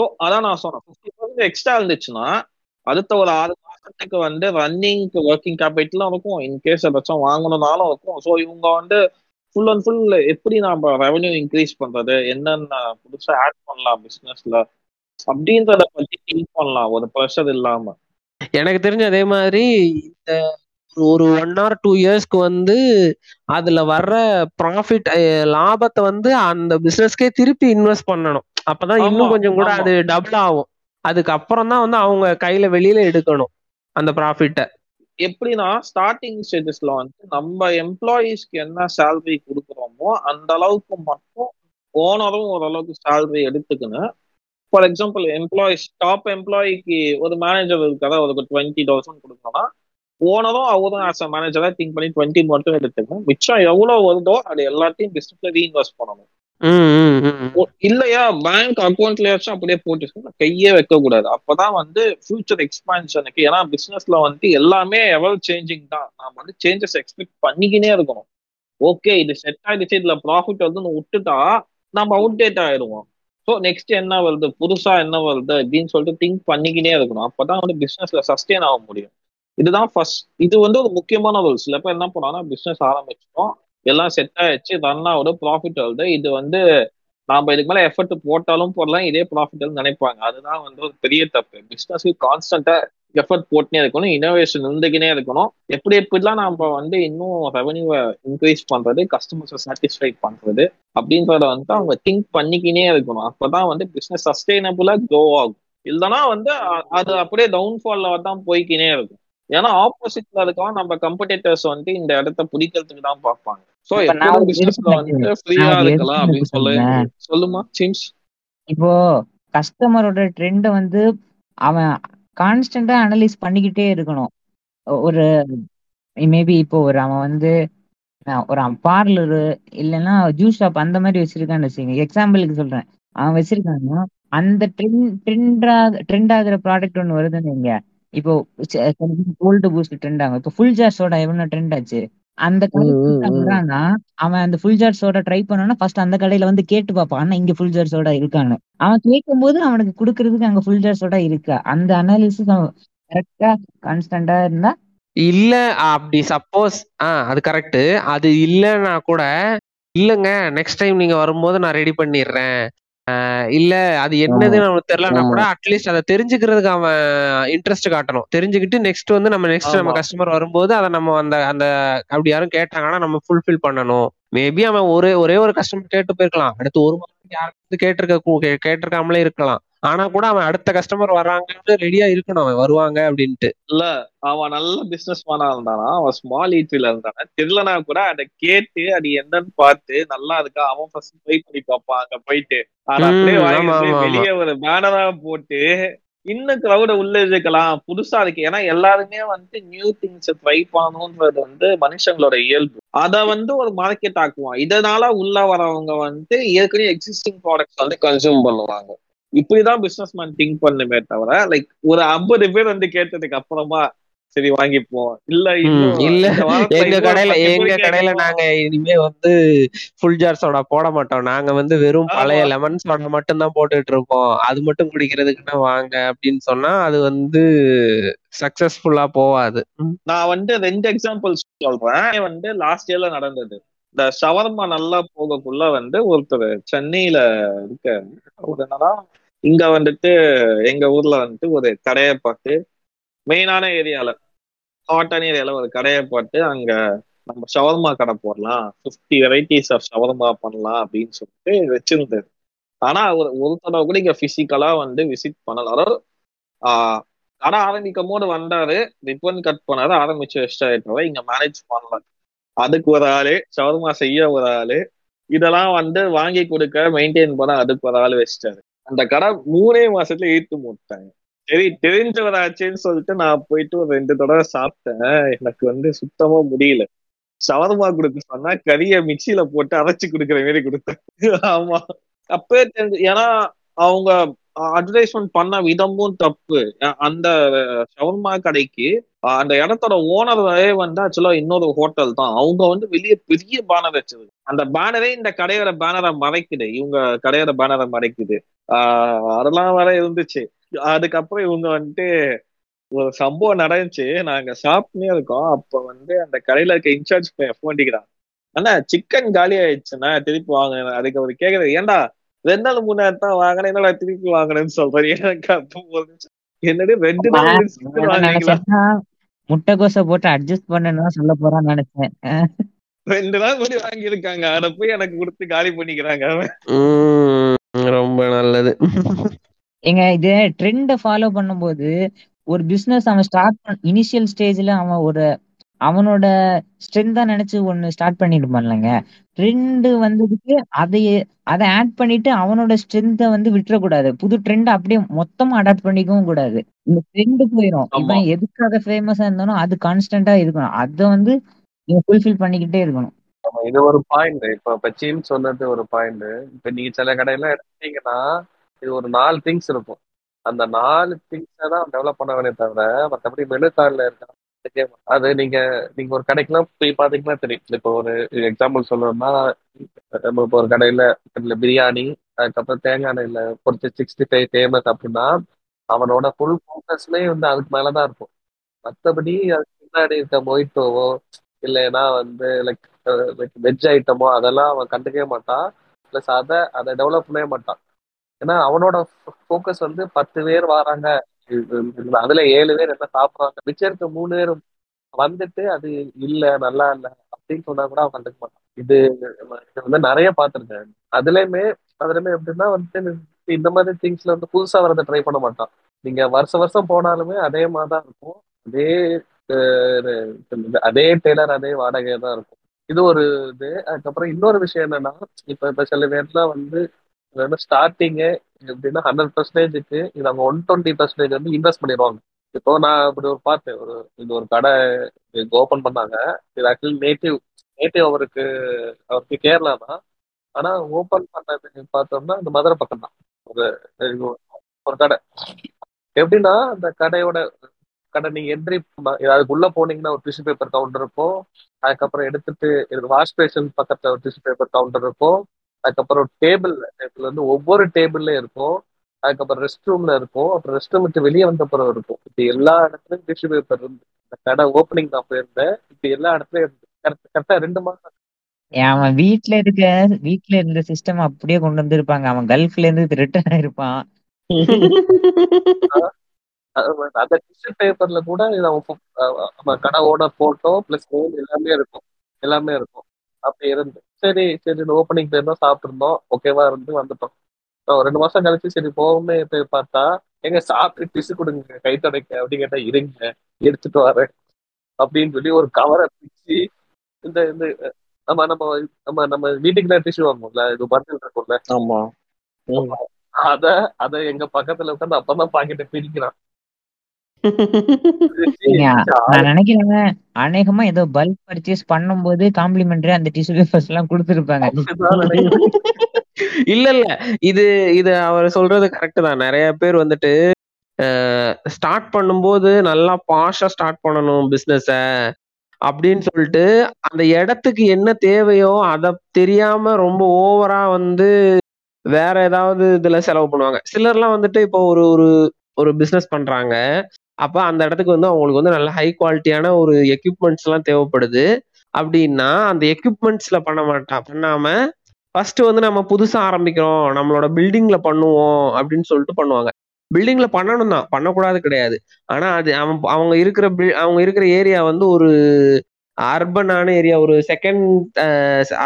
ஸோ அதான் நான் சொன்னேன். ஃபிஃப்டி பர்சன்ட் எக்ஸ்ட்ரா இருந்துச்சுன்னா அடுத்த ஒரு ஆறு மாசத்துக்கு வந்து ரன்னிங்க்கு ஒர்க்கிங் கேபிட்டலும் இருக்கும். இன்கேஸ் ஏதாச்சும் வாங்கணும்னாலும் இருக்கும். ஸோ இவங்க வந்து ஃபுல் அண்ட் ஃபுல் எப்படி நம்ம ரெவன்யூ இன்க்ரீஸ் பண்றது? என்னென்ன புதுசா ஆட் பண்ணலாம் பிசினஸ்ல அப்படின்றத பத்தி திங்க் பண்ணலாம். ஒரு ப்ரெஷர் இல்லாம. எனக்கு தெரிஞ்ச அதே மாதிரி இந்த ஒரு ஒன் ஆர் டூ இயர்ஸ்க்கு வந்து அதுல வர்ற ப்ராஃபிட் லாபத்தை வந்து அந்த பிசினஸ்க்கே திருப்பி இன்வெஸ்ட் பண்ணணும். அப்பதான் இன்னும் கொஞ்சம் கூட அது டபுள் ஆகும். அதுக்கு அப்புறம் தான் வந்து அவங்க கையில வெளியில எடுக்கணும் அந்த ப்ராஃபிட்டை எப்படின்னா ஸ்டார்டிங் ஸ்டேஜஸ்ல வந்து நம்ம எம்ப்ளாயீஸ்க்கு என்ன சேலரி கொடுக்குறோமோ அந்த அளவுக்கு மட்டும் ஓனரும் ஓரளவுக்கு சேலரி எடுத்துக்கணும். ஃபார் எக்ஸாம்பிள் எம்ப்ளாயிஸ் டாப் எம்ப்ளாயிக்கு ஒரு மேனேஜர் இருக்காரு அவருக்கு டுவெண்ட்டி தௌசண்ட் கொடுக்கணும்னா ஓனரும் அவரும் ஆஸ் அ மேனேஜரா திங்க் பண்ணி டுவெண்ட்டி மட்டும் எடுத்துக்கணும் மிச்சம் எவ்வளவு வருதோ அது எல்லாத்தையும் பிசினஸ்ல ரீஇன்வெஸ்ட் பண்ணணும். இல்லையா? பேங்க் அக்கௌண்ட்லயாச்சும் அப்படியே போட்டு கையே வைக்க கூடாது அப்பதான் வந்து ஃபியூச்சர் எக்ஸ்பான்ஷனுக்கு ஏன்னா பிசினஸ்ல வந்து எல்லாமே எவர் சேஞ்சிங் தான். நாம வந்து சேஞ்சஸ் எக்ஸ்பெக்ட் பண்ணிக்கினே இருக்கணும். ஓகே இது செட் ஆயிடுச்சு இதுல ப்ராஃபிட் வருதுன்னு விட்டுட்டா நம்ம அவுடேட் ஆயிடுவோம். ஸோ நெக்ஸ்ட் என்ன வருது? புதுசா என்ன வருது? அப்படின்னு சொல்லிட்டு திங்க் பண்ணிக்கினே இருக்கணும். அப்பதான் வந்து பிசினஸ்ல சஸ்டெயின் ஆக முடியும். இதுதான் ஃபர்ஸ்ட் இது வந்து ஒரு முக்கியமான ஒரு சில பேர் என்ன பண்ணாங்கன்னா பிசினஸ் ஆரம்பிச்சிட்டோம். எல்லாம் செட் ஆயிடுச்சு. ரன் ஆகுது ப்ராஃபிட் வருது இது வந்து நாம இதுக்கு மேல எஃபர்ட் போட்டாலும் போடலாம். இதே ப்ராஃபிட் நினைப்பாங்க. அதுதான் வந்து ஒரு பெரிய தப்பு. பிசினஸ்க்கு கான்ஸ்டன்டா எஃபர்ட் போட்டுனே இருக்கணும். இனோவேஷன் இருந்துக்கினே இருக்கணும். எப்படி எப்படிலாம் நம்ம வந்து இன்னும் ரெவன்யூவை இன்க்ரீஸ் பண்றது கஸ்டமர்ஸை சாட்டிஸ்ஃபை பண்றது அப்படின்றத வந்து அவங்க திங்க் பண்ணிக்கினே இருக்கணும். அப்பதான் வந்து பிசினஸ் சஸ்டைனபிளா க்ரோ ஆகும். இல்லைன்னா வந்து அது அப்படியே டவுன்ஃபால்ல தான் போய்க்கினே இருக்கும். ஏன்னா ஆப்போசிட்ல இருக்கவன் நம்ம கம்படிட்டர்ஸ் வந்து இந்த இடத்த பிடிக்கிறதுக்கு தான் பார்ப்பாங்க. சோ பிசினஸ்ல வந்து ஃப்ரீயா இருக்கலாம் அப்படின்னு முடியும் சொல்லுமா சிம்ஸ்? இப்போ கஸ்டமரோட ட்ரெண்டை வந்து அவன் கான்ஸ்டன்டா அனலைஸ் பண்ணிக்கிட்டே இருக்கணும். ஒரு மேபி இப்போ ஒரு அவன் வந்து ஒரு பார்லரு இல்லைன்னா ஜூஸ் ஷாப் அந்த மாதிரி வச்சிருக்கான்னு வச்சுக்கோங்க. எக்ஸாம்பிளுக்கு சொல்றேன். அவன் வச்சிருக்கான்னா அந்த ட்ரெண்ட் ட்ரெண்டா ட்ரெண்ட் ஆகுற ப்ராடக்ட் ஒன்று வருதுன்னு வைங்க. இப்போ கோல்டு பூஸ்ட் ட்ரெண்ட் ஆகும். இப்போ ஃபுல் ஜார் சோடா எவ்வளோ ட்ரெண்ட் ஆச்சு? அந்த வரான்னா அவன் அந்த ஃபுல் ஜார் சோடா ட்ரை பண்ணானா ஃபர்ஸ்ட் அந்த கடையில வந்து கேட்டு பார்ப்பான் அண்ணா இங்க ஃபுல் ஜார் சோடா இருக்கான்னு. அவன் கேட்கும் போது அவனுக்கு கொடுக்கறதுக்கு அங்க ஃபுல் ஜார் சோடா இருக்கா? அந்த அனாலிசிஸ் அவன் கரெக்டா கான்ஸ்டன்டா இருந்தா? இல்ல அப்படி சப்போஸ் ஆ அது கரெக்ட் அது இல்லைன்னா கூட இல்லைங்க நெக்ஸ்ட் டைம் நீங்க வரும்போது நான் ரெடி பண்ணிடுறேன். ஆஹ் இல்ல அது என்னதுன்னு அவனுக்கு தெரியலன்னா கூட அட்லீஸ்ட் அதை தெரிஞ்சுக்கிறதுக்கு அவன் இன்ட்ரெஸ்ட் காட்டணும். தெரிஞ்சுக்கிட்டு நெக்ஸ்ட் வந்து நம்ம நெக்ஸ்ட் நம்ம. கஸ்டமர் வரும்போது அதை நம்ம அந்த அந்த அப்படி யாரும் கேட்டாங்கன்னா நம்ம ஃபுல்ஃபில் பண்ணணும். மேபி அவன் ஒரே ஒரே ஒரு கஸ்டமர் கேட்டு போயிருக்கலாம். அடுத்து ஒரு மாதத்துக்கு யாருக்கு கேட்டிருக்க கேட்டிருக்காமலே இருக்கலாம். ஆனா கூட அவன் அடுத்த கஸ்டமர் வராங்கன்னு ரெடியா இருக்கணும் அவன் வருவாங்க அப்படின்ட்டு. இல்ல அவன் நல்ல பிசினஸ் மேனா இருந்தானா அவன் ஸ்மால் ஈட்ரில இருந்தானா தெரியலனா கூட அதை கேட்டு அது என்னன்னு பார்த்து நல்லா இருக்கா அவன் ஃபர்ஸ்ட் ட்ரை பண்ணி பார்ப்பான் அங்க போயிட்டு. அப்படியே போய் ஆமா, வெளியே ஒரு பேனரா போட்டு இன்னும் கிரௌட உள்ள இருக்கலாம். புதுசா இருக்கு. ஏன்னா எல்லாருமே வந்து நியூ திங்ஸ் ட்ரை பண்ணணும்ன்றது வந்து மனுஷங்களோட இயல்பு. அத வந்து ஒரு மார்க்கெட் ஆக்குவான். இதனால உள்ள வரவங்க வந்து ஏற்கனவே எக்ஸிஸ்டிங் ப்ராடக்ட்ஸ் வந்து கன்சியூம் பண்ணுவாங்க. இப்படிதான் பிசினஸ் மேன் திங்க் பண்ணுமே தவிர லைக் ஒரு ஐம்பது பேர் வந்து கேட்டதுக்கு அப்புறமா சரி வாங்கிப்போம். இல்ல இல்ல. எங்க கடையில எங்க கடையில. நாங்க இனிமே வந்து ஃபுல் ஜார் சோடா போட மாட்டோம். நாங்க வந்து வெறும். பழைய லெமன் சோடா மட்டும் தான் போட்டுட்டு இருப்போம் அது மட்டும் குடிக்கிறதுக்குன்னா வாங்க அப்படின்னு சொன்னா அது வந்து சக்சஸ்ஃபுல்லா போவாது. நான் வந்து ரெண்டு எக்ஸாம்பிள் சொல்றேன். வந்து லாஸ்ட் இயர்ல நடந்தது. இந்த ஷவர்மா நல்லா போகக்குள்ள வந்து ஒருத்தர் சென்னையில இருக்க அவர் என்னன்னா இங்க வந்துட்டு எங்க ஊர்ல வந்துட்டு ஒரு கடையை பார்த்து மெயினான ஏரியால ஹாட்டான ஏரியால ஒரு கடையை பார்த்து அங்க நம்ம ஷவர்மா கடை போடலாம் ஃபிஃப்டி வெரைட்டிஸ் ஆஃப் ஷவர்மா பண்ணலாம் அப்படின்னு சொல்லிட்டு வச்சிருந்தாரு ஆனா அவர் ஒரு தடவை கூட இங்க பிசிக்கலா வந்து விசிட் பண்ணல. அதாவது ஆஹ் கடை ஆரம்பிக்கும் போது வந்தாரு ரிப்பன் கட் பண்ணாரு ஆரம்பிச்சு வச்சிட்டாரு இங்க மேனேஜ் பண்ணல. அதுக்கு ஒரு ஆளு ஷவர்மா செய்ய ஒரு ஆளு இதெல்லாம் வந்து வாங்கி கொடுக்க மெயின்டைன் பண்ண அதுக்கு ஒரு ஆள் வச்சிட்டாரு. அந்த கடை மூணே மாசத்துல ஈர்த்து மூட்டாங்க. சரி தெரிஞ்சவராச்சேன்னு சொல்லிட்டு நான் போயிட்டு ஒரு ரெண்டு தடவை சாப்பிட்டேன். எனக்கு வந்து சுத்தமா முடியல. ஷவர்மா கொடுக்க சொன்னா கறிய மிக்சியில போட்டு அரைச்சு கொடுக்குற மாதிரி கொடுத்தேன். <laughs> ஆமா. அப்பவே தெரிஞ்சு ஏன்னா அவங்க அட்வர்டைஸ்மெண்ட் பண்ண விதமும் தப்பு. அந்த ஷவர்மா கடைக்கு அந்த இடத்தோட ஓனரே வந்து ஆக்சுவலா இன்னொரு ஹோட்டல் தான். அவங்க வந்து வெளியே பெரிய பேனர் வச்சது அந்த பேனரே இந்த கடையோட பேனரை மறைக்குது. இவங்க கடையோட பேனரை மறைக்குது. ஆஹ் அதெல்லாம் வர இருந்துச்சு. அதுக்கப்புறம் இவங்க வந்துட்டு ஒரு சம்பவம் நடந்துச்சு. நாங்க சாப்பிட்டுனே இருக்கோம். அப்ப வந்து அந்த கடையில இருக்க இன்சார்ஜ் ஃபோன் அடிக்கிறான். அண்ணா சிக்கன் காலி ஆயிடுச்சுன்னா திருப்பி வாங்க. அதுக்கு அவர் கேக்குறது ஏன்டா ரெண்டு நாள் மூணு நாள் தான் வாங்கினேன் என்னடா திருப்பி வாங்கினேன்னு சொல்றாரு. எனக்கு அப்போ. என்னடி ரெண்டு நாள் முட்டைகோசை போட்டு அட்ஜஸ்ட் பண்ணணும் சொல்ல போறான்னு நினைச்சேன். ரெண்டு நாள் முன்னாடி வாங்கியிருக்காங்க. அதை போய் எனக்கு கொடுத்து காலி பண்ணிக்கிறாங்க அவன். ம், ரொம்ப நல்லது. ஏங்க இது ட்ரெண்ட ஃபாலோ பண்ணும்போது ஒரு பிசினஸ் அவன் ஸ்டார்ட் பண்ண இனிஷியல் ஸ்டேஜ்ல அவன் ஒரு அவனோட ஸ்ட்ரென்தா நினைச்சு ஒண்ணு ஸ்டார்ட் பண்ணிட்டு பண்ணலங்க ட்ரெண்ட் வந்ததுக்கு அதை அதை ஆட் பண்ணிட்டு அவனோட ஸ்ட்ரென்த்தை வந்து விட்டுறக்கூடாது. புது ட்ரெண்ட் அப்படியே மொத்தமா அடாப்ட் பண்ணிக்கவும் கூடாது. இந்த ட்ரெண்ட் போயிடும் இவன் எதுக்காக ஃபேமஸா இருந்தானோ அது கான்ஸ்டன்டா இருக்கணும். அதை வந்து நீங்க ஃபுல்ஃபில் பண்ணிக்கிட்டே இருக்கணும். இது ஒரு பாயிண்ட் இப்ப சீன் சொன்னது ஒரு பாயிண்ட் இப்ப நீங்க சில கடையில எடுத்தீங்கன்னா இது ஒரு நாலு திங்ஸ் இருக்கும். அந்த நாலு திங்ஸை தான் டெவலப் பண்ண வேண்டிய தவிர மற்றபடி மெனுக்கார்ல இருக்க அது நீங்க நீங்க ஒரு கடைக்கெல்லாம் போய் பாத்தீங்கன்னா தெரியும். இப்போ ஒரு எக்ஸாம்பிள் சொல்லணும்னா நம்ம இப்போ ஒரு கடையில பிரியாணி அதுக்கப்புறம் தேங்காய் எண்ணெயில பொறுத்து சிக்ஸ்டி ஃபைவ் ஃபேமஸ் அப்படின்னா அவனோட ஃபுல் ஃபோக்கஸ்மே வந்து அதுக்கு மேலதான் இருக்கும். மற்றபடி அதுக்கு முன்னாடி இருக்க மொய்ட்டோவோ இல்லைன்னா வந்து லைக் வெஜ் ஐட்டமோ அதெல்லாம் அவன் கண்டுக்கவே மாட்டான். ப்ளஸ் அதை அதை டெவலப் பண்ணவே மாட்டான். ஏன்னா அவனோட ஃபோக்கஸ் வந்து பத்து பேர் வராங்க. அதுல ஏழு பேர் என்ன சாப்பிடுறாங்க. மிச்சம் இருக்க மூணு பேரும் வந்துட்டு அது இல்ல நல்லா இல்ல அப்படின்னு சொன்னா கூட அவன் கண்டுக்க மாட்டான் இது இது வந்து நிறைய பாத்திருக்கேன் அதுலயுமே அதுலயுமே எப்படின்னா வந்துட்டு இந்த மாதிரி திங்ஸ்ல வந்து புதுசா வரதை ட்ரை பண்ண மாட்டான். நீங்க வருஷம் வருஷம் போனாலுமே அதே மாதிரி தான் இருக்கும். அதே அதே டெய்லர் அதே வாடகை தான் இருக்கும். இது ஒரு இது. அதுக்கப்புறம் இன்னொரு விஷயம் என்னன்னா இப்ப இப்ப சில பேர்லாம் வந்து ஸ்டார்டிங்கு எப்படின்னா ஹண்ட்ரட் பர்சன்டேஜுக்கு இது அவங்க ஒன் டுவெண்ட்டி பர்சன்டேஜ் வந்து இன்வெஸ்ட் பண்ணிடுவாங்க. இப்போ நான் இப்படி ஒரு பார்த்தேன் ஒரு இது ஒரு கடை ஓபன் பண்ணாங்க. இது ஆக்சுவலி நேட்டிவ் நேட்டிவ் அவருக்கு அவருக்கு கேரளா தான். ஆனா ஓபன் பண்ணது பார்த்தோம்னா இந்த மதுரை பக்கம் தான். ஒரு ஒரு கடை. எப்படின்னா அந்த கடையோட கடை நீங்க என்ட்ரி அதுக்குள்ள போனீங்கன்னா ஒரு டிஷ்யூ பேப்பர் கவுண்டர் இருக்கும். அதுக்கப்புறம் எடுத்துட்டு வாஷ் பேஷன் பக்கத்துல ஒரு டிஷ்யூ பேப்பர் கவுண்டர் இருக்கும். அதுக்கப்புறம் டேபிள் டேபிள் வந்து ஒவ்வொரு டேபிள்ல இருக்கும். அதுக்கப்புறம் ரெஸ்ட் ரூம்ல இருக்கும். அப்புறம் ரெஸ்ட் ரூம் விட்டு வெளியே வந்த பிறகு இருக்கும். இப்ப எல்லா இடத்துலயும் டிஷ்யூ பேப்பர் இருந்து இந்த கடை ஓப்பனிங் நான் போயிருந்தேன். இப்ப எல்லா இடத்துலயும் இருந்து கரெக்டா ரெண்டு மாசம் அவன் வீட்ல இருக்க வீட்ல இருந்த சிஸ்டம் அப்படியே கொண்டு வந்திருப்பாங்க. அவன் கல்ஃப்ல இருந்து ரிட்டர்ன் ஆயிருப்பான். அந்த டிஷ்யூ பேப்பர்ல கூட நம்ம கடை ஓனர் போட்டோ பிளஸ் எல்லாமே இருக்கும். எல்லாமே இருக்கும். அப்படி இருந்து. சரி சரி ஓப்பனிங் போயிருந்தோம் சாப்பிட்டுருந்தோம்? ஓகேவா இருந்து வந்துட்டோம். ரெண்டு மாசம் கழிச்சு சரி போகணும்னு போய் பார்த்தா எங்க சாப்பிட்டு டிஷ்யூ கொடுங்க கை துடைக்க அப்படின்னு கேட்டா இருங்க எடுத்துட்டு வரேன் அப்படின்னு சொல்லி ஒரு கவரை பிச்சு இந்த இந்த நம்ம நம்ம நம்ம நம்ம வீட்டுக்கு தான் டிஷ்யூ வாங்குவோம்ல இது பண்டில் இருக்கும்ல. ஆமா. அத அத எங்க பக்கத்துல உட்காந்து அப்பதான் பாக்கெட்டை பிரிக்கிறான். <laughs> நான் நினைக்கிறேன் அநேகமா ஏதோ பல்க் பர்ச்சேஸ் பண்ணும்போது காம்ப்ளிமெண்டரி அந்த டிஷ்யூ பேப்பர்ஸ் எல்லாம் கொடுத்துருப்பாங்க. இல்ல இல்ல. இது இது அவர் சொல்றது கரெக்ட் தான். நிறைய பேர் வந்துட்டு ஸ்டார்ட் பண்ணும்போது நல்லா பாஷா ஸ்டார்ட் பண்ணணும் பிசினஸ அப்படின்னு சொல்லிட்டு அந்த இடத்துக்கு என்ன தேவையோ அத தெரியாம ரொம்ப ஓவரா வந்து வேற ஏதாவது இதுல செலவு பண்ணுவாங்க. சிலர்லாம் வந்துட்டு இப்போ ஒரு ஒரு ஒரு பிசினஸ் பண்றாங்க. அப்போ அந்த இடத்துக்கு வந்து அவங்களுக்கு வந்து நல்ல ஹை குவாலிட்டியான ஒரு எக்யூப்மெண்ட்ஸ் எல்லாம் தேவைப்படுது. அப்படின்னா அந்த எக்யூப்மெண்ட்ஸ்ல பண்ண மாட்டா பண்ணாம ஃபர்ஸ்ட் வந்து நம்ம புதுசா ஆரம்பிக்கிறோம் நம்மளோட பில்டிங்ல பண்ணுவோம் அப்படின்னு சொல்லிட்டு பண்ணுவாங்க. பில்டிங்ல பண்ணணும் தான் பண்ணக்கூடாது கிடையாது. ஆனா அது அவன் அவங்க இருக்கிற பில் அவங்க இருக்கிற ஏரியா வந்து ஒரு அர்பனான ஏரியா ஒரு செகண்ட்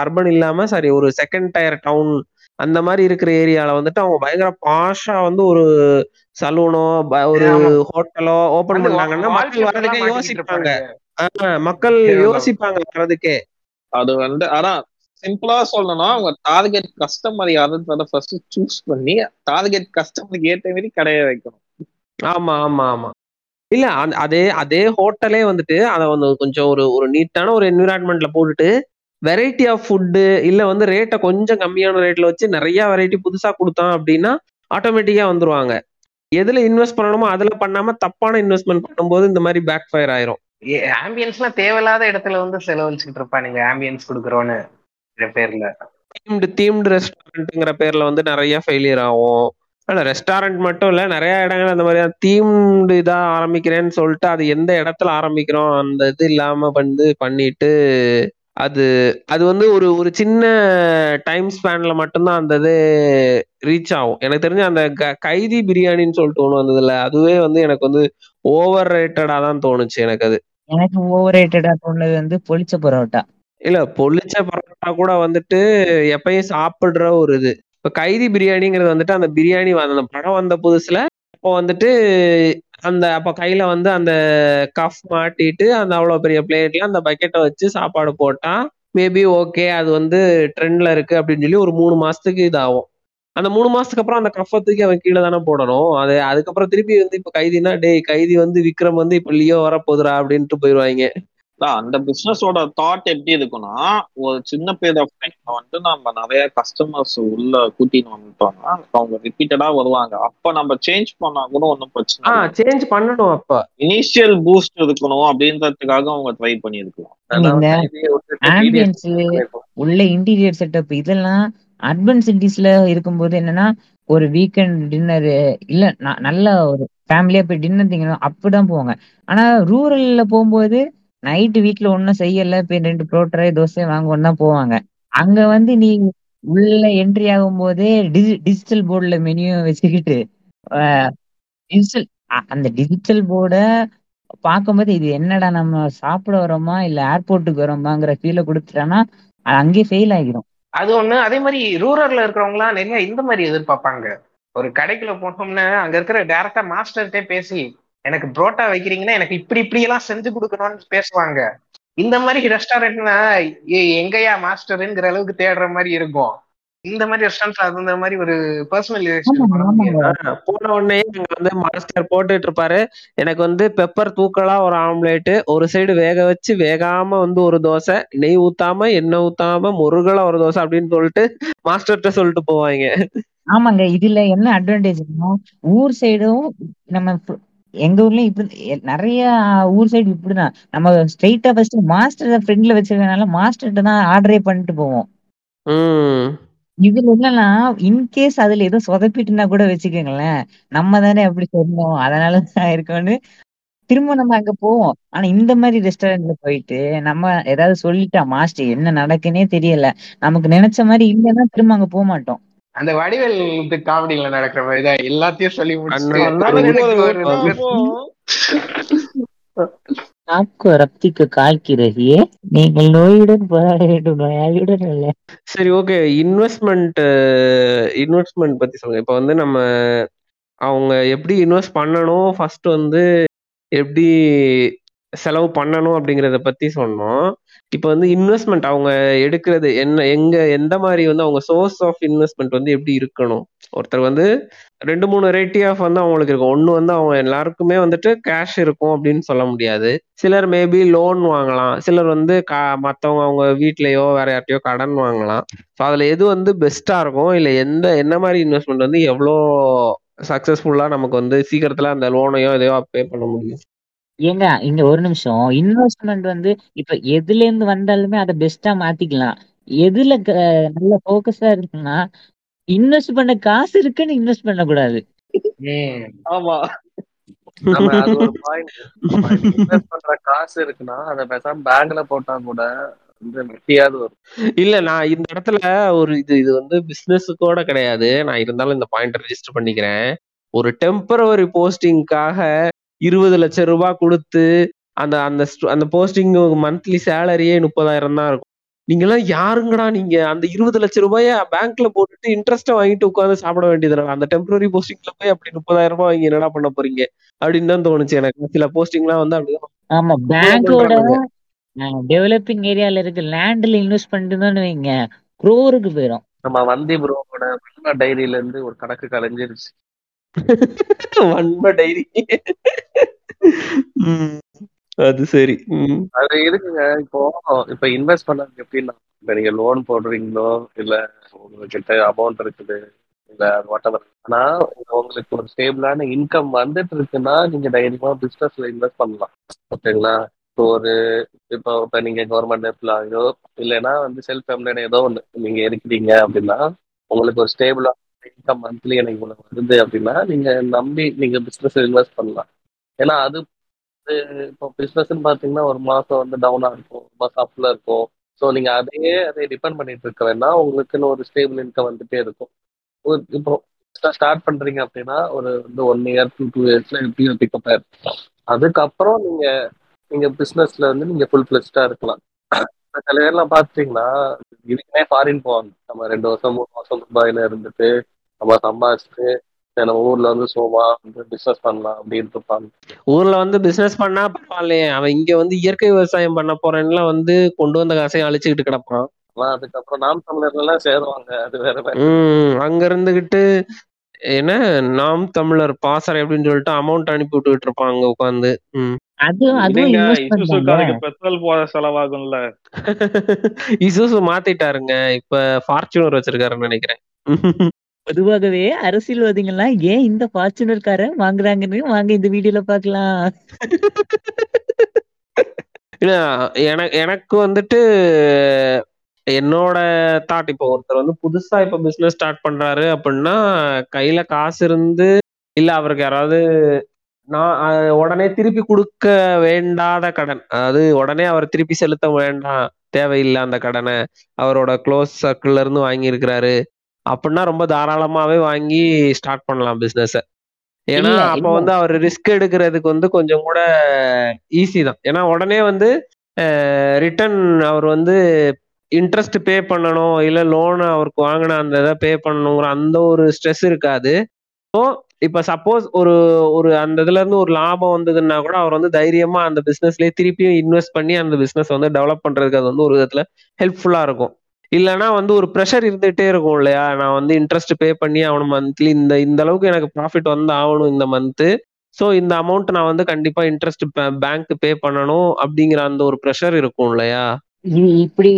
அர்பன் இல்லாம சாரி ஒரு செகண்ட் டயர் டவுன் அந்த மாதிரி இருக்கிற ஏரியால வந்துட்டு அவங்க பயங்கர பாஷா வந்து ஒரு சலூனோ ஒரு. ஹோட்டலோ ஓபன் பண்ணாங்கன்னா மக்கள் வர்றதுக்கே யோசிப்பாங்க. மக்கள். யோசிப்பாங்க வர்றதுக்கே. அது வந்து ஆனா சிம்பிளா சொல்லணும்னா உங்க டார்கெட் கஸ்டமர் யாருன்றத ஃபர்ஸ்ட் சூஸ் பண்ணி டார்கெட் கஸ்டமருக்கு ஏத்த மாதிரி கடையை வைக்கணும். ஆமா ஆமா ஆமா. இல்ல அதே அதே ஹோட்டலே வந்துட்டு அதை வந்து கொஞ்சம் ஒரு ஒரு நீட்டான ஒரு என்விரான்மெண்ட்ல போட்டுட்டு வெரைட்டி ஆஃப் ஃபுட்டு இல்ல வந்து ரேட்டை கொஞ்சம் கம்மியான ரேட்ல வச்சு நிறைய வெரைட்டி புதுசா கொடுத்தான் அப்படின்னா ஆட்டோமேட்டிக்கா வந்துருவாங்க. எதுல இன்வெஸ்ட் பண்ணணுமோ அதுல பண்ணாம தப்பான இன்வெஸ்ட்மெண்ட் பண்ணும்போது இந்த மாதிரி பேக் ஃபயர் ஆயிரும் ஆம்பியன்ஸ்லாம் தேவையில்லாத இடத்துல வந்து செலவழிச்சுட்டு இருப்பானுங்க ஆம்பியன்ஸ் கொடுக்குறோன்னு பேர்ல. தீம்டு தீம்டு ரெஸ்டாரண்ட்ங்கிற பேர்ல வந்து நிறைய ஃபெயிலியர் ஆகும். ஆனா ரெஸ்டாரண்ட் மட்டும் இல்ல நிறைய இடங்கள் அந்த மாதிரி தீம்டு இதா ஆரம்பிக்கிறேன்னு சொல்லிட்டு அது எந்த இடத்துல ஆரம்பிக்கிறோம் அந்த இது இல்லாம வந்து பண்ணிட்டு அது அது வந்து ஒரு ஒரு சின்ன டைம் ஸ்பேன்ல மட்டும்தான் அந்த இது ரீச் ஆகும். எனக்கு தெரிஞ்ச அந்த க- கைதி பிரியாணின்னு சொல்லிட்டு ஒண்ணு வந்ததுல அதுவே வந்து எனக்கு வந்து ஓவர் ரேட்டடா தான் தோணுச்சு எனக்கு அது. எனக்கு ஓவர் ரேட்டடா தோணுது வந்து பொளிச்ச பரோட்டா. இல்ல பொள்ளிச்ச பரோட்டா கூட வந்துட்டு எப்பயும் சாப்பிடுற ஒரு இது. இப்ப கைதி பிரியாணிங்கிறது வந்துட்டு அந்த பிரியாணி அந்த படம் வந்த புதுசுல அப்போ வந்துட்டு அந்த அப்ப கையில வந்து அந்த கஃப் மாட்டிட்டு அந்த அவ்வளவு பெரிய பிளேட்ல அந்த பக்கெட்டை வச்சு சாப்பாடு போட்டா மேபி ஓகே அது வந்து ட்ரெண்ட்ல இருக்கு அப்படின்னு சொல்லி ஒரு மூணு மாசத்துக்கு இதாகும். அந்த மூணு மாசத்துக்கு அப்புறம் அந்த கஃபை தூக்கி அவன் கீழே தானே போடணும். அது அதுக்கப்புறம் திருப்பி வந்து இப்ப கைதினா டேய் கைதி வந்து விக்ரம் வந்து இப்ப லியோ வர போதுரா அப்படின்ட்டு போயிருவாங்க அந்த பிசினஸோட தாட் எப்படி இருக்குன்னா ஒரு சின்ன பீரியட் ஆஃப் டைம்ல வந்து நம்ம நிறைய கஸ்டமர்ஸ் உள்ள கூட்டின்னு வந்துட்டோம்னா அவங்க ரிப்பீட்டடா வருவாங்க. அப்ப நம்ம சேஞ்ச் பண்ணா கூட ஒன்றும் பிரச்சனை சேஞ்ச் பண்ணணும் அப்ப. இனிஷியல் பூஸ்ட் இருக்கணும் அப்படின்றதுக்காக அவங்க ட்ரை பண்ணியிருக்கலாம். இந்த ஆம்பியன்ஸ் உள்ள இன்டீரியர் செட்டப் இதெல்லாம் அர்பன் சிட்டிஸ்ல இருக்கும்போது என்னன்னா ஒரு வீக்கெண்ட் டின்னர் இல்ல நல்ல ஒரு ஃபேமிலியா போய் டின்னர் திங்கணும் அப்படிதான் போவாங்க. ஆனா ரூரல்ல போகும்போது நைட்டு வீட்டுல ஒண்ணும் செய்யல போய் ரெண்டு புரோட்டரை தோசை வாங்குவோம் தான் போவாங்க. அங்க வந்து நீ உள்ள என்ட்ரி ஆகும்போதே டிஜி டிஜிட்டல் போர்டுல மெனு வச்சுக்கிட்டு டிஜிட்டல் அந்த டிஜிட்டல் போர்டை பார்க்கும்போது இது என்னடா நம்ம சாப்பிட வரோமா இல்ல ஏர்போர்ட்டுக்கு வரோமாங்கிற ஃபீலை கொடுத்துட்டானா அது அங்கேயே ஃபெயில் ஆகிரும் அது ஒண்ணு. அதே மாதிரி ரூரல்ல இருக்கிறவங்களாம் நிறைய இந்த மாதிரி எதிர்பார்ப்பாங்க. ஒரு கடைக்குள்ள போனோம்னா அங்க இருக்கிற டேரக்டா மாஸ்டர்கிட்டே பேசி எனக்கு புரோட்டா வைக்கிறீங்கன்னா எனக்கு இப்படி இப்படி எல்லாம் செஞ்சு கொடுக்கணும்னு பேசுவாங்க. இந்த மாதிரி ரெஸ்டாரண்ட்னா எங்கயா மாஸ்டருங்கிற அளவுக்கு தேடுற மாதிரி இருக்கும். இந்த மாதிரி ரெஸ்டாரண்ட் அது இந்த மாதிரி ஒரு ஆஹ் போன உடனே அங்க வந்து மாஸ்டர் போட்டுட்டு இருப்பாரு. எனக்கு வந்து பெப்பர் தூக்கலா ஒரு ஆம்லேட் ஒரு சைடு வேக வச்சு வேகாம வந்து ஒரு தோசை நெய் ஊத்தாம எண்ணெய் ஊத்தாம முருகலா ஒரு தோசை அப்படின்னு சொல்லிட்டு மாஸ்டர்கிட்ட சொல்லிட்டு போவாங்க. ஆமாங்க இதுல என்ன அட்வான்டேஜ்னா ஊர் சைடும் நம்ம எங்க ஊர்லயும் இப்படி நிறைய ஊர் சைடு இப்படிதான். நம்ம ஸ்ட்ரெயிட்டா ஃபர்ஸ்ட் மாஸ்டர் ஃப்ரெண்ட்ல வச்சிருக்கனால மாஸ்டர்கிட்ட தான் ஆர்டரே பண்ணிட்டு போவோம். இதுல என்னன்னா இன்கேஸ் அதுல ஏதோ சொதப்பிட்டுனா கூட வச்சுக்கோங்களேன். நம்ம தானே அப்படி சொன்னோம் அதனால தான் இருக்கோம்னு திரும்ப நம்ம அங்க போவோம். ஆனா இந்த மாதிரி ரெஸ்டாரண்ட்ல போயிட்டு நம்ம ஏதாவது சொல்லிட்டா மாஸ்டர் என்ன நடக்குன்னே தெரியல. நமக்கு நினைச்ச மாதிரி இல்லைன்னா திரும்ப அங்க போக மாட்டோம். அந்த வடிவேல் காமெடியில நடக்கிற மாதிரி தான் எல்லாத்தையும் சொல்லி நாக்கு ரப்திக்கு காய்க்கிறதையே நீங்கள் நோயுடன் போராட வேண்டும் நோயாளியுடன் இல்லை சரி ஓகே இன்வெஸ்ட்மெண்ட் இன்வெஸ்ட்மெண்ட் பத்தி சொல்லுங்க. இப்போ வந்து நம்ம அவங்க எப்படி இன்வெஸ்ட் பண்ணணும்? ஃபர்ஸ்ட் வந்து எப்படி செலவு பண்ணணும் அப்படிங்கறத பத்தி சொன்னோம். இப்போ வந்து இன்வெஸ்ட்மெண்ட் அவங்க எடுக்கிறது என்ன எங்க எந்த மாதிரி வந்து அவங்க சோர்ஸ் ஆஃப் இன்வெஸ்ட்மெண்ட் வந்து எப்படி இருக்கணும்? ஒருத்தர் வந்து ரெண்டு மூணு வெரைட்டி ஆஃப் வந்து அவங்களுக்கு இருக்கும். ஒன்று வந்து அவங்க எல்லாருக்குமே வந்துட்டு கேஷ் இருக்கும் அப்படின்னு சொல்ல முடியாது. சிலர் மேபி லோன் வாங்கலாம். சிலர் வந்து கா மற்றவங்க அவங்க வீட்லயோ வேற யார்ட்டையோ கடன் வாங்கலாம். ஸோ அதில் எது வந்து பெஸ்ட்டாக இருக்கும்? இல்லை எந்த என்ன மாதிரி இன்வெஸ்ட்மெண்ட் வந்து எவ்வளோ சக்சஸ்ஃபுல்லா நமக்கு வந்து சீக்கிரத்துல அந்த லோனையோ எதையோ பே பண்ண முடியும்? ஏங்க இங்க ஒரு நிமிஷம். இன்வெஸ்ட்மெண்ட் வந்து இப்ப எதுல இருந்து வந்தாலுமே அதை பெஸ்டா மாத்திக்கலாம். எதுல க- நல்ல போக்கஸா இருக்குன்னா இன்வெஸ்ட் பண்ண காசு இருக்குன்னு இன்வெஸ்ட் பண்ண கூடாது ம். ஆமா. நம்ம அது ஒரு பாயிண்ட் இன்வெஸ்ட் பண்ற காசு இருக்குன்னா அதை பேசாம பேங்க்ல போட்டா கூட வந்து வெட்டியாவது வரும். இல்ல நான் இந்த இடத்துல ஒரு இது இது வந்து பிசினஸுக்கோட கிடையாது. நான் இருந்தாலும் இந்த பாயிண்ட் ரெஜிஸ்டர் பண்ணிக்கிறேன். ஒரு டெம்பரவரி போஸ்டிங்காக இருபது லட்சம் ரூபாய் கொடுத்து அந்த அந்த அந்த போஸ்டிங் மந்த்லி சேலரியே முப்பதாயிரம் தான் இருக்கும். நீங்கெல்லாம் யாருங்கடா நீங்க? அந்த இருபது லட்சம் ரூபாய பேங்க்ல போட்டுட்டு இன்ட்ரெஸ்ட்டை வாங்கிட்டு உட்காந்து சாப்பிட வேண்டியது அந்த டெம்பரரி போஸ்டிங்ல போய் அப்படி முப்பதாயிரம் ரூபாய் வாங்கி என்னடா பண்ண போறீங்க? அப்படின்னு தான் தோணுச்சு எனக்கு. சில போஸ்டிங்லாம் வந்து அப்படிதான் ஆமா பேங்கோட டெவலப்பிங் ஏரியால இருக்க லேண்ட்ல இன்வெஸ்ட் பண்ணிட்டு வைங்க. குரோருக்கு போயிடும் நம்ம வந்தி ப்ரோவோட டைரியில இருந்து ஒரு கணக்கு கலைஞ்சிருச்சு. வன்ம டைரி. அது சரி. அது இருக்குங்க இப்போ இப்ப இன்வெஸ்ட் பண்ணது எப்படின்னா இப்ப நீங்க லோன் போடுறீங்களோ? இல்ல உங்ககிட்ட அமௌண்ட் இருக்குது. இல்ல வாட் எவர் ஆனா உங்களுக்கு ஒரு ஸ்டேபிளான இன்கம் வந்துட்டு இருக்குன்னா நீங்க தைரியமா பிசினஸ்ல இன்வெஸ்ட் பண்ணலாம். ஓகேங்களா? இப்போ ஒரு இப்போ இப்ப நீங்க கவர்மெண்ட் எம்ப்ளாயோ இல்லைன்னா வந்து செல்ஃப் எம்ப்ளாய்டு ஏதோ ஒண்ணு. நீங்க இருக்கிறீங்க அப்படின்னா உங்களுக்கு ஒரு ஸ்டேபிளான இன்கம் மந்த்லி எனக்கு இவ்வளவு வருது அப்படின்னா நீங்க நம்பி நீங்க பிசினஸ் இன்வெஸ்ட் பண்ணலாம். ஏன்னா அது இப்போ பிசினஸ்ன்னு பாத்தீங்கன்னா ஒரு மாசம் வந்து டவுனா இருக்கும் ஒரு மாசம் அப்ல இருக்கும். ஸோ நீங்க அதையே அதை டிபெண்ட் பண்ணிட்டு இருக்க வேண்டாம். உங்களுக்குன்னு ஒரு ஸ்டேபிள் இன்கம் வந்துட்டே இருக்கும். இப்போ ஸ்டார்ட் பண்றீங்க அப்படின்னா ஒரு வந்து ஒன் இயர் டூ டூ இயர்ஸ்ல எப்படியும் பிக்கப் ஆயிருக்கும் அதுக்கப்புறம் நீங்க நீங்க பிசினஸ்ல வந்து நீங்க ஃபுல் ஃபிளெஸ்டா இருக்கலாம். சில பேர்லாம் பாத்தீங்கன்னா இதுக்குமே ஃபாரின் போவாங்க. நம்ம ரெண்டு வருஷம் மூணு வருஷம் துபாயில இருந்துட்டு நம்ம சம்பாதிச்சுட்டு நம்ம ஊர்ல வந்து சோமா வந்து பிசினஸ் பண்ணலாம் அப்படின்னு இருப்பாங்க. ஊர்ல வந்து பிசினஸ் பண்ணா பரவாயில்லையே. அவன் இங்க வந்து இயற்கை விவசாயம் பண்ண போறேன்னுலாம் வந்து கொண்டு வந்த காசையும் அழிச்சுக்கிட்டு கிடப்பான். அதுக்கப்புறம் நாம் தமிழர்கள் எல்லாம் சேருவாங்க. அது வேற உம் அங்க இருந்துகிட்டு என்ன நாம் தமிழர் பாசறை அப்படின்னு சொல்லிட்டு அமௌண்ட் அனுப்பி விட்டுக்கிட்டு இருப்பான் அங்க உட்காந்து பெட்ரோல் போட செலவாகும்ல. <laughs> இசுசு மாத்திட்டாருங்க. இப்ப ஃபார்ச்சுனர் வச்சிருக்காருன்னு நினைக்கிறேன். <laughs> பொதுவாகவே அரசியல்வாதிகள்லாம் ஏன் இந்த ஃபார்ச்சுனர் காரை வாங்குறாங்கன்னு வாங்க இந்த வீடியோல பாக்கலாம் எனக்கு எனக்கு வந்துட்டு என்னோட தாட் இப்போ ஒருத்தர் வந்து புதுசா இப்ப பிசினஸ் ஸ்டார்ட் பண்றாரு அப்படின்னா கையில காசு இருந்து இல்ல அவருக்கு யாராவது நான் உடனே திருப்பி கொடுக்க வேண்டாத கடன். அதாவது உடனே அவர் திருப்பி செலுத்த வேண்டாம். தேவையில்லை அந்த கடனை. அவரோட க்ளோஸ் சர்க்கிள்ல இருந்து வாங்கியிருக்கிறாரு. அப்படின்னா ரொம்ப தாராளமாவே வாங்கி ஸ்டார்ட் பண்ணலாம் பிசினஸ் ஏன்னா அப்ப வந்து அவர் ரிஸ்க் எடுக்கிறதுக்கு வந்து கொஞ்சம் கூட ஈஸி தான். ஏன்னா உடனே வந்து ரிட்டர்ன் அவர் வந்து இன்ட்ரெஸ்ட் பே பண்ணணும் இல்ல லோன் அவருக்கு வாங்கின அந்த இதை பே பண்ணணுங்கிற அந்த ஒரு ஸ்ட்ரெஸ் இருக்காது. ஸோ இப்ப சப்போஸ் ஒரு ஒரு அந்த இதுல இருந்து ஒரு லாபம் வந்ததுன்னா கூட அவர் வந்து தைரியமா அந்த பிசினஸ்லயே திருப்பியும் இன்வெஸ்ட் பண்ணி அந்த பிசினஸ் வந்து டெவலப் பண்றதுக்கு அது வந்து ஒரு விதத்துல ஹெல்ப்ஃபுல்லா இருக்கும். இல்லைன்னா வந்து ஒரு ப்ரெஷர் இருந்துகிட்டே இருக்கும் இல்லையா? நான் வந்து இன்ட்ரெஸ்ட் பே பண்ணி ஆகணும் மந்த்லி இந்த இந்த அளவுக்கு எனக்கு ப்ராஃபிட் வந்து ஆகணும் இந்த மந்த்து ஸோ இந்த அமௌண்ட் நான் வந்து கண்டிப்பா இன்ட்ரெஸ்ட் பேங்க் பே பண்ணணும் அப்படிங்கிற அந்த ஒரு ப்ரெஷர் இருக்கும் இல்லையா? இது இப்படி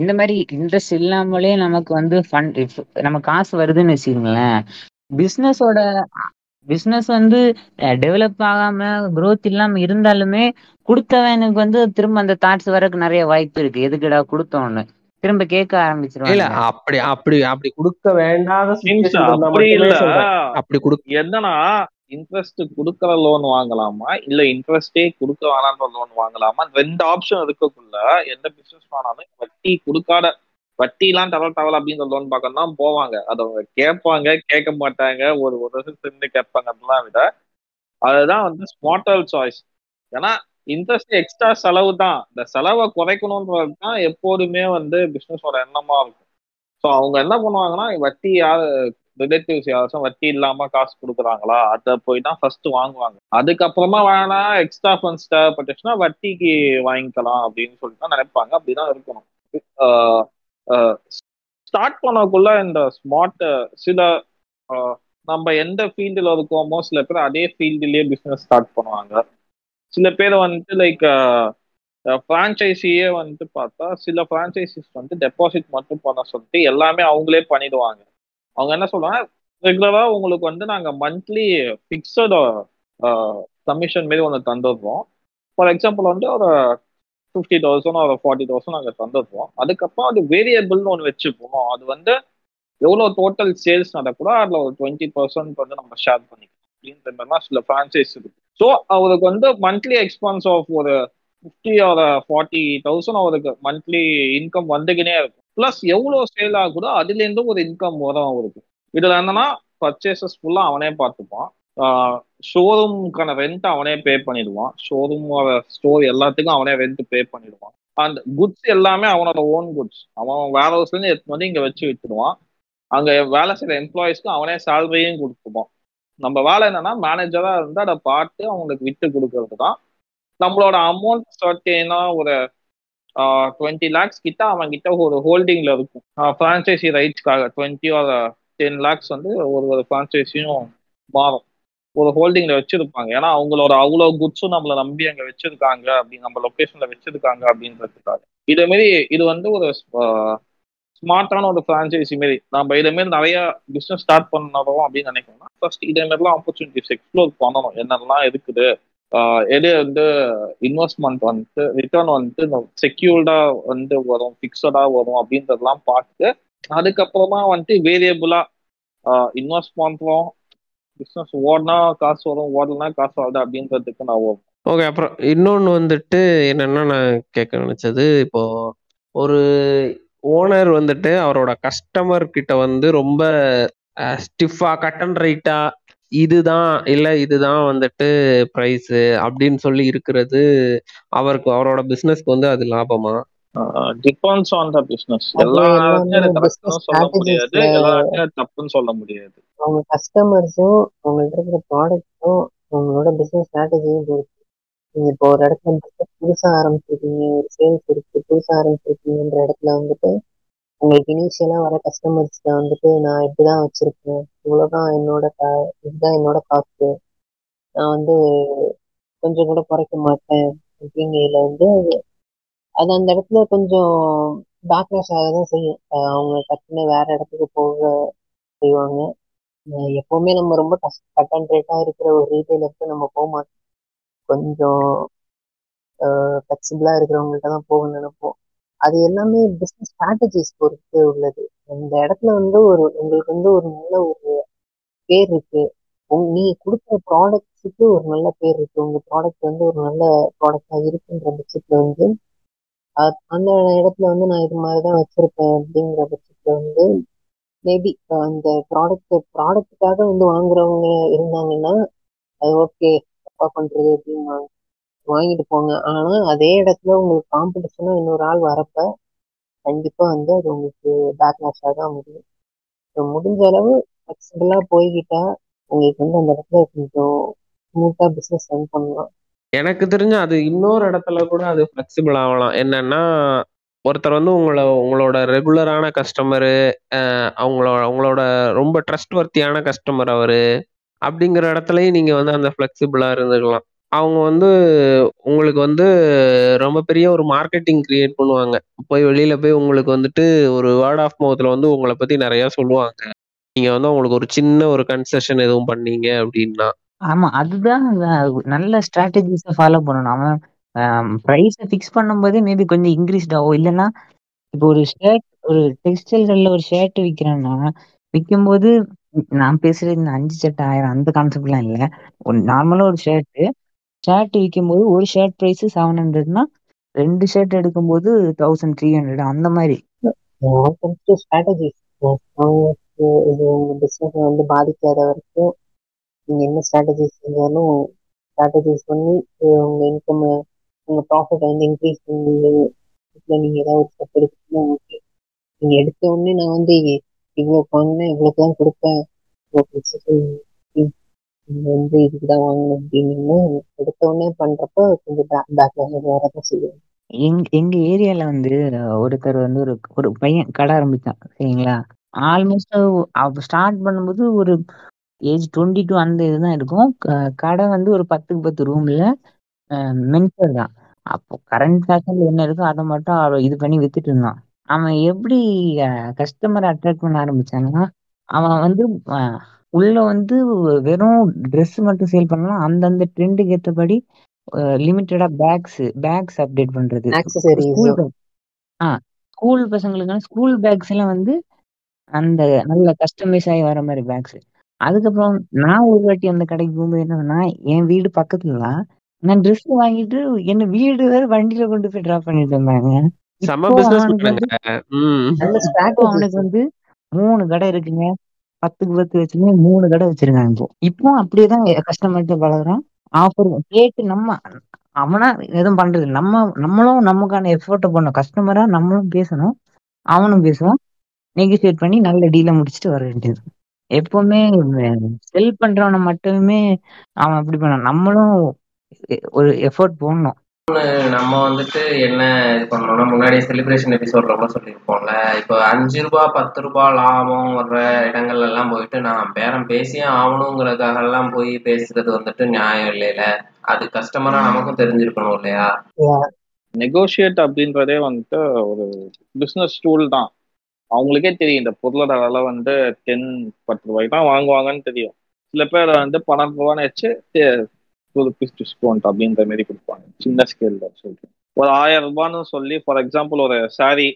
இந்த மாதிரி இன்ட்ரெஸ்ட் இல்லாமலே நமக்கு வந்து ஃபண்ட் நம்ம காசு வருதுன்னு வச்சுக்கோங்களேன். பிஸ்னஸோட பிஸ்னஸ் வந்து டெவலப் ஆகாம க்ரோத் இல்லாம இருந்தாலுமே கொடுத்தவனுக்கு வந்து திரும்ப அந்த தாட்ஸ் வரக்கு நிறைய வாய்ப்பு இருக்கு. எதுக்குடா கொடுத்தோன்னு? திரும்ப கேட்க இல்ல ஆரம்பிச்சிருவாங்க அப்படி அப்படி அப்படி கொடுக்க வேண்டாத அப்படி இல்ல. அப்படி கொடுக்க என்னன்னா இன்ட்ரெஸ்ட் கொடுக்கற லோன் வாங்கலாமா? இல்ல இன்ட்ரெஸ்டே கொடுக்க வேணான்ற லோன் வாங்கலாமா? ரெண்டு ஆப்ஷன் இருக்கக்குள்ள எந்த பிசினஸ் ஆனாலும் வட்டி கொடுக்காத வட்டிலாம் தர தவல அப்படின்ற லோன் பார்க்க தான் போவாங்க. அதை அவங்க கேட்பாங்க கேட்க மாட்டாங்க. ஒரு ஒரு வருஷம் சென்று கேட்பாங்க அதெல்லாம் விட. அதுதான் வந்து ஸ்மார்ட்டல் சாய்ஸ் ஏன்னா இன்ட்ரெஸ்ட் எக்ஸ்ட்ரா செலவு தான். இந்த செலவை குறைக்கணுன்றது தான் எப்போதுமே வந்து பிஸ்னஸோட எண்ணமா இருக்கும். ஸோ அவங்க என்ன பண்ணுவாங்கன்னா வட்டி யார் ரிலேட்டிவ்ஸ் யாரும் வட்டி இல்லாம காசு கொடுக்குறாங்களா அதை போய் தான் ஃபர்ஸ்ட் வாங்குவாங்க. அதுக்கப்புறமா வேணா எக்ஸ்ட்ரா ஃபண்ட்ஸ் தேவைப்பட்டுச்சுன்னா வட்டிக்கு வாங்கிக்கலாம் அப்படின்னு சொல்லிட்டு தான் நினைப்பாங்க. அப்படிதான் இருக்கணும். ஸ்டார்ட் பண்ணக்குள்ள இந்த ஸ்மார்ட் சில நம்ம எந்த ஃபீல்டில் இருக்கோமோ சில பேர் அதே ஃபீல்டுலேயே பிஸ்னஸ் ஸ்டார்ட் பண்ணுவாங்க. சில பேர் வந்துட்டு லைக் ஃப்ரான்ச்சைஸியே வந்துட்டு பார்த்தா சில ஃப்ரான்ச்சைசிஸ் வந்து டெபாசிட் மட்டும் பண்ண சொல்லிட்டு எல்லாமே அவங்களே பண்ணிடுவாங்க. அவங்க என்ன சொல்றாங்க ரெகுலரா உங்களுக்கு வந்து நாங்க மந்த்லி ஃபிக்ஸட் கமிஷன் மாரி ஒன்று தந்துடுறோம். ஃபார் எக்ஸாம்பிள் வந்து ஒரு ஃபிஃப்டி தௌசண்ட் ஒரு ஃபார்ட்டி தௌசண்ட் நாங்கள் தந்துடுறோம். அதுக்கப்புறம் அது வேரியபிள்னு ஒன்று வச்சுப்போம். அது வந்து எவ்வளோ டோட்டல் சேல்ஸ் நடக்கூடோ அதில் ஒரு டுவெண்ட்டி பர்சன்ட் வந்து நம்ம ஷேர் பண்ணிக்கலாம். அப்படின்ற மாதிரிலாம் சில ஃப்ரான்ச்சைஸ் இருக்கு. ஸோ அவருக்கு வந்து மந்த்லி எக்ஸ்பென்ஸ் ஆஃப் ஒரு ஃபிஃப்டி ஒரு ஃபார்ட்டி தௌசண்ட் அவருக்கு மந்த்லி இன்கம் வந்துக்கினே இருக்கும். ப்ளஸ் எவ்வளோ சேல் ஆகுதோ அதுலேருந்து ஒரு இன்கம் வரும் அவருக்கு. இதில் என்னன்னா பர்ச்சேசஸ் ஃபுல்லாக அவனே பார்த்துப்பான். ஷோரூமுக்கான ரெண்ட் அவனே பே பண்ணிடுவான். ஷோரூம் ஸ்டோர் எல்லாத்துக்கும் அவனே ரெண்ட் பே பண்ணிடுவான். அண்ட் குட்ஸ் எல்லாமே அவனோட ஓன் குட்ஸ் அவன் வேர் ஹவுஸ்லேருந்து எடுத்து வந்து இங்கே வச்சு விட்டுடுவான் அங்கே வேலை செய்கிற எம்ப்ளாயிஸ்க்கு அவனே சேலரியும் கொடுத்துப்பான். நம்ம வேலை என்னன்னா மேனேஜராக இருந்து அதை பார்த்து அவங்களுக்கு விட்டு கொடுக்கறது தான் நம்மளோட அமௌண்ட் சர்டேனா ஒரு டுவெண்ட்டி லேக்ஸ் கிட்ட அவன் கிட்ட ஒரு ஹோல்டிங்ல இருக்கும். ஃப்ரான்ச்சைசி ரைட்ஸ்க்காக டுவெண்ட்டி ஒரு டென் லேக்ஸ் வந்து ஒரு ஒரு பிரான்சைசியும் மாறும். ஒரு ஹோல்டிங்ல வச்சிருப்பாங்க. ஏன்னா அவங்களோட அவ்வளோ குட்ஸும் நம்மளை நம்பி அங்கே வச்சிருக்காங்க அப்படி நம்ம லொக்கேஷன்ல வச்சிருக்காங்க அப்படின்றதுக்காக. இதே மாரி இது வந்து ஒரு ஸ்மார்ட்டான ஒரு ஃப்ரான்ச்சைசி மாரி நம்ம இதே மாரி நிறைய பிஸ்னஸ் ஸ்டார்ட் பண்ணணும் அப்படின்னு நினைக்கணும்னா ஃபர்ஸ்ட் இதே மாதிரிலாம் ஆப்பர்ச்சுனிட்டிஸ் எக்ஸ்ப்ளோர் பண்ணணும். என்னெல்லாம் இருக்குது? எது வந்து இன்வெஸ்ட்மெண்ட் வந்துட்டு ரிட்டர்ன் வந்துட்டு செக்யூர்டா வந்து வரும் ஃபிக்ஸடா வரும் அப்படின்றதெல்லாம் பார்த்து அதுக்கப்புறமா வந்துட்டு வேரியபிளா இன்வெஸ்ட் பண்றோம். பிஸ்னஸ் ஓடனா காசு வரும் ஓடலனா காசு வருது அப்படின்றதுக்கு நான் வரும் ஓகே அப்புறம் இன்னொன்று வந்துட்டு என்னென்னா நான் கேட்க நினைச்சது இப்போ ஒரு ஓனர் வந்துட்டு அவரோட கஸ்டமர் கிட்ட வந்து ரொம்ப ஸ்டிஃபா கட் அண்ட் ரைட்டா இதுதான் இல்ல இதுதான் வந்துட்டு பிரைஸ் அப்படின்னு சொல்லி இருக்கிறது அவருக்கு அவரோட பிசினஸ்க்கு வந்து அது லாபமா? டிபெண்ட்ஸ் ஆன் த பிசினஸ் எல்லா சொல்ல முடியாது. எல்லா தப்புன்னு சொல்ல முடியாது. அவங்க கஸ்டமர்ஸும் அவங்கள்ட்ட இருக்கிற ப்ராடக்ட்டும் அவங்களோட பிசினஸ் ஸ்ட்ராட்டஜியும் பொறுத்து நீங்க இப்போ ஒரு இடத்துல வந்துட்டு புதுசா ஆரம்பிச்சிருக்கீங்க ஒரு சேல்ஸ் இருக்கு புதுசா ஆரம்பிச்சிருக்கீங்கன்ற இடத்துல வந்துட்டு உங்களுக்கு இனிஷியலா வர கஸ்டமர்ஸ்ல வந்துட்டு நான் இப்படிதான் வச்சிருக்கேன். இவ்வளவுதான் என்னோட இதுதான் என்னோட காசு நான் வந்து கொஞ்சம் கூட குறைக்க மாட்டேன் அப்படிங்கையில வந்து அது அந்த இடத்துல கொஞ்சம் பேக்லாஷ் ஆக தான் செய்யும். அவங்க டக்குன்னு வேற இடத்துக்கு போக செய்வாங்க. எப்பவுமே நம்ம ரொம்ப கட் அண்ட் ரேட்டா இருக்கிற ஒரு ரீட்டைலருக்கு நம்ம போக மாட்டோம். கொஞ்சம் ஃபிளெக்சிபிளா இருக்கிறவங்கள்ட்ட தான் போக நினைப்போம். அது எல்லாமே பிஸ்னஸ் ஸ்ட்ராட்டஜிஸ் பொறுத்து உள்ளது. அந்த இடத்துல வந்து ஒரு உங்களுக்கு வந்து ஒரு நல்ல ஒரு பேர் இருக்கு. உங்க நீங்க கொடுக்குற ப்ராடக்ட்ஸுக்கு ஒரு நல்ல பேர் இருக்கு. உங்க ப்ராடக்ட் வந்து ஒரு நல்ல ப்ராடக்டா இருக்குன்ற பட்சத்துல வந்து அந்த இடத்துல வந்து நான் இது மாதிரி தான் வச்சிருப்பேன் அப்படிங்கிற பட்சத்துல வந்து மேபி அந்த ப்ராடக்ட் ப்ராடக்ட்டுக்காக வந்து வாங்குறவங்க இருந்தாங்கன்னா அது ஓகே தப்பா பண்றது அப்படின்னு வாங்கிட்டு போங்க ஆனா அதே இடத்துல உங்களுக்கு காம்படிஷனா இன்னொரு ஆள் வரப்ப கண்டிப்பா வந்து அது உங்களுக்கு பேக்லாஷாக தான் முடியும். ஸோ முடிஞ்ச அளவு ஃபிளெக்சிபிளா போய்கிட்டா உங்களுக்கு வந்து அந்த இடத்துல கொஞ்சம் ஸ்மூத்தா பிசினஸ் ரன் பண்ணலாம். எனக்கு தெரிஞ்ச அது இன்னொரு இடத்துல கூட அது ஃபிளெக்சிபிள் ஆகலாம். என்னன்னா ஒருத்தர் வந்து உங்களை உங்களோட ரெகுலரான கஸ்டமரு அவங்களோட அவங்களோட ரொம்ப ட்ரஸ்ட் வர்த்தியான கஸ்டமர் அவரு அப்படிங்கிற இடத்துலயும் நீங்க வந்து அந்த ஃபிளெக்சிபிளா இருந்துக்கலாம். அவங்க வந்து உங்களுக்கு வந்து ரொம்ப பெரிய ஒரு மார்க்கெட்டிங் கிரியேட் பண்ணுவாங்க. போய் வெளியில போய் உங்களுக்கு வந்துட்டு ஒரு வேர்ட் ஆஃப் மவுத்தில் வந்து உங்களை பத்தி நிறைய சொல்லுவாங்க. நீங்க வந்து அவங்களுக்கு ஒரு சின்ன ஒரு கன்செஷன் எதுவும் பண்ணீங்க அப்படின்னா. ஆமா அதுதான் நல்ல ஸ்ட்ராட்டஜிஸை ஃபாலோ பண்ணணும். அவன் ப்ரைஸை ஃபிக்ஸ் பண்ணும்போதே மேபி கொஞ்சம் இன்க்ரீஸ்டாகும் இல்லைன்னா இப்போ ஒரு ஷர்ட் ஒரு டெக்ஸ்டைல்களில் ஒரு ஷர்ட் விற்கிறேன்னா விற்கும்போது நான் பேசுறது இந்த அஞ்சு சட்டை ஆயிரம் அந்த கான்செப்ட்லாம் இல்லை. ஒரு நார்மலா ஒரு ஷர்ட் ஷர்ட் விற்கும்போது ஒரு ஷர்ட் பிரைஸ் செவன் ஹண்ட்ரட்னா ரெண்டு ஷர்ட் எடுக்கும்போது தௌசண்ட் த்ரீ ஹண்ட்ரட் அந்த மாதிரி. ஸ்ட்ராட்டஜிஸ் இது உங்க பிசினஸ் வந்து பாதிக்காத வரைக்கும் நீங்க என்ன ஸ்ட்ராட்டஜிஸ் செஞ்சாலும் ஸ்ட்ராட்டஜிஸ் பண்ணி உங்கள் உங்க இன்கம் உங்க ப்ராஃபிட் வந்து இன்க்ரீஸ் பண்ணி நீங்கள் நீங்க ஏதாவது ஒரு ஸ்டெப் எடுத்தீங்கன்னா நீங்க எடுத்த உடனே நான் வந்து இவ்வளோ வாங்கினேன் இவ்வளோக்கு தான் கொடுப்பேன் இவ்வளோ வந்து இதுக்கு தான் வாங்கணும் அப்படின்னு எடுத்த உடனே பண்றப்ப கொஞ்சம் பேக் பேக்லாஸ் வரதான் செய்யும் எங் எங்க ஏரியால வந்து ஒருத்தர் வந்து ஒரு ஒரு பையன் கடை ஆரம்பிச்சான் சரிங்களா? ஆல்மோஸ்ட் அவ ஸ்டார்ட் பண்ணும்போது ஒரு ஏஜ் டுவெண்ட்டி டூ அந்த இதுதான் இருக்கும். க- கடை வந்து ஒரு பத்துக்கு பத்து ரூம்ல மென்சர் தான். அப்போ கரண்ட் ஃபேஷன்ல என்ன இருக்கோ அதை மட்டும் இது பண்ணி வித்துட்டு இருந்தான். அவன் எப்படி கஸ்டமர் அட்ராக்ட் பண்ண ஆரம்பிச்சான்னா அவன் வந்து உள்ள வந்து வெறும் Dress மட்டும் சேல் பண்ணலாம். அந்தந்த ட்ரெண்டுக்கு ஏற்றபடி லிமிட்டடா பேக்ஸ் பேக்ஸ் அப்டேட் பண்றது. ஆ ஸ்கூல் பசங்களுக்கான ஸ்கூல் பேக்ஸ் எல்லாம் வந்து அந்த நல்ல கஸ்டமைஸ் ஆகி வர மாதிரி பேக்ஸ் அதுக்கப்புறம் நான் ஒரு வாட்டி அந்த கடைக்கு போகும்போது என்னன்னா என் வீடு பக்கத்துல நான் Dress வாங்கிட்டு என்ன வீடு வேற வண்டியில கொண்டு போய் டிராப் பண்ணிட்டு இருந்தாங்க. செம பிசினஸ் அவனுக்கு வந்து மூணு கடை இருக்குங்க. பத்துக்கு பத்து வச்சுங்க மூணு கடை வச்சிருக்காங்க இப்போ. இப்போ அப்படியேதான் கஸ்டமர்கிட்ட பழகுறான் ஆஃபர் கேட்டு நம்ம அவனா எதுவும் பண்றது இல்ல. நம்ம நம்மளும் நமக்கான எஃபோர்ட்டை பண்ணணும். கஸ்டமரா நம்மளும் பேசணும். அவனும் பேசுவான். நெகோசியேட் பண்ணி நல்ல டீலை முடிச்சுட்டு வர வேண்டியது. எப்பவுமே செல் பண்றவனை மட்டுமே அவன் அப்படி பண்ண நம்மளும் ஒரு எஃபோர்ட் போடணும். நம்ம வந்துட்டு என்ன இது பண்ணோம்னா முன்னாடி செலிப்ரேஷன் எபிசோட்ல கூட சொல்லியிருப்போம்ல. இப்போ அஞ்சு ரூபா பத்து ரூபா லாபம் வர்ற இடங்கள்ல எல்லாம் போயிட்டு நான் பேரம் பேசியே ஆகணுங்கிறதுக்காக எல்லாம் போய் பேசுறது வந்துட்டு நியாயம் இல்லையில. அது கஸ்டமரா நமக்கும் தெரிஞ்சிருக்கணும் இல்லையா? நெகோஷியேட் அப்படின்றதே வந்துட்டு ஒரு பிஸ்னஸ் டூல் தான். அவங்களுக்கே தெரியும் இந்த பொருளோட விலை வந்து டென் பத்து ரூபாய்க்கு தான் வாங்குவாங்கன்னு தெரியும். சில பேர் வந்து பன்னெண்டு ரூபான்னு வச்சு டூ ருபீஸ் டிஸ்கவுண்ட் அப்படின்ற மாதிரி கொடுப்பாங்க. சின்ன ஸ்கேல்ல சொல்லிட்டு ஒரு ஆயிரம் ரூபான்னு சொல்லி ஃபார் எக்ஸாம்பிள் ஒரு சாரி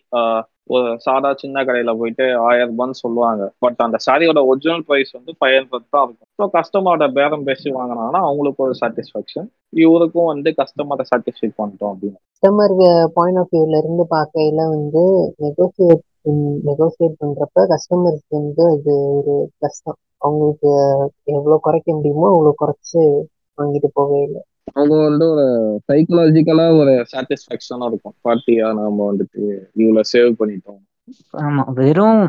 ஒரு சாதா சின்ன கடையில போயிட்டு ஆயிரம் ரூபான்னு சொல்லுவாங்க. பட் அந்த சாரியோட ஒரிஜினல் ப்ரைஸ் வந்து ஃபைவ் ஹண்ட்ரட் தான் இருக்கும். ஸோ கஸ்டமரோட பேரம் பேசி வாங்கினாங்கன்னா அவங்களுக்கு ஒரு சாட்டிஸ்ஃபேக்ஷன் இவருக்கும் வந்து கஸ்டமரை சாட்டிஸ்ஃபை பண்ணிட்டோம் அப்படின்னு. கஸ்டமர் பாயிண்ட் ஆஃப் வியூல இருந்து பார்க்கையில வந்து நெகோசியேட் நெகோசியேட் பண்றப்ப கஸ்டமருக்கு வந்து அது ஒரு கஷ்டம். அவங்களுக்கு எவ்வளவு குறைக்க முடியுமோ அவ்வளவு குறைச்சு வாங்கிட்டு போகவே இல்லை. அவங்க வந்து ஒரு சைக்கலாஜிக்கலா ஒரு சாட்டிஸ்ஃபேக்ஷனா இருக்கும். பார்ட்டியா நாம வந்துட்டு இவ்வளவு சேவ் பண்ணிட்டோம். ஆமா வெறும்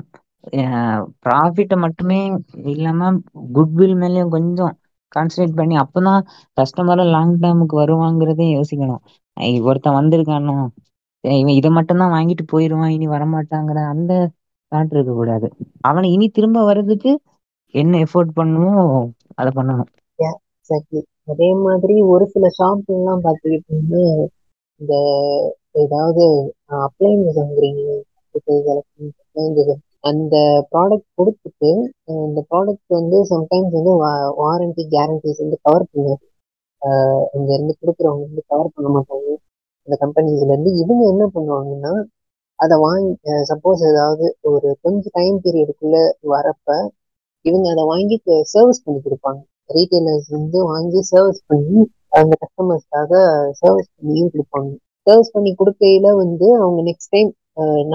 ப்ராஃபிட்டை மட்டுமே இல்லாம குட்வில் மேலயும் கொஞ்சம் கான்சன்ட்ரேட் பண்ணி அப்பதான் கஸ்டமர் லாங் டேர்முக்கு வருவாங்கிறதையும் யோசிக்கணும். ஒருத்தன் வந்திருக்கானோ இவன் இதை மட்டும்தான் வாங்கிட்டு போயிடுவான் இனி வரமாட்டாங்கிற அந்த தாட் இருக்க கூடாது அவனை இனி திரும்ப வர்றதுக்கு என்ன எஃபோர்ட் பண்ணுமோ அதை பண்ணணும். அதே மாதிரி ஒரு சில ஷாப் எல்லாம் பார்த்துக்கிட்டீங்கன்னா இந்த ஏதாவது அப்ளைன்ஸ் வாங்குறீங்க அந்த ப்ராடக்ட் கொடுத்துட்டு இந்த ப்ராடக்ட் வந்து சம்டைம்ஸ் வந்து வாரண்டி கேரண்டிஸ் வந்து கவர் பண்ணாது. இங்க இருந்து கொடுக்குறவங்க வந்து கவர் பண்ண மாட்டாங்க. இந்த கம்பெனிஸ்ல இருந்து இவங்க என்ன பண்ணுவாங்கன்னா அதை வாங்கி சப்போஸ் ஏதாவது ஒரு கொஞ்சம் டைம் பீரியடுக்குள்ள வரப்ப இவங்க அதை வாங்கி சர்வீஸ் பண்ணி கொடுப்பாங்க. ரீட்டைலர்ஸ் வந்து வாங்கி சர்வீஸ் பண்ணி அந்த கஸ்டமர்ஸ்க்காக சர்வீஸ் பண்ணியும் கொடுப்பாங்க. சர்வீஸ் பண்ணி கொடுக்கையில வந்து அவங்க நெக்ஸ்ட் டைம்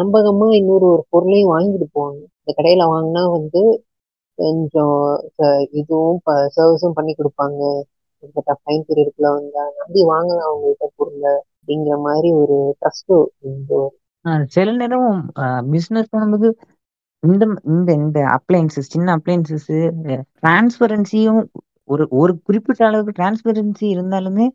நம்பகமா இன்னொரு ஒரு பொருளையும் வாங்கிட்டு போவாங்க. இந்த கடையில வாங்கினா வந்து கொஞ்சம் இதுவும் சர்வீஸும் பண்ணி கொடுப்பாங்க. ஃபைன் பீரியடுக்குள்ள வந்தா நம்பி வாங்கலாம் அவங்கள்ட்ட பொருளை அப்படிங்கிற மாதிரி ஒரு ட்ரஸ்ட் சில நேரம் பிசினஸ் பண்ணும்போது இந்த இந்த இந்த அப்ளையன்சஸ் சின்ன அப்ளையன்சஸ் டிரான்ஸ்பரன்சியும் ஒரு ஒரு குறிப்பிட்ட அளவுக்கு டிரான்ஸ்பரன்சி இருந்தாலுமே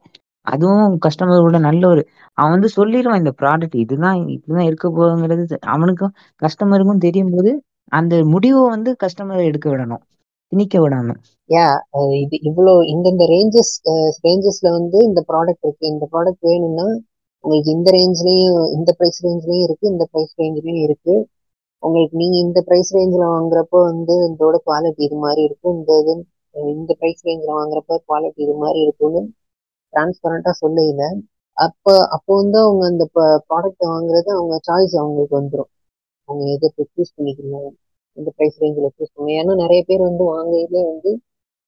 அதுவும் கஸ்டமரோட நல்ல ஒரு அவன் வந்து சொல்லிடுவான் இந்த ப்ராடக்ட் இதுதான் இதுதான் இருக்க போகுங்கிறது அவனுக்கும் கஸ்டமருக்கும் தெரியும் போது அந்த முடிவை வந்து கஸ்டமரை எடுக்க விடணும் திணிக்க விடாம. யா இது இவ்வளோ இந்தந்த ரேஞ்சஸ் ரேஞ்சஸ்ல வந்து இந்த ப்ராடக்ட் இருக்கு இந்த ப்ராடக்ட் வேணும்னா உங்களுக்கு இந்த ரேஞ்ச்லயும் இந்த ப்ரைஸ் ரேஞ்ச்லயும் இருக்கு இந்த ப்ரைஸ் ரேஞ்ச்லயும் இருக்கு. உங்களுக்கு நீங்க இந்த ப்ரைஸ் ரேஞ்சில் வாங்குறப்போ வந்து இதோட குவாலிட்டி இது மாதிரி இருக்கும். இந்த இது இந்த ப்ரைஸ் ரேஞ்சில் வாங்குறப்ப குவாலிட்டி இது மாதிரி இருக்கும்னு டிரான்ஸ்பரண்டா சொல்லையில அப்போ அப்போ வந்து அவங்க அந்த ப்ராடக்ட்டை வாங்குறது அவங்க சாய்ஸ் அவங்களுக்கு வந்துடும் அவங்க எதை சூஸ் பண்ணிக்கிறாங்க இந்த ப்ரைஸ் ரேஞ்சில் சூஸ் பண்ணுங்க ஏன்னா நிறைய பேர் வந்து வாங்கையிலே வந்து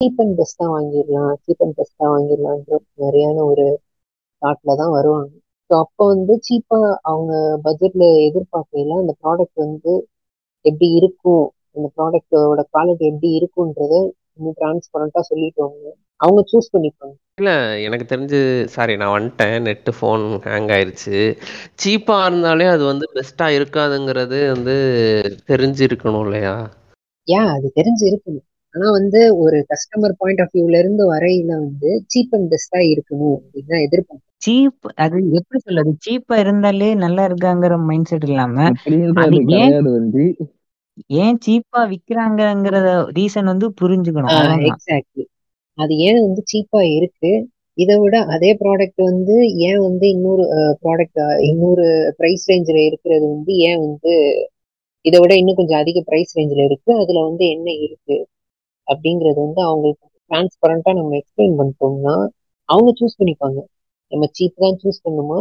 சீப் அண்ட் பெஸ்ட்டாக வாங்கிடலாம் சீப் அண்ட் பெஸ்ட்டாக வாங்கிடலான்ற நிறையான ஒரு தாட்டில் தான் வருவாங்க. ஸோ அப்போ வந்து சீப்பாக அவங்க பட்ஜெட்ல எதிர்பார்க்கையில அந்த ப்ராடக்ட் வந்து எப்படி இருக்கும்? அந்த ப்ராடக்டோட குவாலிட்டி எப்படி இருக்குன்றத இன்னும் டிரான்ஸ்பரண்டா சொல்லிட்டோங்க அவங்க சூஸ் பண்ணிப்பாங்க. இல்ல எனக்கு தெரிஞ்சு சாரி நான் வந்துட்டேன். நெட்டு ஃபோன் ஹேங் ஆயிருச்சு. சீப்பா இருந்தாலே அது வந்து பெஸ்டா இருக்காதுங்கிறது வந்து தெரிஞ்சிருக்கணும் இல்லையா? ஏன் அது தெரிஞ்சு இருக்கணும் ஆனா வந்து ஒரு கஸ்டமர் பாயிண்ட் ஆஃப் வியூல இருந்து வரையில வந்து சீப் அண்ட் பெஸ்டா இருக்கணும் அப்படின்னு தான் எதிர்பார்ப்பேன் சீப் அது எப்படி சொல்றது? சீப்பா இருந்தாலே நல்லா இருக்காங்கிற மைண்ட் செட் இல்லாம வந்து ஏன் சீப்பா விக்கிறாங்கங்கிற ரீசன் வந்து புரிஞ்சுக்கணும். எக்ஸாக்ட்லி அது ஏன் வந்து சீப்பா இருக்கு? இதை விட அதே ப்ராடக்ட் வந்து ஏன் வந்து இன்னொரு ப்ராடக்ட் இன்னொரு ப்ரைஸ் ரேஞ்சில் இருக்கிறது வந்து ஏன் வந்து இதை விட இன்னும் கொஞ்சம் அதிக ப்ரைஸ் ரேஞ்சில் இருக்கு? அதுல வந்து என்ன இருக்கு? அப்படிங்கறது வந்து அவங்களுக்கு டிரான்ஸ்பரண்டா நம்ம எக்ஸ்பிளைன் பண்ணிட்டோம்னா அவங்க சூஸ் பண்ணிப்பாங்க. நம்ம சீப் தான் சூஸ் பண்ணுமா?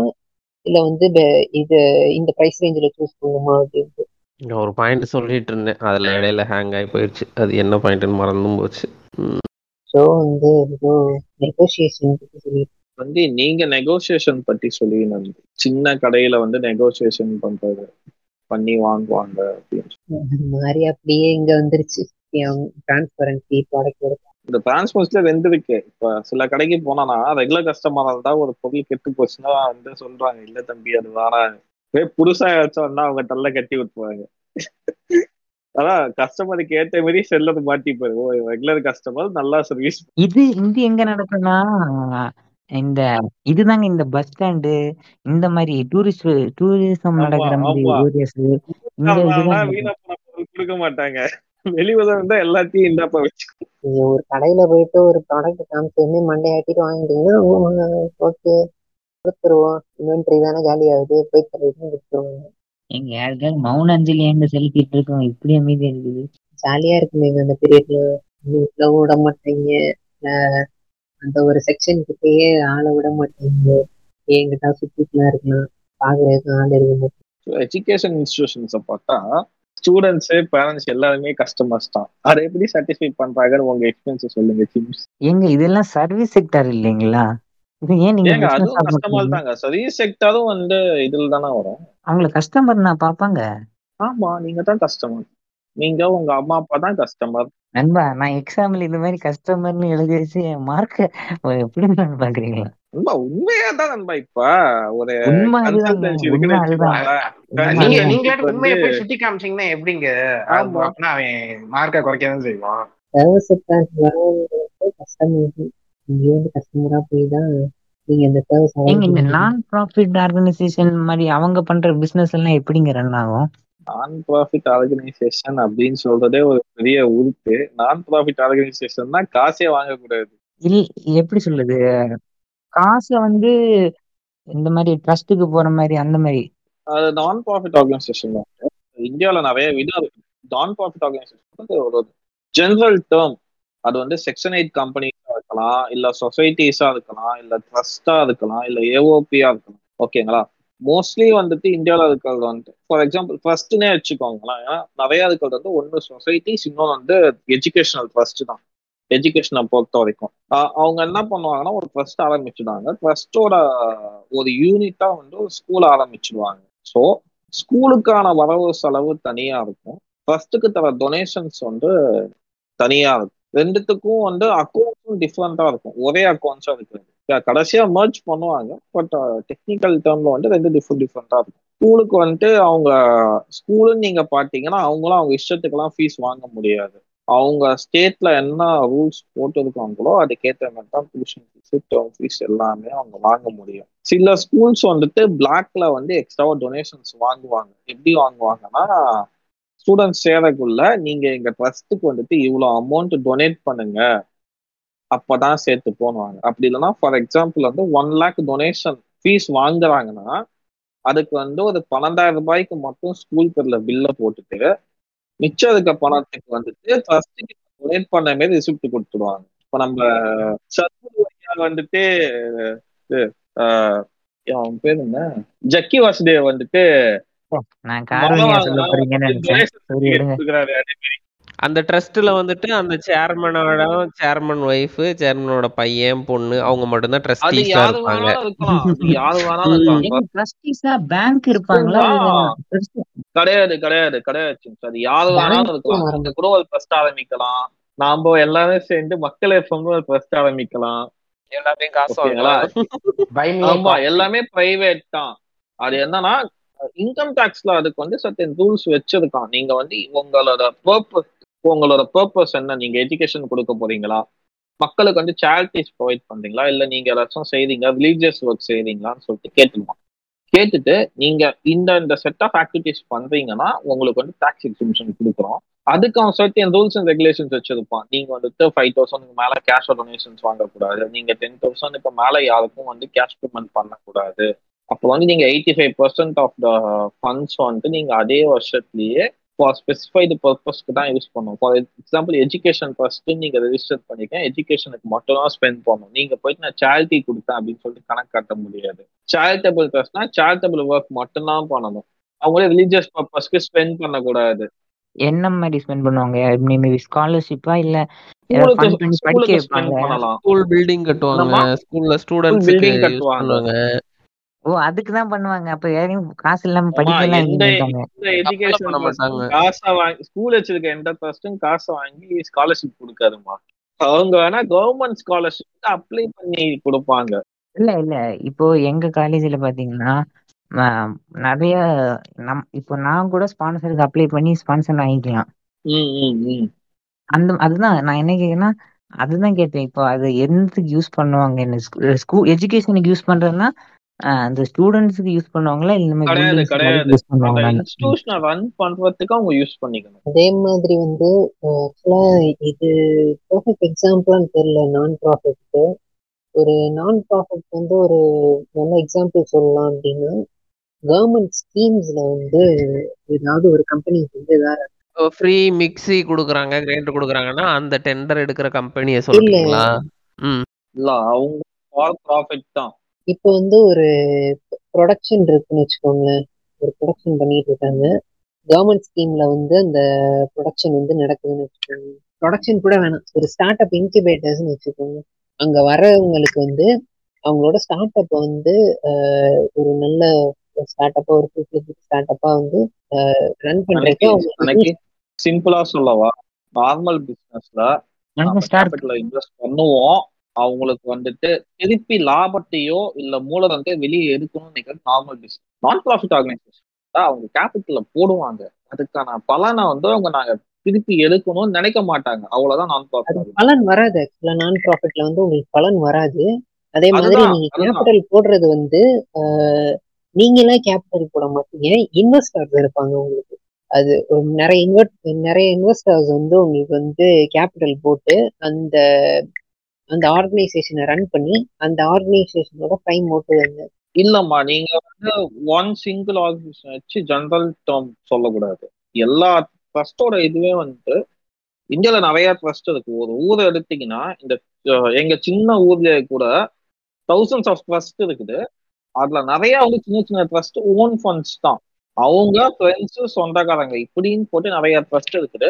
இல்ல வந்து இது இந்த ப்ரைஸ் ரேஞ்சில் சூஸ் பண்ணுமா அப்படின்ட்டு. நான் ஒரு பாயிண்ட் சொல்லிட்டு இருந்தேன். அதுல இடையில ஹேங் ஆகி போயிடுச்சு. அது என்ன பாயிண்ட்னு மறந்தும் போச்சு. ஸோ வந்து நெகோசியேஷன் பத்தி சொல்லிட்டு. வந்து நீங்க நெகோசியேஷன் பத்தி சொல்லிக்கணும் சின்ன கடையில வந்து நெகோசியேஷன் பண்றது பண்ணி வாங்குவாங்க அப்படின்னு. மாதிரி அப்படியே இங்க வந்துருச்சு. டிரான்ஸ்பரன்சி ப்ராடக்ட் இந்த டிரான்ஸ்போர்ட்ல ரெண்டு இருக்கு இப்ப சில கடைக்கு போனா ரெகுலர் கஸ்டமரா இருந்தா ஒரு பொருள் கெட்டு போச்சுன்னா வந்து சொல்றாங்க இல்ல தம்பி அது போய் புதுசா ஏதாச்சும் அவங்க தள்ள கட்டி விட்டுருவாங்க. அதான் கஸ்டமருக்கு ஏத்த மாதிரி செல்லது மாட்டிப்பாரு ஓ ரெகுலர் கஸ்டமர் நல்லா சர்வீஸ் இது இது எங்க நடக்கும்னா இந்த இதுதாங்க இந்த பஸ் ஸ்டாண்டு இந்த மாதிரி டூரிஸ்ட் டூரிசம் நடக்கிற மாதிரி ஏரியாஸ் இங்க இருந்தாங்கன்னா இதுதான் வீணா போன பொருள் கொடுக்க மாட்டாங்க. வெளிவதம் இருந்தா எல்லாத்தையும் இந்தாப்பா வச்சு நீங்க ஒரு கடையில போயிட்டு ஒரு ப்ராடக்ட் காமிச்சு மண்டையாட்டிட்டு வாங்கிட்டீங்கன்னா ஓகே கொடுத்துருவோம். இன்வென்ட்ரி தானே காலி ஆகுது போய் தருவோம் கொடுத்துருவாங்க எங்க யாருக்காவது மௌன அஞ்சலி எங்க செலுத்திட்டு இருக்கோம்? இப்படி அமைதியா இருக்குது. ஜாலியா இருக்குமேங்க அந்த பீரியட்ல வீட்டுல விட மாட்டீங்க. அந்த ஒரு செக்ஷன் கிட்டயே ஆள விட மாட்டீங்க. எங்கிட்ட சுத்திட்டுலாம் இருக்கலாம். பாக்குறதுக்கு ஆள் இருக்கு எஜுகேஷன் இன்ஸ்டிடியூஷன்ஸை பார்த்தா ஸ்டூடெண்ட்ஸ் பேரண்ட்ஸ் எல்லாருமே கஸ்டமர்ஸ் தான். அதை எப்படி சாட்டிஸ்ஃபை பண்றாங்கன்னு உங்க எக்ஸ்பீரியன்ஸ் சொல்லுங்க டீம்ஸ் ஏங்க இதெல்லாம் சர்வீஸ் செக்டர் இல்லைங்களா? சர்வீஸ் செக்டரும் வந்து இதுல தானே வரும். அவங்கள கஸ்டமர் நான் பாப்பாங்க ஆமா நீங்க தான் கஸ்டமர் நீங்க உங்க அம்மா அப்பா தான் கஸ்டமர் நண்பா நான் எக்ஸாம்ல இந்த மாதிரி கஸ்டமர்னு எழுதி வச்சு மார்க் எப்படி பாக்குறீங்களா நண்பா உண்மையா தான் நண்பா இப்ப ஒரு நீங்க நீங்களே உண்மையை வந்து போய் சுட்டி காமிச்சீங்கன்னா எப்படிங்க? அப்படின்னா அவன் மார்க்கை குறைக்க தான் செய்வான். கஸ்டமர் போய் தான் நீங்க இந்த சர்வீஸ் இந்த நான் ப்ராஃபிட் ஆர்கனைசேஷன் மாதிரி அவங்க பண்ற பிசினஸ் எல்லாம் எப்படிங்க ரன் ஆகும்? நான் ப்ராஃபிட் ஆர்கனைசேஷன் அப்படின்னு சொல்றதே ஒரு பெரிய உறுப்பு. நான் ப்ராஃபிட் ஆர்கனைசேஷன்னா காசே வாங்கக்கூடாது. இல் எப்படி சொல்லுது காசை வந்து இந்த மாதிரி ட்ரஸ்ட்டுக்கு போற மாதிரி அந்த மாதிரி. அது நான் ப்ராஃபிட் ஆர்கனைசேஷன் தான். இந்தியாவில நிறைய விதம் இருக்கு. நான் ப்ராஃபிட் ஆர்கனைசேஷன் வந்து ஒரு ஜென்ரல் டேர்ம் அது வந்து செக்ஷன் எயிட் கம்பெனிஸா இருக்கலாம் இல்ல சொசைட்டிஸா இருக்கலாம் இல்ல ட்ரஸ்டா இருக்கலாம் இல்ல ஏஓபியா இருக்கலாம். ஓகேங்களா மோஸ்ட்லி வந்துட்டு இந்தியாவில் இருக்கிறது வந்து ஃபார் எக்ஸாம்பிள் ட்ரஸ்ட்னே வச்சுக்கோங்களேன். ஏன்னா நிறைய இருக்கிறது வந்து ஒன்று சொசைட்டிஸ் இன்னொன்று வந்து எஜுகேஷனல் ட்ரஸ்ட் தான். எஜுகேஷனை பொறுத்த வரைக்கும். அவங்க என்ன பண்ணுவாங்கன்னா ஒரு ட்ரஸ்ட் ஆரம்பிச்சிடுவாங்க. ட்ரஸ்டோட ஒரு யூனிட்டா வந்து ஒரு ஸ்கூல் ஆரம்பிச்சிடுவாங்க. ஸோ ஸ்கூலுக்கான வரவு செலவு தனியா இருக்கும். ட்ரஸ்ட்டுக்கு தர டொனேஷன்ஸ் வந்து தனியா இருக்கும். ரெண்டுத்துக்கும் வந்து அக்கௌண்ட்ஸும் டிஃப்ரெண்டா இருக்கும். ஒரே அக்கௌண்ட்ஸா இருக்குது கடைசியாக கடைசியா மர்ஜ் பண்ணுவாங்க. பட் டெக்னிக்கல் டேர்ம்ல வந்து ரெண்டு டிஃப்ரெண்ட் டிஃப்ரெண்டா இருக்கும். ஸ்கூலுக்கு வந்துட்டு அவங்க ஸ்கூலுன்னு நீங்க பாத்தீங்கன்னா அவங்களும் அவங்க இஷ்டத்துக்கெல்லாம் ஃபீஸ் வாங்க முடியாது. அவங்க ஸ்டேட்ல என்ன ரூல்ஸ் போட்டிருக்காங்களோ அதுக்கேற்ற மாதிரி தான் டியூஷன் ஃபீஸ் டேர்ம் ஃபீஸ் எல்லாமே அவங்க வாங்க முடியும். சில ஸ்கூல்ஸ் வந்துட்டு பிளாக்ல வந்து எக்ஸ்ட்ராவா டொனேஷன்ஸ் வாங்குவாங்க. எப்படி வாங்குவாங்கன்னா ஸ்டூடெண்ட்ஸ் சேரக்குள்ள நீங்க எங்க ட்ரஸ்ட்டுக்கு வந்துட்டு இவ்வளோ அமௌண்ட் டொனேட் பண்ணுங்க. அப்பதான் சேர்த்து போனுவாங்க அப்படி இல்லைன்னா ஃபார் எக்ஸாம்பிள் வந்து ஒன் லேக் டொனேஷன் ஃபீஸ் வாங்குறாங்கன்னா அதுக்கு வந்து ஒரு பன்னெண்டாயிரம் ரூபாய்க்கு மட்டும் ஸ்கூல் பேர்ல பில்ல போட்டுட்டு மிச்சம் இருக்க பணத்துக்கு வந்துட்டு ட்ரஸ்ட்டுக்கு டொனேட் பண்ண மாதிரி ரிசிப்ட் கொடுத்துடுவாங்க இப்போ நம்ம சத்குரு வந்துட்டு அவன் பேர் என்ன? ஜக்கி வாசுதேவ் வந்துட்டு அந்த ட்ரஸ்ட்ல வந்துட்டு அந்த சேர்மனோட சேர்மன் ஒய்ஃப் சேர்மனோட பையன் பொண்ணு அவங்க மட்டும்தான் அது ட்ரஸ்டீஸா யாரு இருப்பாங்க. பேங்க் இருப்பாங்களா? கிடையாது கிடையாது கிடையாது. அது யாரு வேணாலும் இருக்கலாம். கூட ஒரு ட்ரஸ்ட் ஆரம்பிக்கலாம். நாம எல்லாமே சேர்ந்து மக்கள் எஃப்எம் ஒரு ட்ரஸ்ட் ஆரம்பிக்கலாம். எல்லாமே காசு ஆமா எல்லாமே பிரைவேட் தான். அது என்னன்னா இன்கம் டாக்ஸ்ல அதுக்கு வந்து சர்டன் ரூல்ஸ் வச்சிருக்கான். நீங்க வந்து உங்களோட பர்பஸ் உங்களோட பர்பஸ் என்ன? நீங்க எஜுகேஷன் கொடுக்க போறீங்களா? மக்களுக்கு வந்து சேரிட்டிஸ் ப்ரொவைட் பண்றீங்களா? இல்ல நீங்க ஏதாச்சும் செய்றீங்க ரிலீஜியஸ் ஒர்க் செய்றீங்களான்னு சொல்லிட்டு கேட்டுருவான் கேட்டுட்டு நீங்க இந்த இந்த செட் ஆஃப் ஆக்டிவிட்டிஸ் பண்றீங்கன்னா உங்களுக்கு வந்து டாக்ஸ் எக்ஸிபிஷன் கொடுக்குறோம். அதுக்கு அவன் சர்டன் ரூல்ஸ் அண்ட் ரெகுலேஷன்ஸ் வச்சிருப்பான். நீங்க வந்துட்டு ஃபைவ் தௌசண்ட்க்கு மேல கேஷ் டொனேஷன்ஸ் வாங்கக்கூடாது. நீங்க டென் தௌசண்ட்க்கு மேல யாருக்கும் வந்து கேஷ் பேமெண்ட் பண்ணக்கூடாது. அப்போ வந்து நீங்க eighty five percent of the funds வந்துட்டு நீங்க அதே வருஷத்துலயே ஃபார் ஸ்பெசிஃபைடு பர்பஸ்க்கு தான் யூஸ் பண்ணும். ஃபார் எக்ஸாம்பிள் எஜுகேஷன் ஃபர்ஸ்ட் நீங்க ரெஜிஸ்டர் பண்ணிருக்கேன். எஜுகேஷனுக்கு மட்டும் தான் ஸ்பெண்ட் பண்ணணும் நீங்க போயிட்டு நான் சேரிட்டி கொடுத்தேன் அப்படின்னு சொல்லிட்டு கணக்கு காட்ட முடியாது. சேரிட்டபிள் ட்ரஸ்ட்னா சேரிட்டபிள் ஒர்க் மட்டும்தான் பண்ணணும். அவங்களே ரிலீஜியஸ் பர்பஸ்க்கு ஸ்பெண்ட் பண்ணக்கூடாது. என்ன மாதிரி ஸ்பெண்ட் பண்ணுவாங்க? மேபி ஸ்காலர்ஷிப்பா இல்ல ஸ்கூல் பில்டிங் கட்டுவாங்க. ஸ்கூல்ல ஸ்கூல் ஸ்டூடெண்ட்ஸுக்கு பில்டிங் கட்டுவாங்க. ஓ அதுக்கு தான் பண்ணுவாங்க. அப்ப யாரையும் காசு இல்லாம படிக்கலாம் காசை வாங்கி ஸ்கூல் வச்சிருக்க எந்த ட்ரஸ்டும் காசை வாங்கி ஸ்காலர்ஷிப் கொடுக்காதுமா அவங்க வேணா கவர்மெண்ட் ஸ்காலர்ஷிப் அப்ளை பண்ணி கொடுப்பாங்க. இல்ல இல்ல. இப்போ எங்க காலேஜ்ல பாத்தீங்கன்னா ஆஹ், நிறைய நம் இப்போ நான் கூட ஸ்பான்சருக்கு அப்ளை பண்ணி ஸ்பான்சர் வாங்கிக்கலாம் ம் ம் ம். அந்த அதுதான். நான் என்ன கேக்குறேன்னா அதுதான் கேட்டேன். இப்போ அது என்னத்துக்கு யூஸ் பண்ணுவாங்க? என்ன ஸ்கூல் எஜுகேஷனுக்கு யூஸ் பண்றதுன்னா அந்த ஸ்டூடெண்ட்ஸுக்கு யூஸ் பண்ணுவாங்களா இல்ல கிடையாது கிடையாது. இன்ஸ்டிடியூஷனை ரன் பண்றதுக்கு அவங்க யூஸ் பண்ணிக்கணும். அதே மாதிரி வந்து ஆக்சுவலா இது பர்ஃபெக்ட் எக்ஸாம்பிளான்னு தெரியல நான் ப்ராஃபிட்க்கு ஒரு நான் ப்ராஃபிட் வந்து ஒரு நல்ல எக்ஸாம்பிள் சொல்லலாம் அப்படின்னா கவர்மெண்ட் ஸ்கீம்ஸ்ல வந்து ஏதாவது ஒரு கம்பெனிக்கு வந்து ஏதாவது ஃப்ரீ மிக்ஸி குடுக்குறாங்க கிரைண்டர் குடுக்குறாங்கன்னா அந்த டெண்டர் எடுக்கிற கம்பெனியை ம். இல்ல அவங்க ஃபார் ப்ராஃபிட் தான். இப்போ வந்து ஒரு ப்ரொடக்ஷன் இருக்குன்னு வச்சுக்கோங்களேன். ஒரு ப்ரொடக்ஷன் பண்ணிட்டு இருக்காங்க. கவர்மெண்ட் ஸ்கீம்ல வந்து அந்த ப்ரொடக்ஷன் வந்து நடக்குதுன்னு வச்சுக்கோங்க. ப்ரொடக்ஷன் கூட வேணாம். ஒரு ஸ்டார்ட் அப் இன்குபேட்டர்ஸ்னு வச்சுக்கோங்க. அங்க வரவங்களுக்கு வந்து அவங்களோட ஸ்டார்ட் அப்பை வந்து ஒரு நல்ல ஸ்டார்ட் அப்பா ஒரு ஃபியூச்சர் ஸ்டார்ட் அப்பா வந்து ரன் பண்றதுக்கு சிம்பிளா சொல்லவா? நார்மல் பிசினஸ்ல நம்ம ஸ்டார்ட் இன்வெஸ்ட் பண்ணுவோம். அவங்களுக்கு வந்துட்டு திருப்பி லாபத்தையோ இல்ல மூலதனத்தையோ வெளியே எடுக்கணும்னு நினைக்கிறது normal business non profit organisation அவங்க கேபிட்டல போடுவாங்க. அதுக்கான பலனை வந்து அவங்க நாங்க திருப்பி எடுக்கணும்னு நினைக்க மாட்டாங்க. அவ்வளவுதான் நான் ப்ராஃபிட் பலன் வராது. ஆக்சுவலா நான் ப்ராஃபிட்ல வந்து உங்களுக்கு பலன் வராது. அதே மாதிரி நீங்க கேபிட்டல் போடுறது வந்து நீங்களே கேபிட்டல் போட மாட்டீங்க. இன்வெஸ்டர்ஸ் இருப்பாங்க உங்களுக்கு. அது நிறைய இன்வெர்ட் நிறைய இன்வெஸ்டர்ஸ் வந்து உங்களுக்கு வந்து கேபிட்டல் போட்டு அந்த அந்த ஆர்கனைசேஷனை ரன் பண்ணி அந்த ஆர்கனைசேஷனோட பிரைம் மோட்டிவ் என்ன? இல்லம்மா நீங்க வந்து ஒன் சிங்கிள் ஆர்கனைசேஷன் வச்சு ஜெனரல் டேர்ம் சொல்லக்கூடாது. எல்லா ட்ரஸ்டோட இதுவே வந்துட்டு இந்தியால நிறைய ட்ரஸ்ட் இருக்கு. ஒரு ஊரை எடுத்தீங்கன்னா இந்த எங்க சின்ன ஊர்லயே கூட தௌசண்ட்ஸ் ஆஃப் ட்ரஸ்ட் இருக்குது. அதுல நிறைய வந்து சின்ன சின்ன ட்ரஸ்ட் ஓன் ஃபண்ட்ஸ் தான். அவங்க ஃப்ரெண்ட்ஸ் சொந்தக்காரங்க இப்படின்னு போட்டு நிறைய ட்ரஸ்ட் இருக்குது.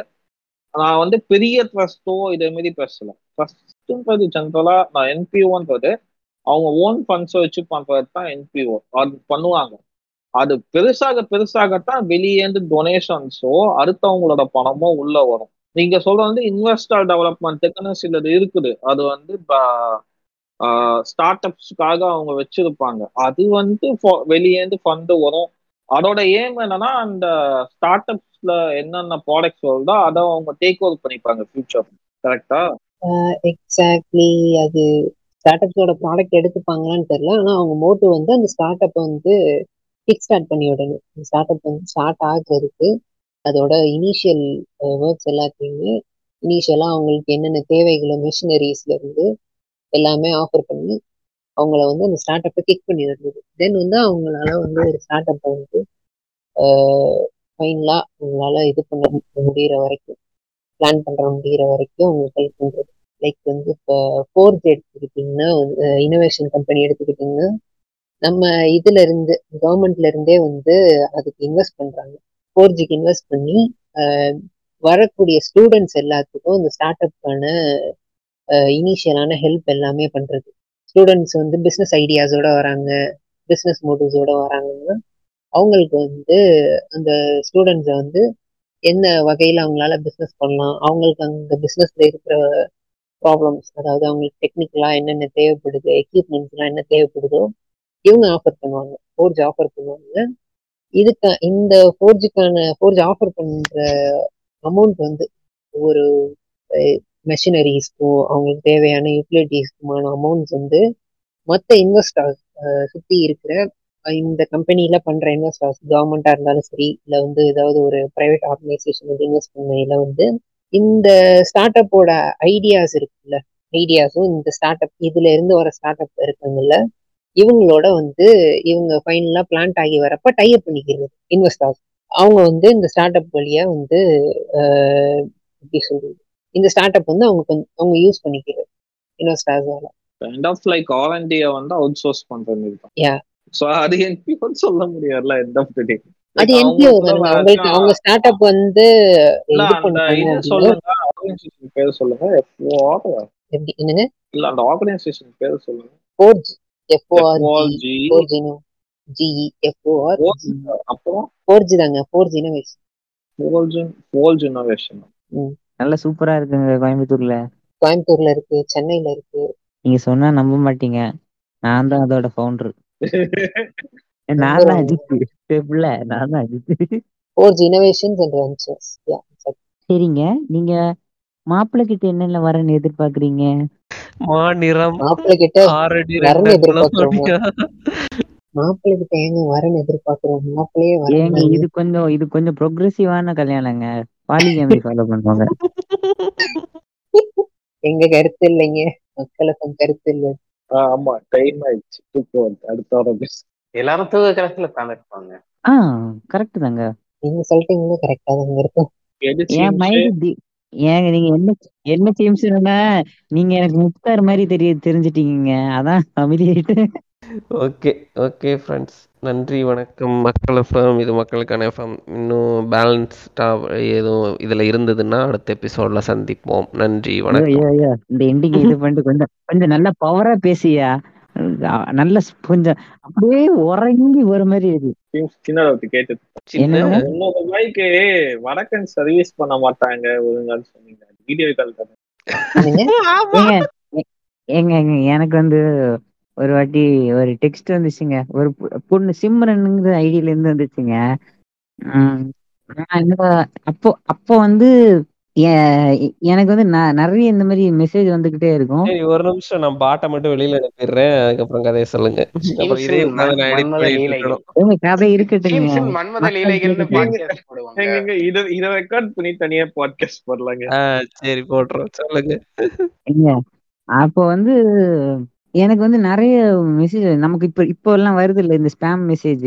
நான் வந்து பெரிய ட்ரஸ்டோ இதே மாதிரி பேசல. ட்ரஸ்ட்ன்றது ஜென்ரலா நான் என்பிஓன்றது அவங்க ஓன் ஃபண்ட்ஸை வச்சு பண்றது தான் என்பிஓ அது பண்ணுவாங்க. அது பெருசாக பெருசாகத்தான் வெளியேந்து டொனேஷன்ஸோ அடுத்தவங்களோட பணமோ உள்ள வரும். நீங்க சொல்றது வந்து இன்வெஸ்டர் டெவலப்மெண்ட்டுக்குன்னு சிலது இருக்குது. அது வந்து ஸ்டார்ட் அப்ஸ்க்காக அவங்க வச்சிருப்பாங்க. அது வந்து வெளியேந்து ஃபண்டு வரும். அதோட ஏம் என்னன்னா அந்த ஸ்டார்ட் அப்ஸ்ல என்னென்ன ப்ராடக்ட்ஸ் வருதோ அதை அவங்க டேக் ஓவர் பண்ணிப்பாங்க ஃபியூச்சர் கரெக்டா எக்ஸாக்ட்லி அது ஸ்டார்ட் அப்ஸோட ப்ராடக்ட் எடுத்துப்பாங்களான்னு தெரியல. ஆனா அவங்க மோட்டிவ் வந்து அந்த ஸ்டார்ட் அப்பை வந்து கிக் ஸ்டார்ட் பண்ணி விடணும். அந்த ஸ்டார்ட் அப் வந்து ஸ்டார்ட் ஆகுறதுக்கு அதோட இனிஷியல் ஒர்க்ஸ் எல்லாத்தையுமே இனிஷியலா அவங்களுக்கு என்னென்ன தேவைகளோ மிஷினரிஸ்ல இருந்து எல்லாமே ஆஃபர் பண்ணி அவங்கள வந்து அந்த ஸ்டார்ட் அப்பை கிக் பண்ணி விடுறது. தென் வந்து அவங்களால வந்து ஒரு ஸ்டார்ட் அப்பை வந்து ஃபைனலா அவங்களால இது பண்ண முடிகிற வரைக்கும். பிளான் பண்ற முடிகிற வரைக்கும் உங்களுக்கு ஹெல்ப் பண்றது லைக் வந்து இப்போ ஃபோர்த் எடுத்துக்கிட்டிங்கன்னா இனோவேஷன் கம்பெனி எடுத்துக்கிட்டிங்கன்னா நம்ம இதுல இருந்து கவர்மெண்ட்ல இருந்தே வந்து அதுக்கு இன்வெஸ்ட் பண்றாங்க. ஃபோர் ஜிக்கு இன்வெஸ்ட் பண்ணி வரக்கூடிய ஸ்டூடெண்ட்ஸ் எல்லாத்துக்கும் இந்த ஸ்டார்ட் அப்கான இனிஷியலான ஹெல்ப் எல்லாமே பண்றது. ஸ்டூடெண்ட்ஸ் வந்து பிஸ்னஸ் ஐடியாஸோட வராங்க பிஸ்னஸ் மோட்டிவ்ஸோட வராங்கன்னா அவங்களுக்கு வந்து அந்த ஸ்டூடெண்ட்ஸை வந்து என்ன வகையில அவங்களால பிஸ்னஸ் பண்ணலாம்? அவங்களுக்கு அந்த பிஸ்னஸ்ல இருக்கிற ப்ராப்ளம்ஸ் அதாவது அவங்களுக்கு டெக்னிக்கலா என்னென்ன தேவைப்படுது எக்யூப்மெண்ட்ஸ்லாம் என்ன தேவைப்படுதோ இவங்க ஆஃபர் பண்ணுவாங்க. ஃபோர்ஜ் ஆஃபர் பண்ணுவாங்க. இதுக்கு இந்த ஃபோர்ஜுக்கான ஃபோர்ஜ் ஆஃபர் பண்ற அமௌண்ட் வந்து ஒரு மெஷினரிஸ்க்கும் அவங்களுக்கு தேவையான யூட்டிலிட்டிஸ்க்குமான அமௌண்ட்ஸ் வந்து மற்ற இன்வெஸ்டர் சுற்றி இருக்கிற இந்த கம்பெனியில பண்ற இன்வெஸ்டர்ஸ் கவர்மெண்டா இருந்தாலும் சரி இல்லை வந்து ஏதாவது ஒரு பிரைவேட் ஆர்கனைசேஷன் வந்து இன்வெஸ்ட் பண்ணையில வந்து இந்த ஸ்டார்ட் அப்போட ஐடியாஸ் இருக்குல்ல ஐடியாஸும் இந்த ஸ்டார்ட் அப் இதுல இருந்து வர ஸ்டார்ட் அப் இருக்காங்கல்ல இவங்களோட வந்து இவங்க ஃபைனலா பிளான்ட் ஆகி வரப்ப டைப் பண்ணிக்கிறது இன்வெஸ்டர்ஸ் அவங்க வந்து இந்த ஸ்டார்ட் அப் வழியா வந்து எப்படி சொல்றது இந்த ஸ்டார்ட் அப் வந்து அவங்க அவங்க யூஸ் பண்ணிக்கிறது இன்வெஸ்டர்ஸால kind of like all India வந்து அவுட் சோர்ஸ் பண்ற மாதிரி யா ஸோ அது என்பிஓ சொல்ல முடியாதுல்ல எண்ட் ஆஃப் த டே அது என்பிஓ அவங்க ஸ்டார்ட் அப் வந்து சொல்லுங்க ஆர்கனைசேஷன் பேர் சொல்லுங்க எப்படி என்னங்க? இல்ல அந்த ஆர்கனைசேஷன் பேர் சொல்லுங்க. Forge F O R four G G E F O R அப்புறம் ஃபோர்ஜி தாங்க ஃபோர்ஜ் இனோவேஷன் ஃபோல்ஜன் ஃபோல்ஜ் இன்னோவேஷன் நல்லா சூப்பரா இருக்குங்க கோயம்புத்தூர்ல. கோயம்புத்தூர்ல இருக்கு சென்னையில இருக்கு. நீங்க சொன்னா நம்ப மாட்டீங்க. நான் தான் அதோட ஃபவுண்டர் நான் தான் அஜித் புள்ள நான் தான் அஜித் அண்ட் வெஞ்சர்ஸ் யா சரிங்க. நீங்க மாப்பிள்ளை கிட்ட என்னென்ன வரன்னு எதிர்பார்க்கறீங்க? மாநிறம் மாப்பிள்ளை கிட்ட வரன்னு எதிர்பார்க்கிறோமா? மாப்பிள்ளை கிட்ட ஏங்க வரன்னு எதிர்பார்க்கிறோம்? மாப்பிள்ளையே வரணும் இது கொஞ்சம் இது கொஞ்சம் ப்ரொக்ரெசிவான கல்யாணங்க. பாலிகேமி ஃபாலோ பண்ணுவாங்க. எங்க கருத்து இல்லைங்க. மக்களுக்கும் கருத்து இல்லை. ஆமா டைம் ஆயிடுச்சு. தூக்கம் வந்து அடுத்த வாரம் பேசு எல்லாரும் தூக்க கலத்துல உட்காந்துருப்பாங்க ஆ கரெக்ட் தாங்க. நீங்க சொல்லிட்டீங்கன்னா கரெக்டா தாங்க இருக்கும். என் மைண்ட் ஏங்க நீங்க என்ன என்ன டீம்ஸ்னா நீங்க எனக்கு முக்தார் மாதிரி தெரிய தெரிஞ்சிட்டீங்க அதான் அமைதியாயிட்டு. ஓகே ஓகே ஃப்ரெண்ட்ஸ் நன்றி வணக்கம். மக்கள் எஃப்எம் இது மக்களுக்கான எஃப்எம் இன்னும் பேலன்ஸ்டாக எதுவும் இதில் இருந்ததுன்னா அடுத்த எபிசோட்ல சந்திப்போம். நன்றி வணக்கம். ஐயோ ஐயோ. இந்த எண்டிங் இது பண்ணிட்டு கொஞ்சம் கொஞ்சம் நல்லா பவரா பேசியா? நல்ல கொஞ்சம் அப்படியே உறங்கி ஒரு மாதிரி இருக்கு. சின்னதை கேட்டு உன்னோட பைக்கு வடக்கன் சர்வீஸ் பண்ண மாட்டாங்க ஒழுங்கான்னு சொன்னீங்க. வீடியோ கால் ஏங்க எனக்கு வந்து ஒரு வாட்டி ஒரு டெக்ஸ்ட் வந்துச்சுங்க. ஒரு பொண்ணு சிம்ரனுங்கிற ஐடியில இருந்து வந்துச்சுங்க. அப்போ அப்போ வந்து எனக்கு வந்து ந- நிறைய இந்த மாதிரி மெசேஜ் வந்துகிட்டே இருக்கும். சரி ஒரு நிமிஷம். நான் பாட்டை மட்டும் வெளியில அனுப்பிடுறேன் அதுக்கப்புறம் கதையை சொல்லுங்க. கதை இருக்கட்டுங்க. சீம்ஸின் மன்மத இத இத ரெக்கார்ட் பண்ணி தனியா பாட்காஸ்ட் போடலாங்க. சரி போட்டுறோம் சொல்லுங்க. அப்போ வந்து எனக்கு வந்து நிறைய மெசேஜ் நமக்கு இப்ப இப்போ எல்லாம் வருது இல்ல இந்த ஸ்பேம் மெசேஜ்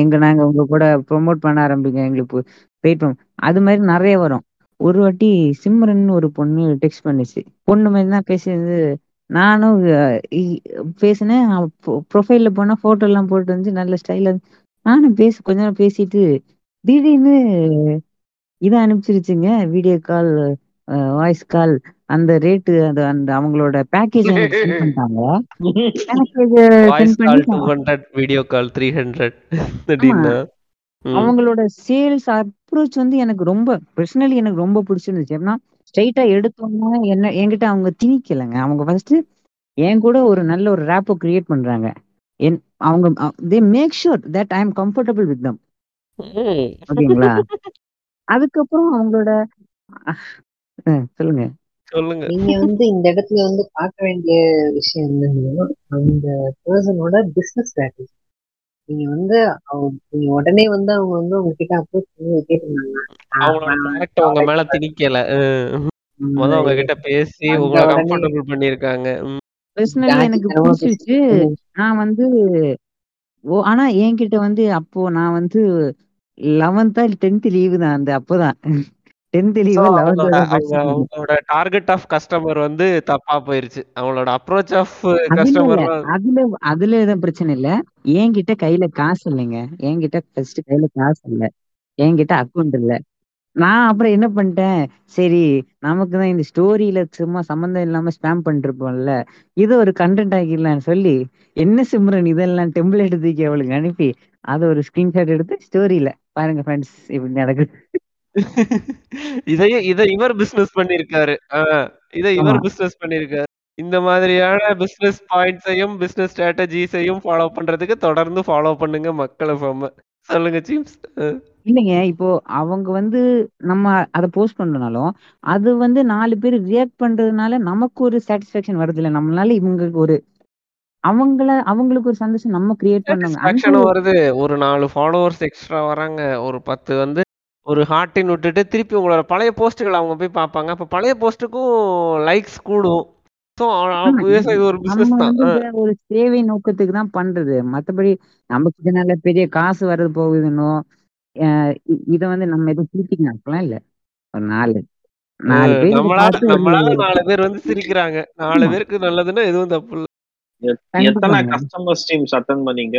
எங்க நாங்க உங்க கூட ப்ரொமோட் பண்ண ஆரம்பிங்க எங்களுக்கு வெயிட் பண்ண அது மாதிரி நிறைய வரும். ஒரு வாட்டி சிம்ரன் ஒரு பொண்ணு டெக்ஸ்ட் பண்ணுச்சு. பொண்ணு மாதிரி தான் பேசியிருந்து நானும் பேசினேன். ப்ரொஃபைல்ல போனா போட்டோ எல்லாம் போட்டு வந்து நல்ல ஸ்டைல நானும் பேசி கொஞ்ச நேரம் பேசிட்டு திடீர்னு இதை அனுப்பிச்சிருச்சுங்க வீடியோ கால் வாய்ஸ் கால் அந்த ரேட்டு அது அந்த அவங்களோட பேக்கேஜ் பண்ணிட்டாங்க. வாய்ஸ் கால் பண்ணி டூ ஹண்ட்ரட் வீடியோ கால். அவங்களோட சேல்ஸ் அப்ரோச் வந்து எனக்கு ரொம்ப பர்சனலி எனக்கு ரொம்ப பிடிச்சிருந்துச்சு. ஏன்னா ஸ்ட்ரைட்டா எடுத்தோம்னா என்ன என்கிட்ட அவங்க திணிக்கலைங்க. அவங்க ஃபர்ஸ்ட் என் கூட ஒரு நல்ல ஒரு ரேப்போ கிரியேட் பண்றாங்க. என் அவங்க they make sure that I am comfortable with them. ஓகேங்களா? அதுக்கப்புறம் அவங்களோட சொல்லுங்க. சொல்லுங்க. நீங்க வந்து இந்த இடத்துல வந்து பார்க்க வேண்டிய விஷயம் என்னன்னா அந்த பர்சனோட பிசினஸ் ஸ்ட்ராட்டஜி நீங்க வந்து அவங்க நீங்க உடனே வந்து அவங்க வந்து உங்ககிட்ட அப்ரோச் பண்ணி கேட்டிருந்தாங்க. உங்க மேல திணிக்கல. உங்க கிட்ட பேசி உங்களை கம்ஃபர்டபுள் பண்ணிருக்காங்க. பர்சனலி எனக்கு பிடிச்சிருச்சு. நான் வந்து ஓ ஆனா என்கிட்ட வந்து அப்போ நான் வந்து லெவன்த்தா டென்த் லீவு தான் அந்த அப்போதான். அவங்களோட டார்கெட் ஆஃப் கஸ்டமர் வந்து தப்பா போயிருச்சு. அவங்களோட அப்ரோச் ஆஃப் கஸ்டமர் அதுல அதுல எதுவும் பிரச்சனை இல்ல. என்கிட்ட கையில காசு இல்லைங்க. என்கிட்ட ஃபர்ஸ்ட் கையில காசு இல்ல. என்கிட்ட அக்கௌண்ட் இல்ல. நான் அப்புறம் என்ன பண்ணிட்டேன்? சரி நமக்கு தான் இந்த ஸ்டோரியில சும்மா சம்மந்தம் இல்லாம ஸ்பேம் பண்ணிட்டு இருப்போம்ல இதை ஒரு கண்டென்ட் ஆக்கிடலாம்னு சொல்லி என்ன சிம்ரன் இதெல்லாம் டெம்ப்ளேட் தூக்கி அவளுக்கு அனுப்பி அதை ஒரு ஸ்கிரீன்ஷாட் எடுத்து ஸ்டோரியில பாருங்க ஃப்ரெண்ட்ஸ் இப்படி நடக்குது. <laughs> இதையும் இதை இவர் பிசினஸ் பண்ணிருக்காரு இதை இவர் பிசினஸ் பண்ணிருக்காரு இந்த மாதிரியான பிசினஸ் பாயிண்ட்ஸையும் பிசினஸ் ஸ்ட்ராட்டஜிஸையும் ஃபாலோ பண்றதுக்கு தொடர்ந்து ஃபாலோ பண்ணுங்க மக்களை ஃபம்ம சொல்லுங்க சீம்ஸ் இல்லைங்க இப்போ அவங்க வந்து நம்ம அதை போஸ்ட் பண்றதுனாலும் அது வந்து நாலு பேர் ரியாக்ட் பண்றதுனால நமக்கு ஒரு சாட்டிஸ்ஃபேக்ஷன் வருது இல்ல நம்மளால இவங்களுக்கு ஒரு அவங்கள அவங்களுக்கு ஒரு சந்தோஷம் நம்ம கிரியேட் பண்ணாங்க. வருது. ஒரு நாலு ஃபாலோவர்ஸ் எக்ஸ்ட்ரா வராங்க. ஒரு பத்து வந்து ஒரு ஹார்ட்டின் விட்டுட்டு திருப்பி உங்களோட பழைய போஸ்ட்டுகளை அவங்க போய் பார்ப்பாங்க. அப்ப பழைய போஸ்ட்டுக்கும் லைக்ஸ் கூடும். ஒரு சேவை நோக்கத்துக்கு தான் பண்றது. மத்தபடி நமக்கு இதனால பெரிய காசு வர்றது போகுதுன்னோ இத வந்து நம்ம எதுவும் சீட்டிங் அப்பெல்லாம் இல்ல. ஒரு நாலு நாலு பேர் நம்மளால நாலு பேர் வந்து சிரிக்கிறாங்க. நாலு பேருக்கு நல்லதுன்னா எதுவும் தப்பு இல்ல. எத்- எத்தனை கஸ்டமர் டீம்ஸ் அட்டன் பண்ணீங்க?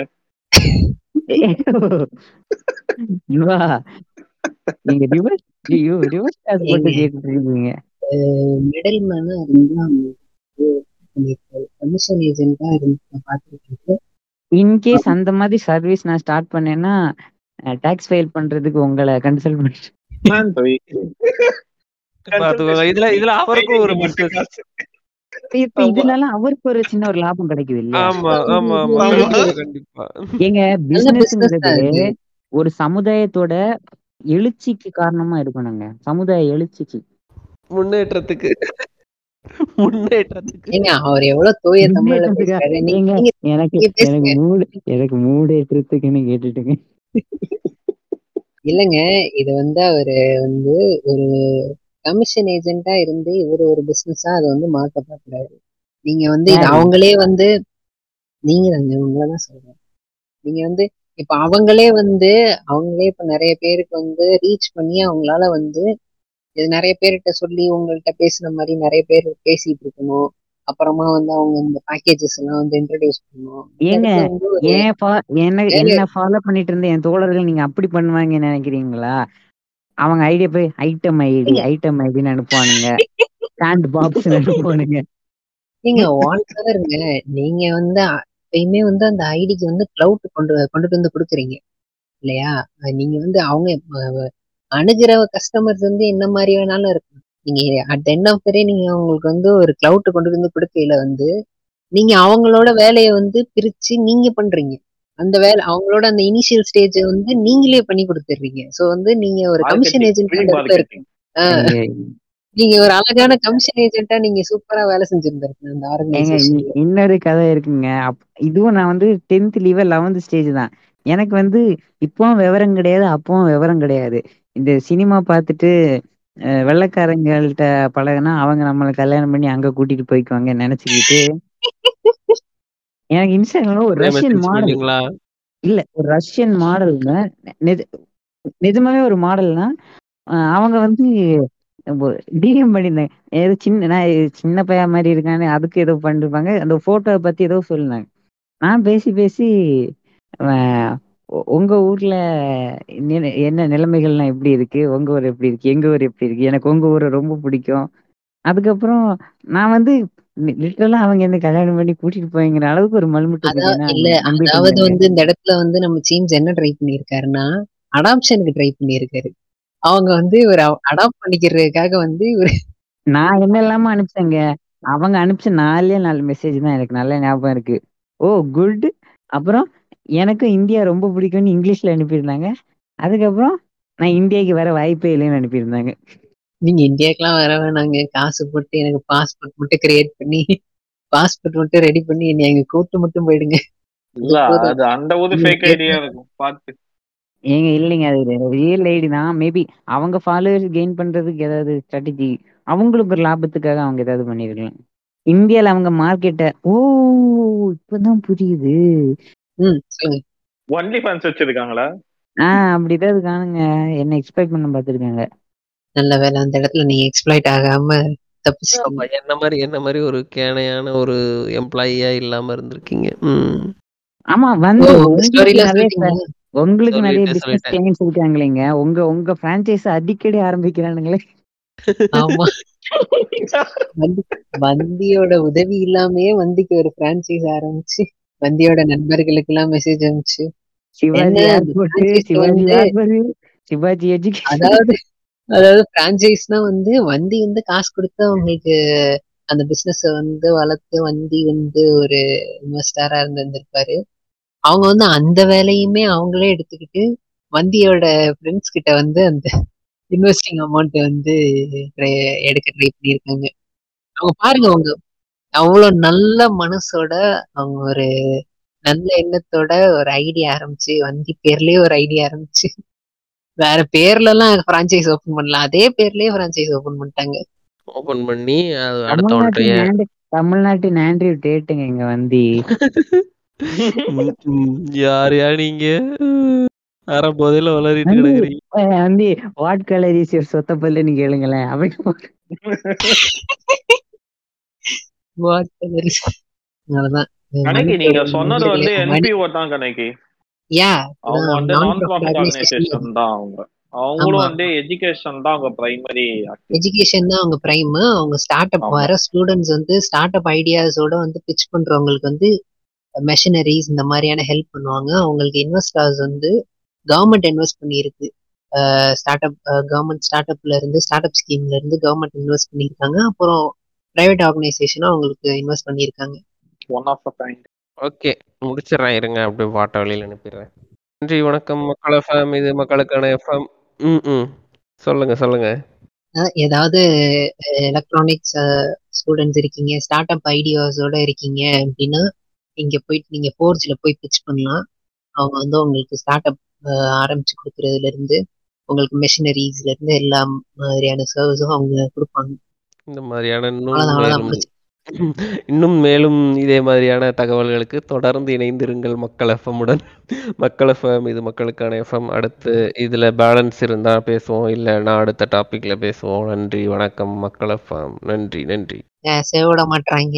<laughs> வா. நீங்க ரிவர்ஸ் ஐயோ ரிவர்ஸ் கிளாஸ் போட்டு கேட்டுட்டு இருக்கீங்க மிடில் மேனா இருந்தா கமிஷன் ஏஜென்ட்டா இருந்து பார்த்துருக்கேன் இன்கேஸ் அந்த மாதிரி சர்வீஸ் நான் ஸ்டார்ட் பண்ணேன்னா டாக்ஸ் ஃபைல் பண்றதுக்கு உங்களை கன்சல்ட் பண்றேன் பிளான் பை பாத்துக்கோங்க இதுல இதுல ஒரு இதுலலாம் அவருக்கு ஒரு சின்ன ஒரு லாபம் கிடைக்குது கண்டிப்பா எங்க பிசினஸ் ஒரு சமுதாயத்தோட எழுச்சிக்கு காரணமா இருக்கணுங்க. சமுதாய எழுச்சிக்கு. முன்னேற்றத்துக்கு. மூடேற்றத்துக்குன்னு கேட்டுட்டுங்க. இல்லைங்க இது வந்து அவரு வந்து ஒரு கமிஷன் ஏஜென்ட்டா இருந்து இவர் ஒரு பிசினஸா அதை வந்து மாத்த பாக்குறாரு நீங்க வந்து அவங்களே வந்து நீங்க தாங்க உங்களதான் சொல்றேன். நீங்க வந்து இப்ப அவங்களே வந்து அவங்களே இப்ப நிறைய பேருக்கு வந்து ரீச் பண்ணி அவங்களால வந்து இது நிறைய பேர்கிட்ட சொல்லி உங்கள்கிட்ட பேசுன மாதிரி நிறைய பேர் பேசிட்டு இருக்கணும். அப்புறமா வந்து அவங்க இந்த பேக்கேஜஸ் எல்லாம் வந்து இன்ட்ரடியூஸ் பண்ணணும். இந்த ஏங்க என்ன என்ன ஃபாலோ பண்ணிட்டு இருந்த என் தோழர்கள் நீங்க அப்படி பண்ணுவாங்கன்னு நினைக்கிறீங்களா? அவங்க ஐடியா போய் ஐட்டம் ஐடி ஐட்டம் ஐடின்னு அனுப்புவானுங்க. சாண்ட் பாக்ஸ் அனுப்புவானுங்க. நீங்க வாண்டருங்க நீங்க வந்து எப்பயுமே வந்து அந்த ஐடிக்கு வந்து கிளவுட் கொண்டு கொண்டுட்டு வந்து கொடுக்குறீங்க. இல்லையா? நீங்க வந்து அவங்க அணுகிற கஸ்டமர்ஸ் வந்து என்ன மாதிரி வேணாலும் இருக்கும் நீங்க அட் எண்ட் ஆஃப் டே நீங்க அவங்களுக்கு வந்து ஒரு கிளவுட் கொண்டு வந்து கொடுக்கையில வந்து நீங்க அவங்களோட வேலையை வந்து பிரிச்சு நீங்க பண்றீங்க. அந்த வேலை அவங்களோட அந்த இனிஷியல் ஸ்டேஜ் வந்து நீங்களே பண்ணி கொடுத்துடுறீங்க. சோ வந்து நீங்க ஒரு கமிஷன் ஏஜென்ட் ஃப்ரீ நீங்க ஒரு அழகான கமிஷன் ஏஜென்ட்டா நீங்க சூப்பரா வேலை செஞ்சிருந்திருக்கீங்க அந்த இன்னொரு கதை இருக்குங்க. இதுவும் நான் வந்து டென்த் லீவ் லெவன்த் ஸ்டேஜ் தான். எனக்கு வந்து இப்பவும் விவரம் கிடையாது அப்பவும் விவரம் கிடையாது. இந்த சினிமா பார்த்துட்டு வெள்ளைக்காரங்கள்ட்ட பழகுனா அவங்க நம்மளை கல்யாணம் பண்ணி அங்க கூட்டிட்டு போய்க்குவாங்க நினைச்சுக்கிட்டு. எனக்கு இன்ஸ்டாகிராம்ல ஒரு ரஷ்யன் மாடல் இல்ல ஒரு ரஷ்யன் மாடலுங்க நிஜ நிஜமாவே ஒரு மாடல்னா அவங்க வந்து டிஎம் பண்ணியிருந்தாங்க ஏதோ சின்ன நான் சின்ன பையன் மாதிரி இருக்கானே அதுக்கு ஏதோ பண்ணிருப்பாங்க. அந்த போட்டோவை பத்தி ஏதோ சொல்லினாங்க. நான் பேசி பேசி உங்க ஊர்ல என்ன நிலைமைகள்லாம் எப்படி இருக்கு? உங்க ஊர் எப்படி இருக்கு? எங்க ஊர் எப்படி இருக்கு? எனக்கு உங்க ஊரை ரொம்ப பிடிக்கும். அதுக்கப்புறம் நான் வந்து லிட்டரலா அவங்க என்ன கல்யாணம் பண்ணி கூட்டிட்டு போய்ங்கிற அளவுக்கு ஒரு மல்முட்டு இல்ல. அதாவது வந்து இந்த இடத்துல வந்து நம்ம சேஞ்ச் என்ன ட்ரை பண்ணியிருக்காருன்னா அடாப்ஷனுக்கு ட்ரை பண்ணியிருக்காரு. அவங்க வந்து இவர் அடாப்ட் பண்ணிக்கிறதுக்காக வந்து இவர் நான் என்ன இல்லாம அனுப்பிச்சேங்க. அவங்க அனுப்பிச்ச நாலே நாலு மெசேஜ் தான் எனக்கு நல்ல ஞாபகம் இருக்கு. ஓ குட் அப்புறம் எனக்கும் இந்தியா ரொம்ப பிடிக்கும்னு இங்கிலீஷ்ல அனுப்பியிருந்தாங்க. அதுக்கப்புறம் நான் இந்தியாவுக்கு வர வாய்ப்பே இல்லைன்னு அனுப்பியிருந்தாங்க. நீங்க இந்தியாக்கெல்லாம் வர வேணாங்க. காசு போட்டு எனக்கு பாஸ்போர்ட் மட்டும் கிரியேட் பண்ணி பாஸ்போர்ட் மட்டும் ரெடி பண்ணி என்னை அங்க கூட்டு மட்டும் போயிடுங்க. அது இல்ல போதும் அது அந்த ஒரு நீங்க ஃபேக் ஐடியா கேட்ட இருக்கும். பார்த்து. ஏங்க இல்லைங்க. அது ரியல் ஐடி தான். மேபி அவங்க ஃபாலோவர்ஸ் கெயின் பண்றதுக்கு ஏதாவது ஸ்ட்ராட்டஜி அவங்களுக்கு ஒரு லாபத்துக்காக அவங்க ஏதாவது பண்ணிருக்கலாம். இந்தியால அவங்க மார்க்கெட்டை ஓ இப்பதான் புரியுது. ஒன்லி ஃபேன்ஸ் வச்சிருக்காங்களா? ஆஹ் அப்படி ஏதாவது காணுங்க என்ன எக்ஸ்பெக்ட் பண்ண பார்த்துருக்காங்க. நல்ல வேலை. அந்த இடத்துல நீங்க எக்ஸ்பிளைட் ஆகாம என்ன மாதிரி என்ன மாதிரி ஒரு கேனையான ஒரு எம்ப்ளாயியா இல்லாம இருந்திருக்கீங்க. ம். ஆமா வந்து உங்களுக்கு நிறைய பிசினஸ் கிளைண்ட்ஸ் இருக்காங்களேங்க. உங்க உங்க பிரான்ச்சைஸ் அடிக்கடி ஆரம்பிக்கிறானுங்களே. ஆமா. வந்தி வந்தியோட உதவி இல்லாமயே வந்திக்கு ஒரு பிரான்ச்சைஸ் ஆரம்பிச்சு வந்தியோட நண்பர்களுக்கு எல்லாம் மெசேஜ் அனுப்பிச்சு. சிவாஜி வந்து அதாவது அதாவது பிரான்ச்சைஸ்னா வந்து வண்டி வந்து காசு கொடுத்து அவங்களுக்கு அந்த பிசினஸ் வந்து வளர்த்து வண்டி வந்து ஒரு இன்வெஸ்டரா இருந்திருந்திருப்பாரு. அவங்க வந்து அந்த வேலையுமே அவங்களே எடுத்துக்கிட்டு வந்தியோட ஃப்ரெண்ட்ஸ் கிட்ட வந்து அந்த இன்வெஸ்டிங் அமௌண்ட் வந்து எடுக்க ட்ரை பண்ணியிருக்காங்க. அவங்க பாருங்க அவங்க அவ்வளவு நல்ல மனசோட அவங்க ஒரு நல்ல எண்ணத்தோட ஒரு ஐடியா ஆரம்பிச்சு வண்டி பேர்லயே ஒரு ஐடியா ஆரம்பிச்சு வேற பேர்ல எல்லாம் பிரான்ச்சைஸ் ஓபன் பண்ணலாம் அதே பேர்லயே பிரான்ச்சைஸ் ஓபன் பண்ணிட்டாங்க. ஓபன் பண்ணி அது அடுத்தவன்கிட்ட தமிழ்நாட்டின் ஆண்ட்ரியூ டேட்டுங்க இங்க வந்து. <laughs> <laughs> யார் யா நீங்க? அரை போதையில வளரிட்டு கிடக்குறீங்க. Aunty what colour is your சொத்த பல்லுன்னு கேளுங்களேன் அப்படி What color is- அவ்வளவுதான். கணக்கு நீங்க சொன்னது வந்து என்பிஓ தான் கணக்கு. Yeah, அவங்க வந்து non நான் profit ப்ராஃபிட் organization. ஆர்கனைசேஷன் தான் அவங்க. அவங்களும். வந்து எஜுகேஷன் தான் அவங்க பிரைமரி எஜுகேஷன் தான் அவங்க பிரைம் அவங்க ஸ்டார்ட் அப். வர ஸ்டூடெண்ட்ஸ் வந்து ஸ்டார்ட் அப் ஐடியாஸோட வந்து பிச் பண்றவங்களுக்கு வந்து மெஷினரிஸ் இந்த மாதிரியான ஹெல்ப் பண்ணுவாங்க. அவங்களுக்கு இன்வெஸ்டர்ஸ் வந்து கவர்மெண்ட் இன்வெஸ்ட் பண்ணியிருக்கு. ஸ்டார்ட் அப் கவர்மெண்ட் ஸ்டார்ட் அப்ல இருந்து ஸ்டார்ட் அப் ஸ்கீம்ல இருந்து கவர்மெண்ட் இன்வெஸ்ட் பண்ணியிருக்காங்க. அப்புறம் பிரைவேட் ஆர்கனைசேஷனும் அவங்களுக்கு இன்வெஸ்ட் பண்ணியிருக்காங்க. One of a kind okay முடிச்சிடுறேன். இருங்க அப்படியே பாட்டை வெளியில் அனுப்பிடுறேன். நன்றி வணக்கம். மக்கள் எஃப்எம் இது மக்களுக்கான எஃப்எம் ம் ம். சொல்லுங்க சொல்லுங்க. ஏதாவது எலக்ட்ரானிக்ஸ் ஸ்டூடெண்ட்ஸ் இருக்கீங்க ஸ்டார்ட் அப் ஐடியாஸோட இருக்கீங்க அப்படின்னா இங்க போயிட்டு நீங்க ஃபோர்ஜ்ல போய் பிச் பண்ணலாம். அவங்க வந்து உங்களுக்கு ஸ்டார்ட் அப் ஆரம்பிச்சு கொடுக்கறதுல இருந்து உங்களுக்கு மெஷினரிஸ்ல இருந்து எல்லா மாதிரியான சர்வீஸும் அவங்க கொடுப்பாங்க. இந்த மாதிரியான <laughs> இன்னும் மேலும் இதே மாதிரியான தகவல்களுக்கு தொடர்ந்து இணைந்திருங்கள் மக்கள் எஃப்எம்முடன் மக்கள் எஃப்எம் இது மக்களுக்கான எஃப்எம் அடுத்து இதுல பேலன்ஸ் இருந்தா பேசுவோம் இல்லைன்னா அடுத்த டாபிக்ல பேசுவோம். நன்றி வணக்கம் மக்கள் எஃப்எம் நன்றி நன்றி. சேவிட மாட்டாங்க